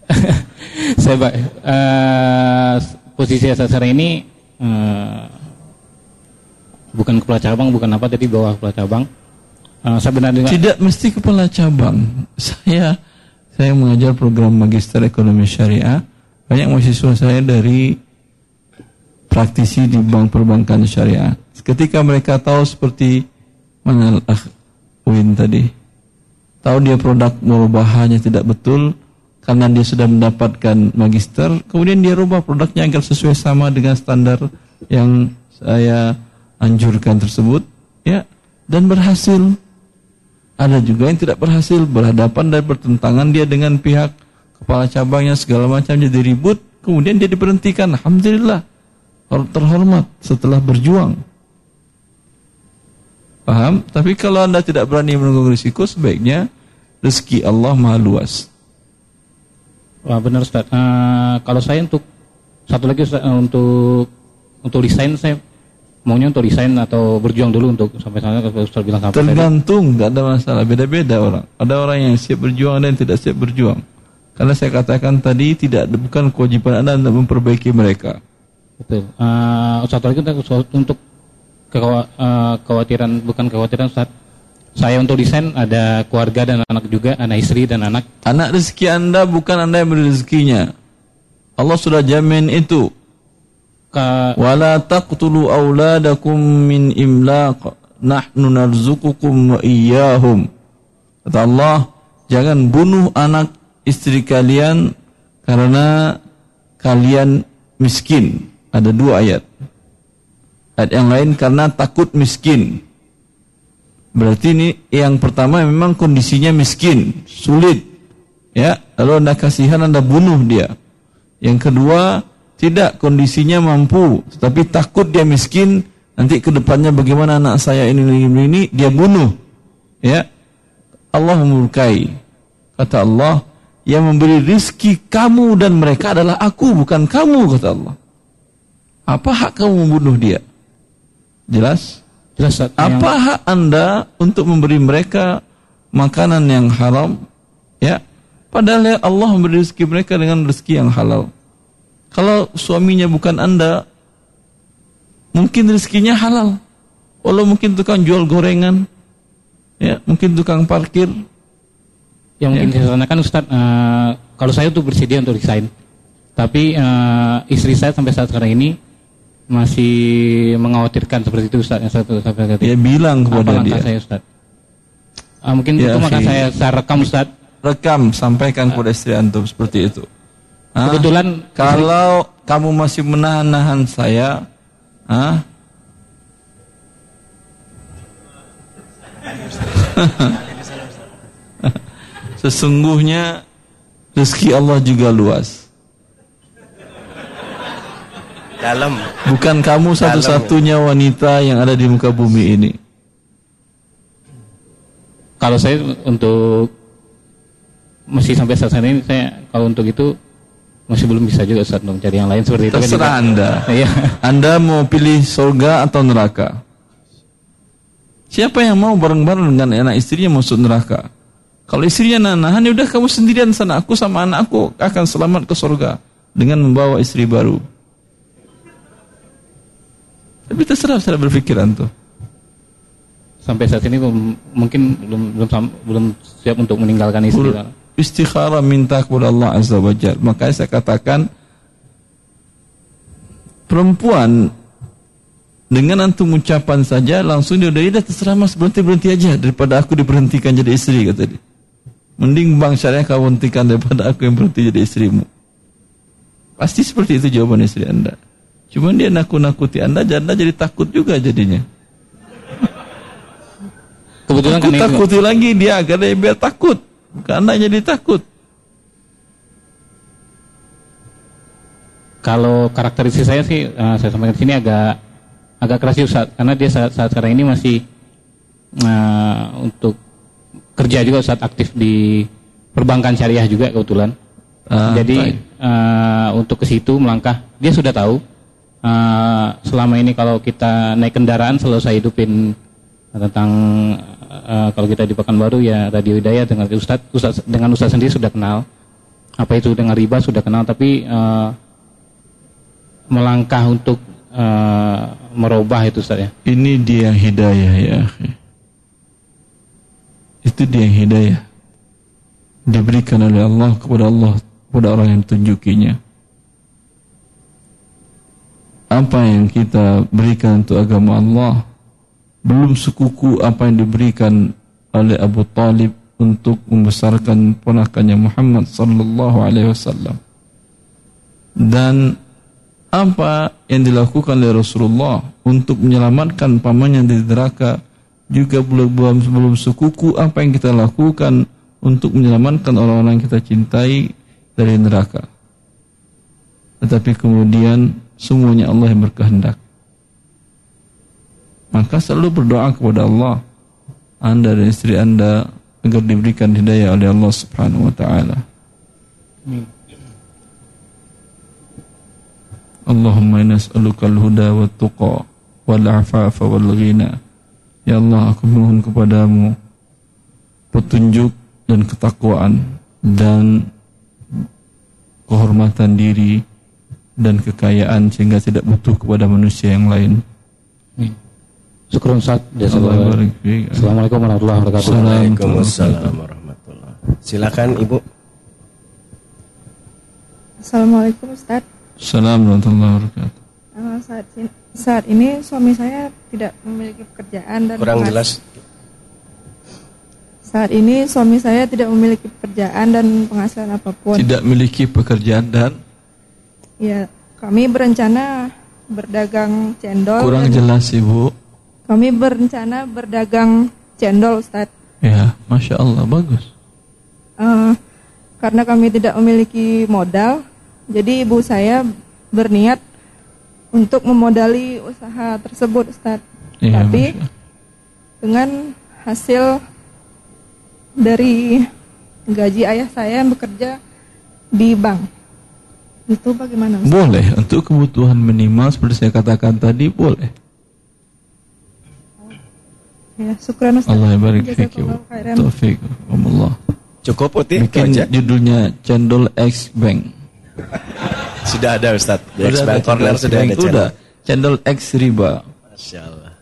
saya eh, posisi sekarang ini eh, bukan kepala cabang, bukan apa tadi bawah kepala cabang. Eh, saya benar dengan Tidak mesti kepala cabang. Saya saya mengajar program magister ekonomi syariah. Banyak mahasiswa saya dari praktisi di bank perbankan syariah. Ketika mereka tahu seperti mana ah Win tadi, tahu dia produk murobahannya tidak betul karena dia sudah mendapatkan magister, kemudian dia rubah produknya agar sesuai sama dengan standar yang saya anjurkan tersebut, ya, dan berhasil. Ada juga yang tidak berhasil, berhadapan dan bertentangan dia dengan pihak kepala cabangnya segala macam jadi ribut, kemudian dia diberhentikan. Alhamdulillah, terhormat setelah berjuang. Paham? Tapi kalau anda tidak berani menanggung risiko, sebaiknya rezeki Allah maha luas. Wah benar Ustaz. Uh, kalau saya untuk satu lagi Ustaz, uh, untuk untuk desain saya maunya untuk desain atau berjuang dulu untuk sampai sana kalau Ustaz bilang sampai Tergantung, tidak ada masalah. Beda-beda orang. Ada orang yang siap berjuang dan tidak siap berjuang. Karena saya katakan tadi tidak bukan kewajiban anda untuk memperbaiki mereka. Betul. Uh, satu lagi untuk, untuk kekhawatiran bukan kekhawatiran saat saya untuk desain ada keluarga dan anak juga, anak istri dan anak. Anak rezeki Anda bukan Anda yang beri rezekinya. Allah sudah jamin itu. Ka... Wala taqtulu auladakum min imlaq. Nahnu narzukukum wa iyyahum. Kata Allah, jangan bunuh anak istri kalian karena kalian miskin. Ada dua ayat. Ayat yang lain karena takut miskin. Berarti ini yang pertama memang kondisinya miskin, sulit. Ya, lalu Anda kasihan Anda bunuh dia. Yang kedua, tidak kondisinya mampu, tetapi takut dia miskin, nanti ke depannya bagaimana anak saya ini ini, ini dia bunuh. Ya. Allah memurkai. Kata Allah, yang memberi rizki kamu dan mereka adalah aku, bukan kamu, kata Allah. Apa hak kamu membunuh dia? Jelas? Jelas. Apa yang... hak Anda untuk memberi mereka makanan yang haram? Ya. Padahal ya Allah memberi rezeki mereka dengan rezeki yang halal. Kalau suaminya bukan Anda, mungkin rezekinya halal. Walau mungkin tukang jual gorengan, ya, mungkin tukang parkir. Yang mungkin ya. saya kan Ustaz, uh, kalau saya tuh bersedia untuk resign. Tapi uh, istri saya sampai saat sekarang ini masih mengkhawatirkan seperti itu Ustaz yang satu sampai Ya bilang kepada Apa dia. saya Ustaz? Ah, mungkin ya, itu maka saya, saya rekam Ustaz. Rekam sampaikan kepada istri antum seperti itu. Ah, Kebetulan kalau istri... kamu masih menahan-nahan saya, ah, Sesungguhnya rezeki Allah juga luas. Dalam. Bukan kamu satu-satunya wanita yang ada di muka bumi ini. Kalau saya untuk masih sampai saat ini saya kalau untuk itu masih belum bisa juga saat untuk cari yang lain seperti itu. Terserah kan Anda. Iya. Anda mau pilih surga atau neraka? Siapa yang mau bareng-bareng dengan anak istrinya masuk neraka? Kalau istrinya nahan, ya udah kamu sendirian sana. Aku sama anakku akan selamat ke surga dengan membawa istri baru. Tapi terserah cara berpikir antum. Sampai saat ini mungkin belum belum belum siap untuk meninggalkan istri. Istikharah minta kepada Allah Azza wa Jalla. Makanya saya katakan perempuan dengan antum ucapan saja langsung dia udah terserah mas berhenti berhenti aja daripada aku diberhentikan jadi istri kata dia. Mending bang syariah kau hentikan daripada aku yang berhenti jadi istrimu. Pasti seperti itu jawaban istri anda. Cuman dia nakut-nakuti Anda, Anda jadi takut juga jadinya. Kebetulan kan takuti itu. lagi dia agar dia biar takut. Karena jadi takut. Kalau karakteristik saya sih, uh, saya sampaikan sini agak agak keras Ustaz, karena dia saat, saat sekarang ini masih uh, untuk kerja juga saat aktif di perbankan syariah juga kebetulan. Uh, Jadi uh, untuk ke situ melangkah, dia sudah tahu uh, selama ini kalau kita naik kendaraan selalu saya hidupin tentang uh, kalau kita di Pekanbaru ya Radio Hidayah dengan Ustadz, Ustadz dengan Ustadz sendiri sudah kenal apa itu dengan riba sudah kenal tapi uh, melangkah untuk uh, merubah itu Ustadz ya. Ini dia hidayah ya. Itu dia hidayah. Diberikan oleh Allah kepada Allah kepada orang yang tunjukinya apa yang kita berikan untuk agama Allah belum sekuku apa yang diberikan oleh Abu Talib untuk membesarkan ponakannya Muhammad sallallahu alaihi wasallam. Dan apa yang dilakukan oleh Rasulullah untuk menyelamatkan pamannya dari neraka juga belum belum sebelum sekuku apa yang kita lakukan untuk menyelamatkan orang-orang yang kita cintai dari neraka. Tetapi kemudian semuanya Allah yang berkehendak. Maka selalu berdoa kepada Allah Anda dan istri Anda agar diberikan hidayah oleh Allah Subhanahu wa taala. Allahumma nas'aluka al-huda wa tuqa wal afafa wal ghina. Ya Allah, aku mohon kepadamu petunjuk dan ketakwaan dan kehormatan diri dan kekayaan sehingga tidak butuh kepada manusia yang lain. Syukur Ustaz. Allah barik fiik. Assalamualaikum warahmatullahi wabarakatuh. Waalaikumsalam warahmatullahi Silakan Ibu. Assalamualaikum Ustaz. Assalamualaikum warahmatullahi wabarakatuh. Uh, saat, ini- saat ini suami saya tidak memiliki pekerjaan dan Kurang jelas. Saat ini suami saya tidak memiliki pekerjaan dan penghasilan apa pun. Tidak memiliki pekerjaan dan Ya, kami berencana berdagang cendol. kurang dan- jelas Ibu. Kami berencana berdagang cendol, Ustaz. Ya, masya Allah bagus. Eh, karena kami tidak memiliki modal, jadi ibu saya berniat untuk memodali usaha tersebut, Ustaz. Iya, Tapi dengan hasil dari gaji ayah saya yang bekerja di bank. Itu bagaimana, Ustaz? Boleh untuk kebutuhan minimal seperti saya katakan tadi boleh. Ya, syukran Ustaz. Allah barik fik Jazakallahu khairan. Taufik Allah. Cukup putih Bikin aja. judulnya Cendol X Bank. Sudah ada Ustaz. Di Sudah X-Bank ada Corner Cendol X sudah Bank. ada channel. Sudah. Cendol X riba. Masya Allah.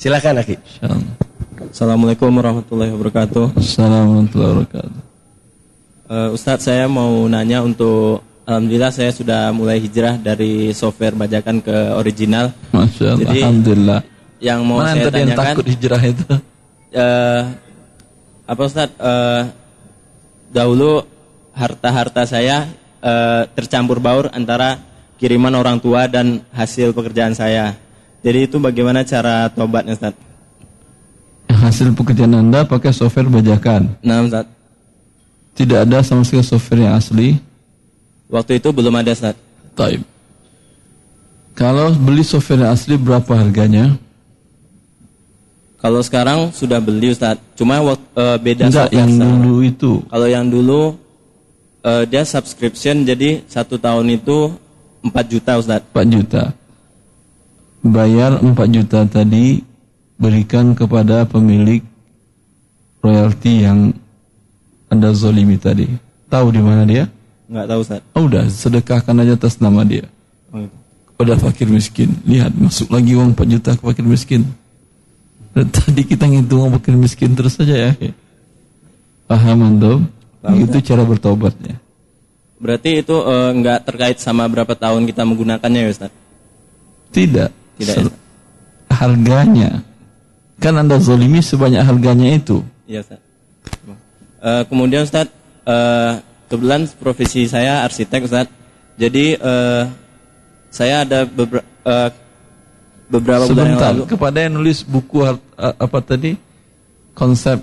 Silakan Aki. Assalamualaikum warahmatullahi wabarakatuh. Assalamualaikum warahmatullahi wabarakatuh. Uh, Ustadz saya mau nanya untuk Alhamdulillah saya sudah mulai hijrah dari software bajakan ke original. Masya Allah. Jadi, Alhamdulillah. Yang mau Mana saya tadi yang tanyakan takut hijrah itu? eh, apa Ustadz eh, dahulu harta-harta saya eh, tercampur baur antara kiriman orang tua dan hasil pekerjaan saya. Jadi itu bagaimana cara tobatnya Ustadz? Hasil pekerjaan Anda pakai software bajakan. Nah Ustadz, Tidak ada sama sekali software yang asli. Waktu itu belum ada Ustadz. Taib. Kalau beli software asli berapa harganya? Kalau sekarang sudah beli Ustadz, cuma wak- eh, beda Enggak, software yang dulu itu. Kalau yang dulu eh, dia subscription jadi satu tahun itu 4 juta Ustadz. 4 juta. Bayar 4 juta tadi berikan kepada pemilik royalti yang Anda zolimi tadi. Tahu di mana dia? Nggak tahu Ustadz. Oh, udah, sedekahkan aja atas nama dia. Oh, gitu. Kepada fakir miskin. Lihat, masuk lagi uang 4 juta ke fakir miskin. Dan tadi kita ngitung uang fakir miskin terus saja ya. Paham antum? Itu cara bertobatnya. Berarti itu nggak terkait sama berapa tahun kita menggunakannya ya Ustadz? Tidak. Tidak, Sel- Harganya. Kan Anda zolimi sebanyak harganya itu. Iya Ustadz. Eh, kemudian Ustadz, eh, kebetulan profesi saya arsitek Ustadz. Jadi eh, saya ada bebera- eh, beberapa bulan yang lalu. kepada yang nulis buku a- apa tadi? Konsep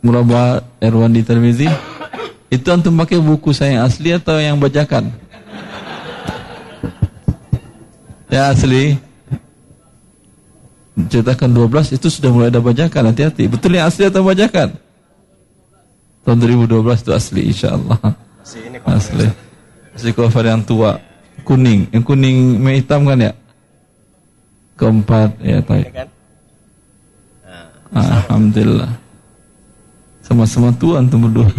Murabba Erwan di televisi. Itu antum pakai buku saya yang asli atau yang bajakan? Ya asli. Cetakan 12 itu sudah mulai ada bajakan, hati-hati. Betul yang asli atau bajakan? Tahun 2012 itu asli insyaallah. Asli. Asli cover yang tua, kuning. Yang kuning merah hitam kan ya? Keempat ya baik. Alhamdulillah. Sama-sama tua antum berdua.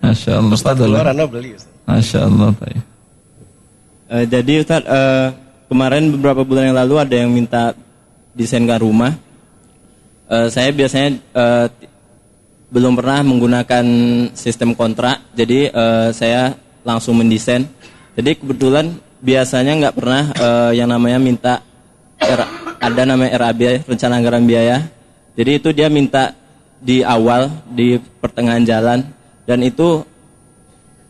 Masya Allah. Ustaz Anda beli Ustaz. Masya Allah. baik. Eh, jadi Ustadz, eh, kemarin beberapa bulan yang lalu ada yang minta desainkan rumah. Eh, saya biasanya eh, t- belum pernah menggunakan sistem kontrak, jadi eh, saya langsung mendesain. Jadi kebetulan biasanya nggak pernah eh, yang namanya minta R- ada namanya RAB rencana anggaran biaya. Jadi itu dia minta di awal di pertengahan jalan dan itu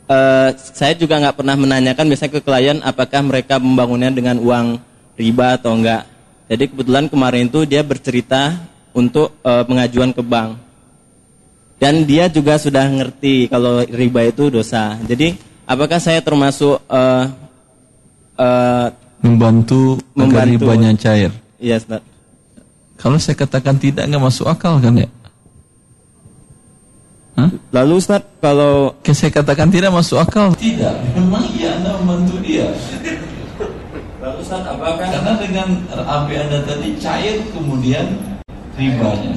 eh, saya juga nggak pernah menanyakan biasanya ke klien apakah mereka membangunnya dengan uang riba atau enggak. Jadi kebetulan kemarin itu dia bercerita untuk eh, pengajuan ke bank. Dan dia juga sudah ngerti kalau riba itu dosa. Jadi apakah saya termasuk eh, eh, Membantu, agar Membantu. ribanya cair. Iya, Ustaz. Kalau saya katakan tidak, nggak masuk akal kan ya? Lalu Ustaz, kalau Oke, saya katakan tidak masuk akal. Tidak, memang iya Anda membantu dia. Lalu Ustaz, apakah Karena dengan RAB Anda tadi cair kemudian ribanya.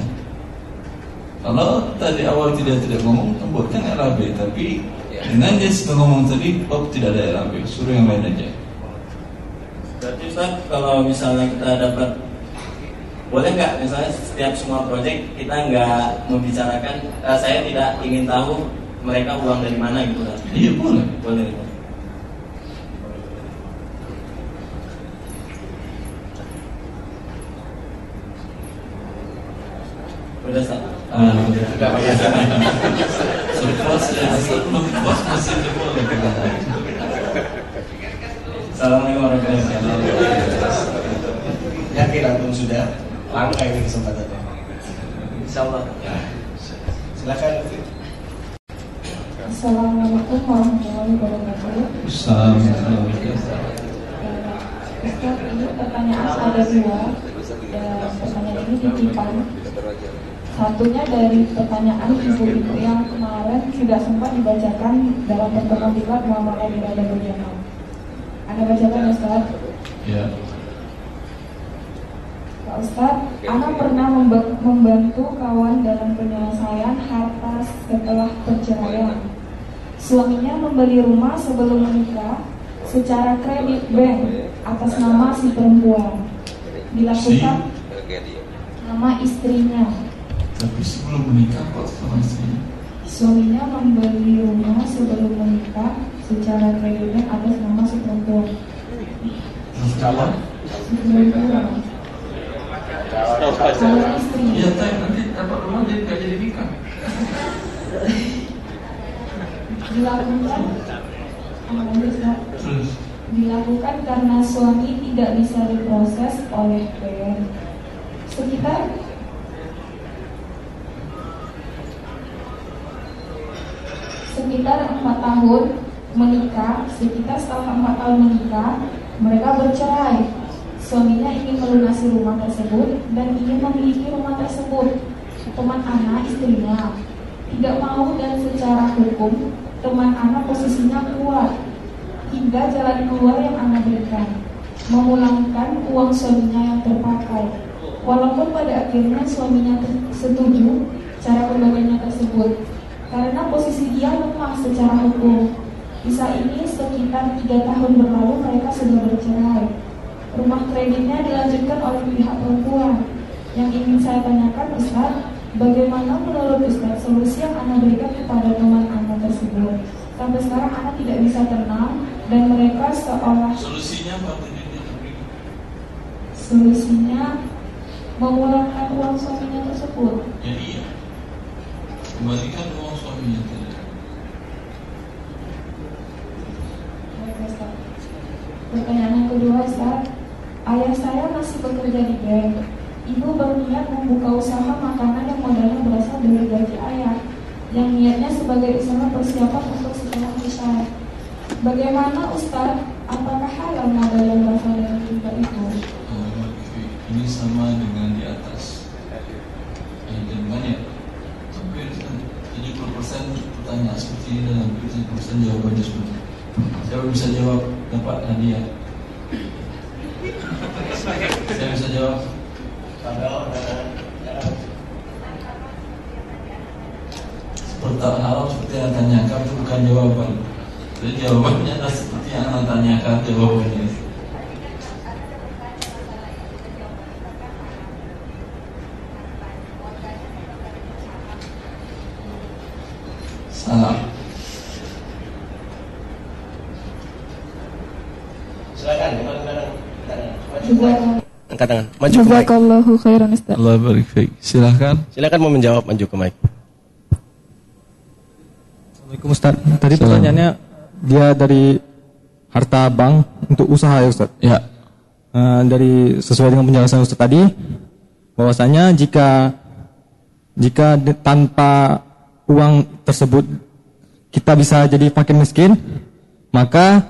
Kalau tadi awal tidak tidak ngomong, buatkan RAB. Tapi dengan dia sudah ngomong tadi, oh tidak ada RAB, suruh yang lain aja. Berarti Ustaz, kalau misalnya kita dapat boleh nggak misalnya setiap semua proyek kita nggak membicarakan eh, saya tidak ingin tahu mereka uang dari mana gitu kan? Iya boleh. Boleh. Udah Ustaz. Puas masih boleh. Assalamualaikum warahmatullahi wabarakatuh. Yakin antum sudah langka ini kesempatannya. Insya Allah. Silakan. Assalamualaikum warahmatullahi wabarakatuh. Ustaz, ini pertanyaan ada dua pertanyaan ini titipan. Satunya dari pertanyaan ibu-ibu yang kemarin tidak sempat dibacakan dalam pertemuan diklat Muhammad Ali Rada Budiana. Anda bacakan Ustaz? Ya. Pak Ustaz, Ana pernah memba- membantu kawan dalam penyelesaian harta setelah perceraian. Suaminya membeli rumah sebelum menikah secara kredit bank atas nama si perempuan. Dilakukan nama istrinya. Tapi sebelum menikah kok sama istrinya? Suaminya membeli rumah sebelum menikah secara kredit bank atas nama si perempuan. Calon? Calon istri. Iya, tapi nanti dapat rumah jadi nggak jadi nikah. dilakukan. Terus? dilakukan karena suami tidak bisa diproses oleh PR sekitar sekitar empat tahun menikah sekitar setelah empat tahun menikah mereka bercerai. Suaminya ingin melunasi rumah tersebut dan ingin memiliki rumah tersebut. Teman anak istrinya tidak mau dan secara hukum teman anak posisinya kuat. Hingga jalan keluar yang anak berikan memulangkan uang suaminya yang terpakai. Walaupun pada akhirnya suaminya setuju cara pembagiannya tersebut karena posisi dia lemah secara hukum kisah ini sekitar tiga tahun berlalu mereka sudah bercerai rumah kreditnya dilanjutkan oleh pihak perempuan yang ingin saya tanyakan Ustaz bagaimana menurut Ustaz solusi yang Anda berikan kepada teman Anda tersebut sampai sekarang Anda tidak bisa tenang dan mereka seolah Solusinya apa? solusinya memulangkan uang suaminya tersebut Ya iya. Kembalikan uang Pertanyaan yang kedua, Ustaz. Ayah saya masih bekerja di bank. Ibu berniat membuka usaha makanan yang modalnya berasal dari gaji ayah, yang niatnya sebagai usaha persiapan untuk sekolah besar. Bagaimana Ustaz? Apakah halal modal yang berasal dari riba itu? Oh, Ini sama dengan di atas. Eh, dan banyak. Hampir 70% pertanyaan seperti ini hampir 70% jawabannya seperti ini. Siapa bisa jawab dapat hadiah? Saya bisa jawab. Seperti hal seperti yang tanyakan itu bukan jawaban. Jadi jawabannya adalah seperti yang anda tanyakan jawabannya. Angkat tangan. Maju ke mic. Jazakallahu khairan Ustaz. Allah barik fiik. Silakan. Silakan mau menjawab maju ke mic. Assalamualaikum Ustaz. Tadi pertanyaannya dia dari harta bank untuk usaha ya Ustaz. Ya. Eh, dari sesuai dengan penjelasan Ustaz tadi bahwasanya jika jika di- tanpa uang tersebut kita bisa jadi fakir miskin, maka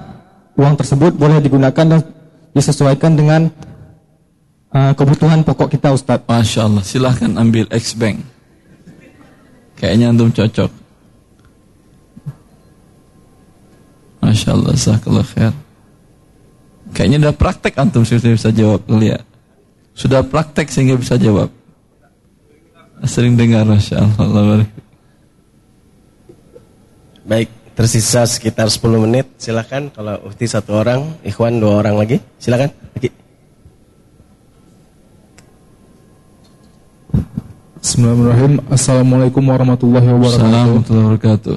uang tersebut boleh digunakan dan disesuaikan dengan eh, kebutuhan pokok kita Ustaz. Masya Allah. Silahkan ambil X Bank. Kayaknya antum cocok. Masya Allah. Jazakallah khair. Kayaknya udah praktek antum sudah bisa jawab lihat. Sudah praktek sehingga bisa jawab. Sering dengar Masya Allah. Baik, tersisa sekitar 10 menit. Silakan kalau Uhti satu orang, Ikhwan dua orang lagi. Silakan. Lagi. Bismillahirrahmanirrahim. Assalamualaikum warahmatullahi wabarakatuh. Assalamualaikum warahmatullahi wabarakatuh.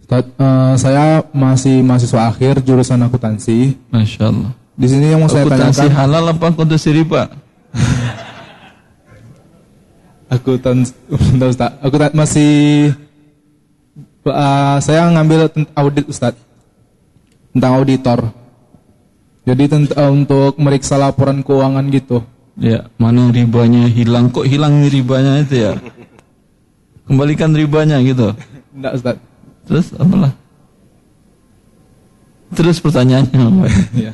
Ustaz, eh, saya masih mahasiswa akhir jurusan akuntansi. Masya Allah. Di sini yang mau saya Akuntansi tanyakan. halal apa akuntansi riba? Akuntansi, bentar, Ustaz. Akuntan- masih eh, saya ngambil audit Ustaz. Tentang auditor. Jadi tent- eh, untuk meriksa laporan keuangan gitu. Ya, mana ribanya hilang? Kok hilang ribanya itu ya? Kembalikan ribanya gitu. Enggak Ustaz. Terus apalah? Terus pertanyaannya apa? Ya.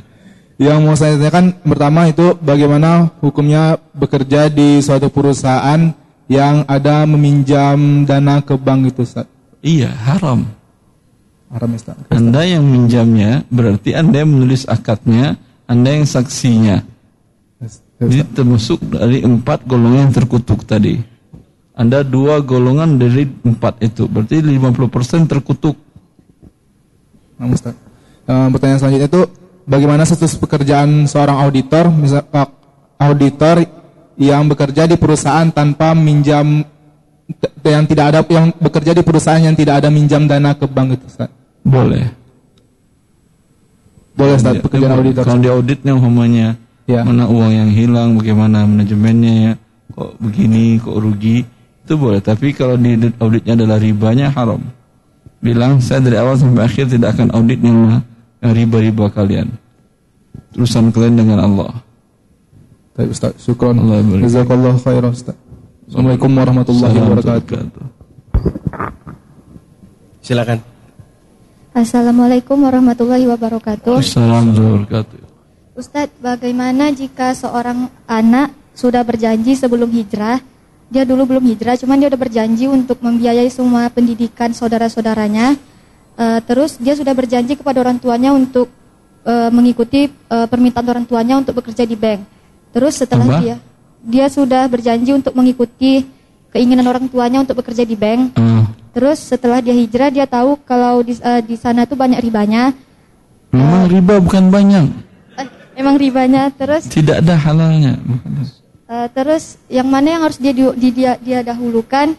Yang mau saya tanyakan pertama itu bagaimana hukumnya bekerja di suatu perusahaan yang ada meminjam dana ke bank itu Ustaz. Iya, haram. Haram Ustaz. Anda yang minjamnya berarti Anda yang menulis akadnya, Anda yang saksinya. Jadi termasuk dari empat golongan yang terkutuk tadi. Anda dua golongan dari empat itu, berarti 50% terkutuk. Nah, Ustaz. Eh, pertanyaan selanjutnya itu bagaimana status pekerjaan seorang auditor, misal eh, auditor yang bekerja di perusahaan tanpa minjam yang tidak ada yang bekerja di perusahaan yang tidak ada minjam dana ke bank itu Ustaz. Boleh. Boleh Ustaz pekerjaan dia- auditor. Kalau di auditnya umpamanya Ya. mana uang yang hilang, bagaimana manajemennya ya, kok begini, kok rugi, itu boleh. Tapi kalau di auditnya adalah ribanya haram. Bilang saya dari awal sampai akhir tidak akan audit yang, riba-riba kalian. Urusan kalian dengan Allah. Baik Ustaz, syukron. Allah. Jazakallah khairan Ustaz. Assalamualaikum warahmatullahi wabarakatuh. Silakan. Assalamualaikum warahmatullahi wabarakatuh. Assalamualaikum warahmatullahi wabarakatuh. Ustadz, bagaimana jika seorang anak sudah berjanji sebelum hijrah, dia dulu belum hijrah, cuman dia udah berjanji untuk membiayai semua pendidikan saudara-saudaranya, Eh, terus dia sudah berjanji kepada orang tuanya untuk eh, mengikuti eh, permintaan orang tuanya untuk bekerja di bank. Terus setelah Apa? dia dia sudah berjanji untuk mengikuti keinginan orang tuanya untuk bekerja di bank. Ah, Terus setelah dia hijrah dia tahu kalau di, eh, di sana tuh banyak ribanya. memang riba bukan banyak. Emang ribanya terus Tidak ada halalnya. Bukan. eh, terus yang mana yang harus dia di- di- dia, dia dahulukan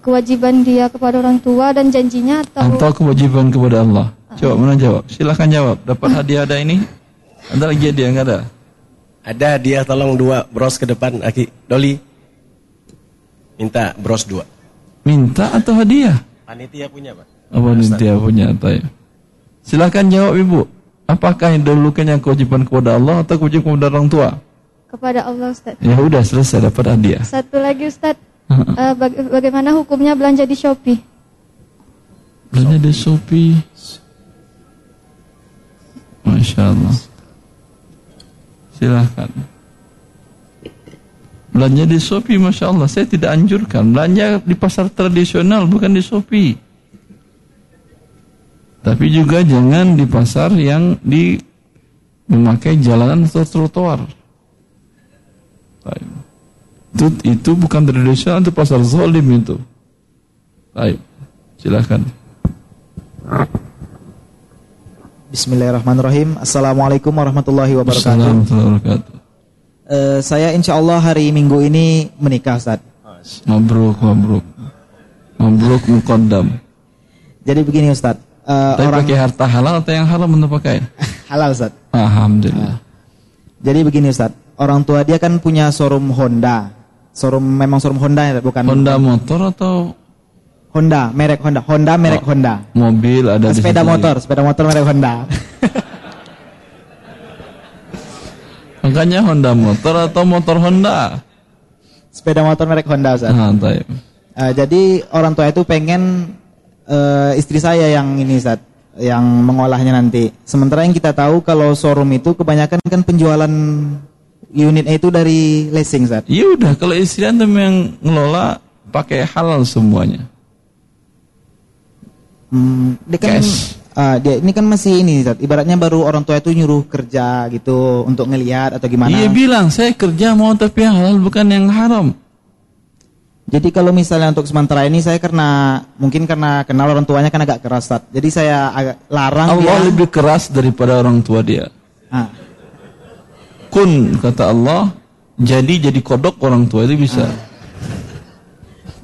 kewajiban dia kepada orang tua dan janjinya atau Atau kewajiban kepada Allah. Coba mana jawab? Silahkan jawab. Dapat hadiah ada ini? Ada lagi hadiah nggak ada? Ada hadiah tolong dua bros ke depan Aki. Doli. Minta bros dua. Minta atau hadiah? Panitia punya, Pak. Apa dia punya tayo. Silahkan jawab ibu. Apakah yang dahulukannya kewajiban kepada Allah atau kewajiban kepada orang tua? kepada Allah Ustaz. Ya udah selesai dapat hadiah. Satu lagi Ustaz, eh, baga- bagaimana hukumnya belanja di Shopee? Belanja di Shopee. Masya Allah. Silahkan. Belanja di Shopee, Masya Allah. Saya tidak anjurkan. Belanja di pasar tradisional, bukan di Shopee. Tapi juga jangan di pasar yang di memakai jalanan atau trotoar. Baik. Itu, itu bukan tradisional, itu pasar zolim itu. Baik, silakan. Bismillahirrahmanirrahim. Assalamualaikum warahmatullahi wabarakatuh. Assalamualaikum warahmatullahi wabarakatuh. Eh, saya insya Allah hari Minggu ini menikah, Ustaz. Mabruk, mabruk. Mabruk muqaddam. Jadi begini, Ustaz. Eh, Tapi orang pakai harta halal atau yang haram untuk pakai? halal, Ustaz. Alhamdulillah. Jadi begini Ustaz, orang tua dia kan punya showroom Honda. Showroom memang showroom Honda ya, bukan Honda motor atau Honda, merek Honda. Honda merek Honda. mobil ada Sepeda motor, sepeda motor merek Honda. Makanya Honda motor atau motor Honda. Sepeda motor merek Honda Ustaz. Nah. Eh, jadi orang tua itu pengen eh, istri saya yang ini Ustaz, yang mengolahnya nanti. Sementara yang kita tahu kalau showroom itu kebanyakan kan penjualan unitnya itu dari leasing Ustaz. Ya udah kalau istri antum yang ngelola pakai halal semuanya. Hmm, dia kan ah, dia ini kan masih ini Ustaz. Ibaratnya baru orang tua itu nyuruh kerja gitu untuk ngelihat atau gimana. Iya bilang saya kerja mau tapi yang halal bukan yang haram. Jadi kalau misalnya untuk sementara ini saya karena mungkin karena kenal orang tuanya kan agak keras Ustaz. Jadi saya agak larang Allah dia. lebih keras daripada orang tua dia. Ah. Kun kata Allah, jadi jadi kodok orang tua itu bisa.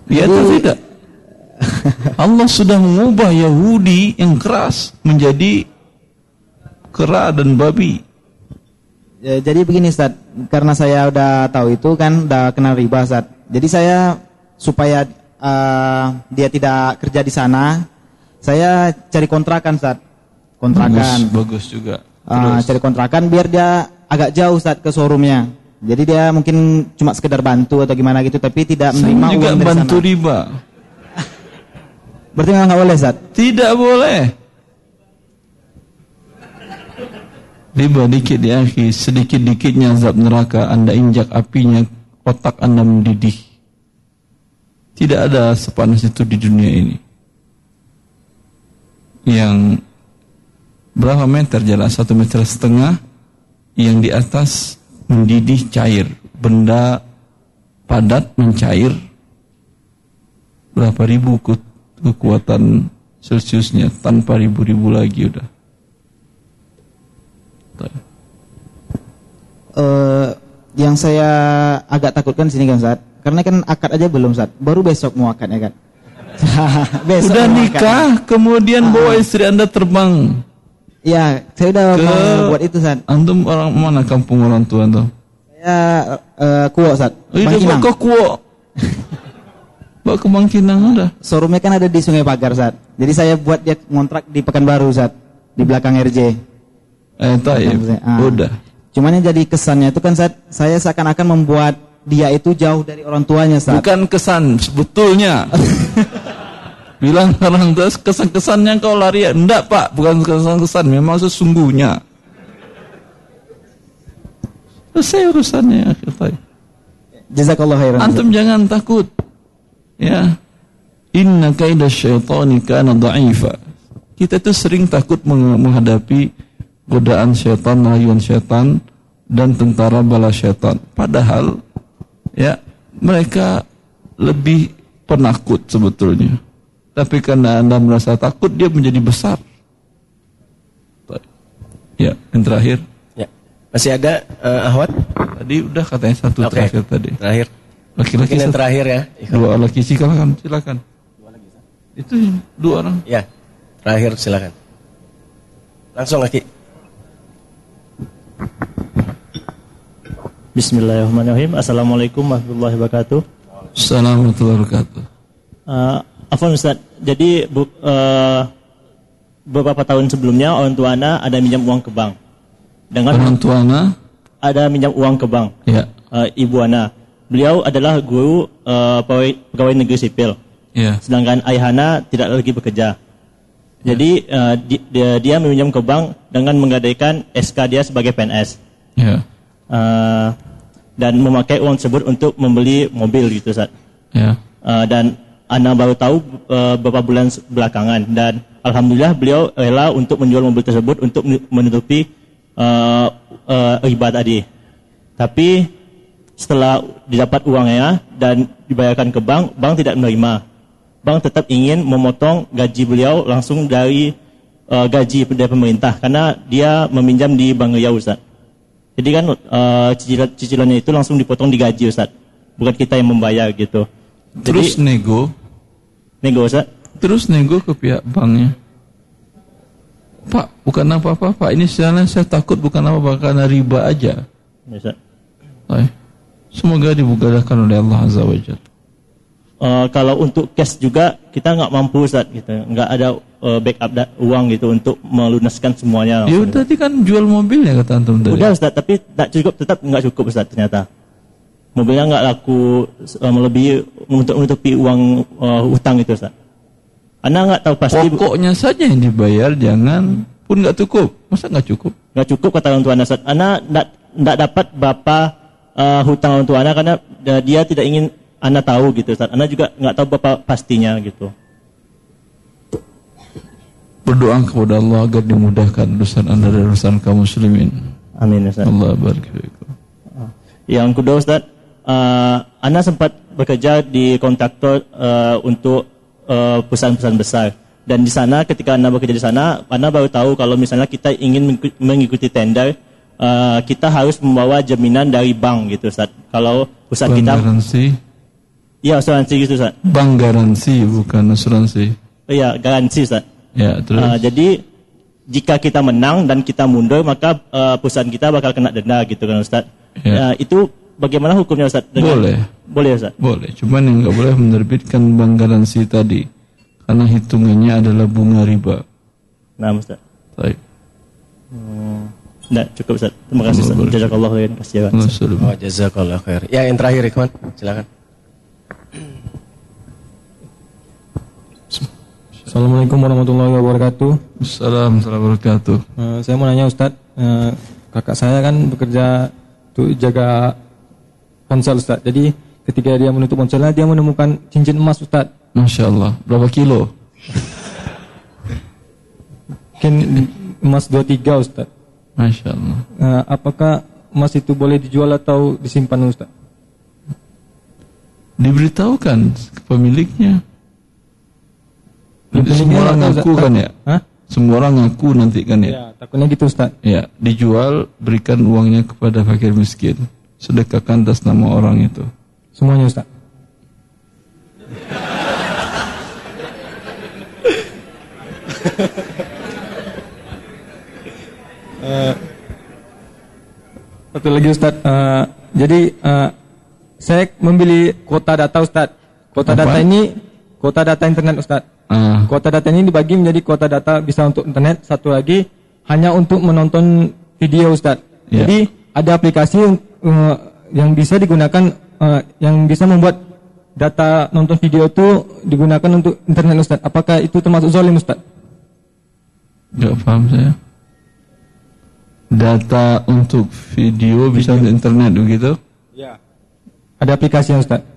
Iya atau tidak? Allah sudah mengubah Yahudi yang keras menjadi kera dan babi. Ya, jadi begini Ustaz, karena saya udah tahu itu kan udah kenal riba Ustaz. Jadi saya supaya eh, dia tidak kerja di sana, saya cari kontrakan Ustaz. Kontrakan. Bagus, bagus juga. Ah, cari kontrakan biar dia agak jauh Ustaz ke showroomnya. Jadi dia mungkin cuma sekedar bantu atau gimana gitu tapi tidak menerima juga uang dari bantu sana. riba. Berarti nggak boleh Ustaz? Tidak boleh. Riba dikit ya sedikit-dikitnya azab neraka Anda injak apinya, otak Anda mendidih. Tidak ada sepanas itu di dunia ini. Yang berapa meter jalan? Satu meter setengah. Yang di atas mendidih cair. Benda padat mencair. Berapa ribu ke- kekuatan Celsiusnya tanpa ribu-ribu lagi udah. Eh, yang saya agak takutkan sini kan Ustaz. Karena kan akad aja belum Ustaz. Baru besok mau akad ya kan. besok Udah nikah, akad. kemudian bawa istri Anda terbang. Iya, saya udah Ke- mau buat itu Ustaz. Antum orang mana kampung orang tua antum? Saya eh kuo Ustaz. Oh, bawa ke Kuo. Bawa ke Bangkinang udah. Showroomnya kan ada di Sungai Pagar Ustaz. Jadi saya buat dia ngontrak di Pekanbaru Ustaz. Di belakang RJ. Eh, taib. Ah. Udah. Cuman yang jadi kesannya itu kan Ustaz, saya seakan-akan membuat dia itu jauh dari orang tuanya Ustaz. Bukan kesan sebetulnya. Bilang orang tua kesan-kesannya kau lari. Enggak pak, bukan kesan-kesan. Memang sesungguhnya. Selesai urusannya. ya, Taib. Jazakallah khairan. Antum jangan takut. Ya. Inna kaida syaitani kana dha'ifa. Kita itu sering takut meng- menghadapi godaan syaitan, rayuan syaitan dan tentara bala syaitan. Padahal ya mereka lebih penakut sebetulnya. Tapi karena Anda merasa takut dia menjadi besar. Ya, yang terakhir. Ya. Masih ada eh, Ahwat? Tadi udah katanya satu Oke. terakhir tadi. Terakhir. Laki-laki yang terakhir ya. Dua laki silakan, silakan. Itu dua orang. Ya. Terakhir silakan. Langsung lagi. Bismillahirrahmanirrahim. Assalamualaikum warahmatullahi wabarakatuh. Assalamualaikum warahmatullahi wabarakatuh. Uh, Afwan Ustaz, jadi bu, uh, beberapa tahun sebelumnya orang tua Ana ada minjam uang ke bank. Dengan Orang tua Ana? ada minjam uang ke bank. Ya. Uh, Ibu Ana. Beliau adalah guru uh, pegawai, pegawai negeri sipil. Ya. Sedangkan ayah Ana tidak lagi bekerja. Jadi uh, di- dia, dia meminjam ke bank dengan menggadaikan SK dia sebagai PNS. Ya. Uh, dan memakai uang tersebut untuk membeli mobil gitu Ustaz. Ya. Uh, dan Ana baru tahu uh, beberapa bulan belakangan dan alhamdulillah beliau rela untuk menjual mobil tersebut untuk men- menutupi uh, uh, riba tadi. Tapi setelah didapat uangnya dan dibayarkan ke bank, bank tidak menerima. Bank tetap ingin memotong gaji beliau langsung dari uh, gaji dari pemerintah karena dia meminjam di Bank Riau Ustaz. Jadi kan uh, cicilan, cicilannya itu langsung dipotong di gaji Ustaz. Bukan kita yang membayar gitu. Terus nego. Nego Ustaz? Terus nego ke pihak banknya. Pak, bukan apa-apa Pak. Ini sebenarnya saya takut bukan apa-apa karena riba aja. Ya, Ustaz. Baik. Semoga dimudahkan oleh Allah Azza wa Jalla. Uh, kalau untuk cash juga kita nggak mampu Ustaz gitu. Nggak ada uh, backup da- uang gitu untuk melunaskan semuanya. Ya udah tadi kan jual mobilnya kata antum tadi. Udah Ustaz, tapi tak cukup tetap nggak cukup Ustaz ternyata. Mobilnya nggak laku uh, melebihi untuk menutupi uang uh, hutang itu Ustaz. Anda nggak tahu pasti Pokoknya saja yang dibayar jangan pun nggak cukup. Masa nggak cukup? nggak cukup kata orang tua Anda Ustaz. Anda nggak dapat berapa uh, hutang orang tua Anda karena dia tidak ingin Anda tahu gitu Ustaz. Anda juga nggak tahu berapa pastinya gitu. Berdoa kepada Allah agar dimudahkan urusan anda dan urusan kaum muslimin. Amin Ustaz. Allah barik fiikum. Yang kedua Ustaz, uh, Anda sempat bekerja di kontraktor uh, untuk uh, perusahaan-perusahaan besar. Dan di sana ketika Anda bekerja di sana, Anda baru tahu kalau misalnya kita ingin mengikuti- tender, uh, kita harus membawa jaminan dari bank gitu Ustaz. Kalau perusahaan Bank kita garansi, Iya, asuransi gitu Ustaz. bank garansi bukan asuransi. Iya, garansi Ustaz. Ya, terus Uh, jadi jika kita menang dan kita mundur, maka uh, perusahaan kita bakal kena denda gitu kan Ustaz. Ya. Uh, itu bagaimana hukumnya Ustaz? Boleh. Boleh Ustaz. boleh. Cuman yang nggak boleh menerbitkan bank garansi tadi karena hitungannya adalah bunga riba. Nah, Ustaz. Baik. Hmm. Nggak, cukup Ustaz. Terima kasih Ustaz. Jazakallah khairan. Kasih ya. Oh, jazakallah khair. Ya, yang terakhir Ikhwan, silakan. Assalamualaikum warahmatullahi wabarakatuh. Assalamualaikum warahmatullahi wabarakatuh. Eh, saya mau nanya Ustadz, eh, kakak saya kan bekerja untuk jaga ponsel Ustadz. Jadi ketika dia menutup ponselnya dia menemukan cincin emas Ustadz. Masya Allah. Berapa kilo? Mungkin emas 23 Ustadz. Masya Allah. Eh, apakah emas itu boleh dijual atau disimpan Ustadz? Diberitahukan ke pemiliknya. Nanti semua orang ngaku Ustaz. kan ya? Hah? Semua orang ngaku nanti kan ya? Ya, takutnya gitu Ustadz. Ya, dijual, berikan uangnya kepada fakir miskin. Sedekahkan atas nama orang itu. Semuanya Ustadz. Eh, satu lagi Ustadz, Eh, jadi eh, saya membeli kuota data Ustadz. Kuota Apa? data ini kuota data internet Ustadz. Ah. Kuota data ini dibagi menjadi kuota data bisa untuk internet, satu lagi hanya untuk menonton video Ustadz. Ya. Jadi ada aplikasi eh, yang bisa digunakan eh, yang bisa membuat data nonton video itu digunakan untuk internet Ustadz. Apakah itu termasuk zalim Ustadz? Gak paham saya. Data untuk video bisa untuk internet begitu? Ya. Ada aplikasinya Ustadz.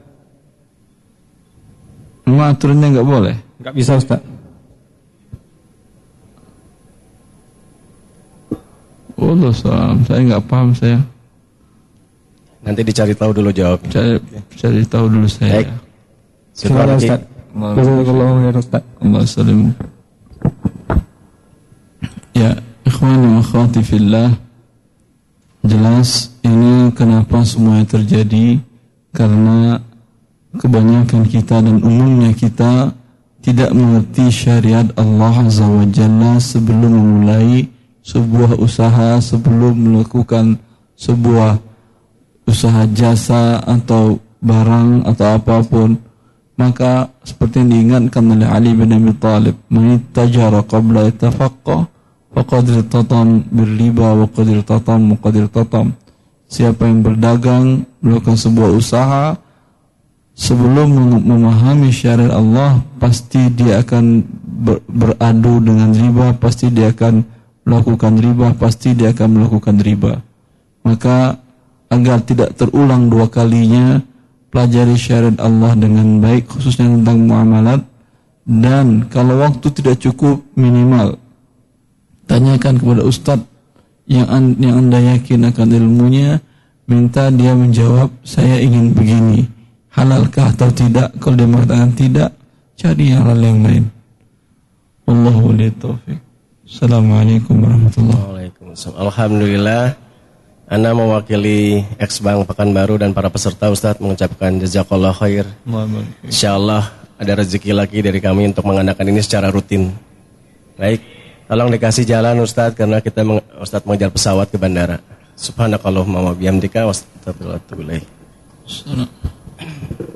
Memang aturannya nggak boleh. Nggak bisa Ustadz. Allah salam, saya nggak paham saya. Nanti dicari tahu dulu jawabnya. Cari, cari tahu dulu saya. Baik. Jazakallahu khairan Ustadz. Allah salim. Ya, ikhwan wa akhwati fillah. Jelas ini kenapa semuanya terjadi karena kebanyakan kita dan umumnya kita tidak mengerti syariat Allah Azza wa Jalla sebelum memulai sebuah usaha, sebelum melakukan sebuah usaha jasa atau barang atau apa pun. Maka seperti yang diingatkan oleh Ali bin Abi Thalib man tajara qabla yatafaqqa faqad irtatam birriba wa qad irtatam wa qad siapa yang berdagang melakukan sebuah usaha sebelum mem- memahami syariat Allah pasti dia akan ber- beradu dengan riba pasti dia akan melakukan riba pasti dia akan melakukan riba. Maka agar tidak terulang dua kalinya pelajari syariat Allah dengan baik khususnya tentang muamalat dan kalau waktu tidak cukup minimal tanyakan kepada ustadz yang an- yang anda yakin akan ilmunya minta dia menjawab saya ingin begini halalkah atau tidak kalau dia mengatakan tidak cari yang hal yang lain Wallahu wali taufiq Assalamualaikum warahmatullahi Waalaikumsalam. Alhamdulillah. Anda mewakili ex Bank Pekanbaru dan para peserta Ustadz mengucapkan jazakallah khair. Insya Allah ada rezeki lagi dari kami untuk mengadakan ini secara rutin. Baik, tolong dikasih jalan Ustadz karena kita meng- Ustadz mengejar pesawat ke bandara. Subhanakallahumma wa bihamdika wa Thank you.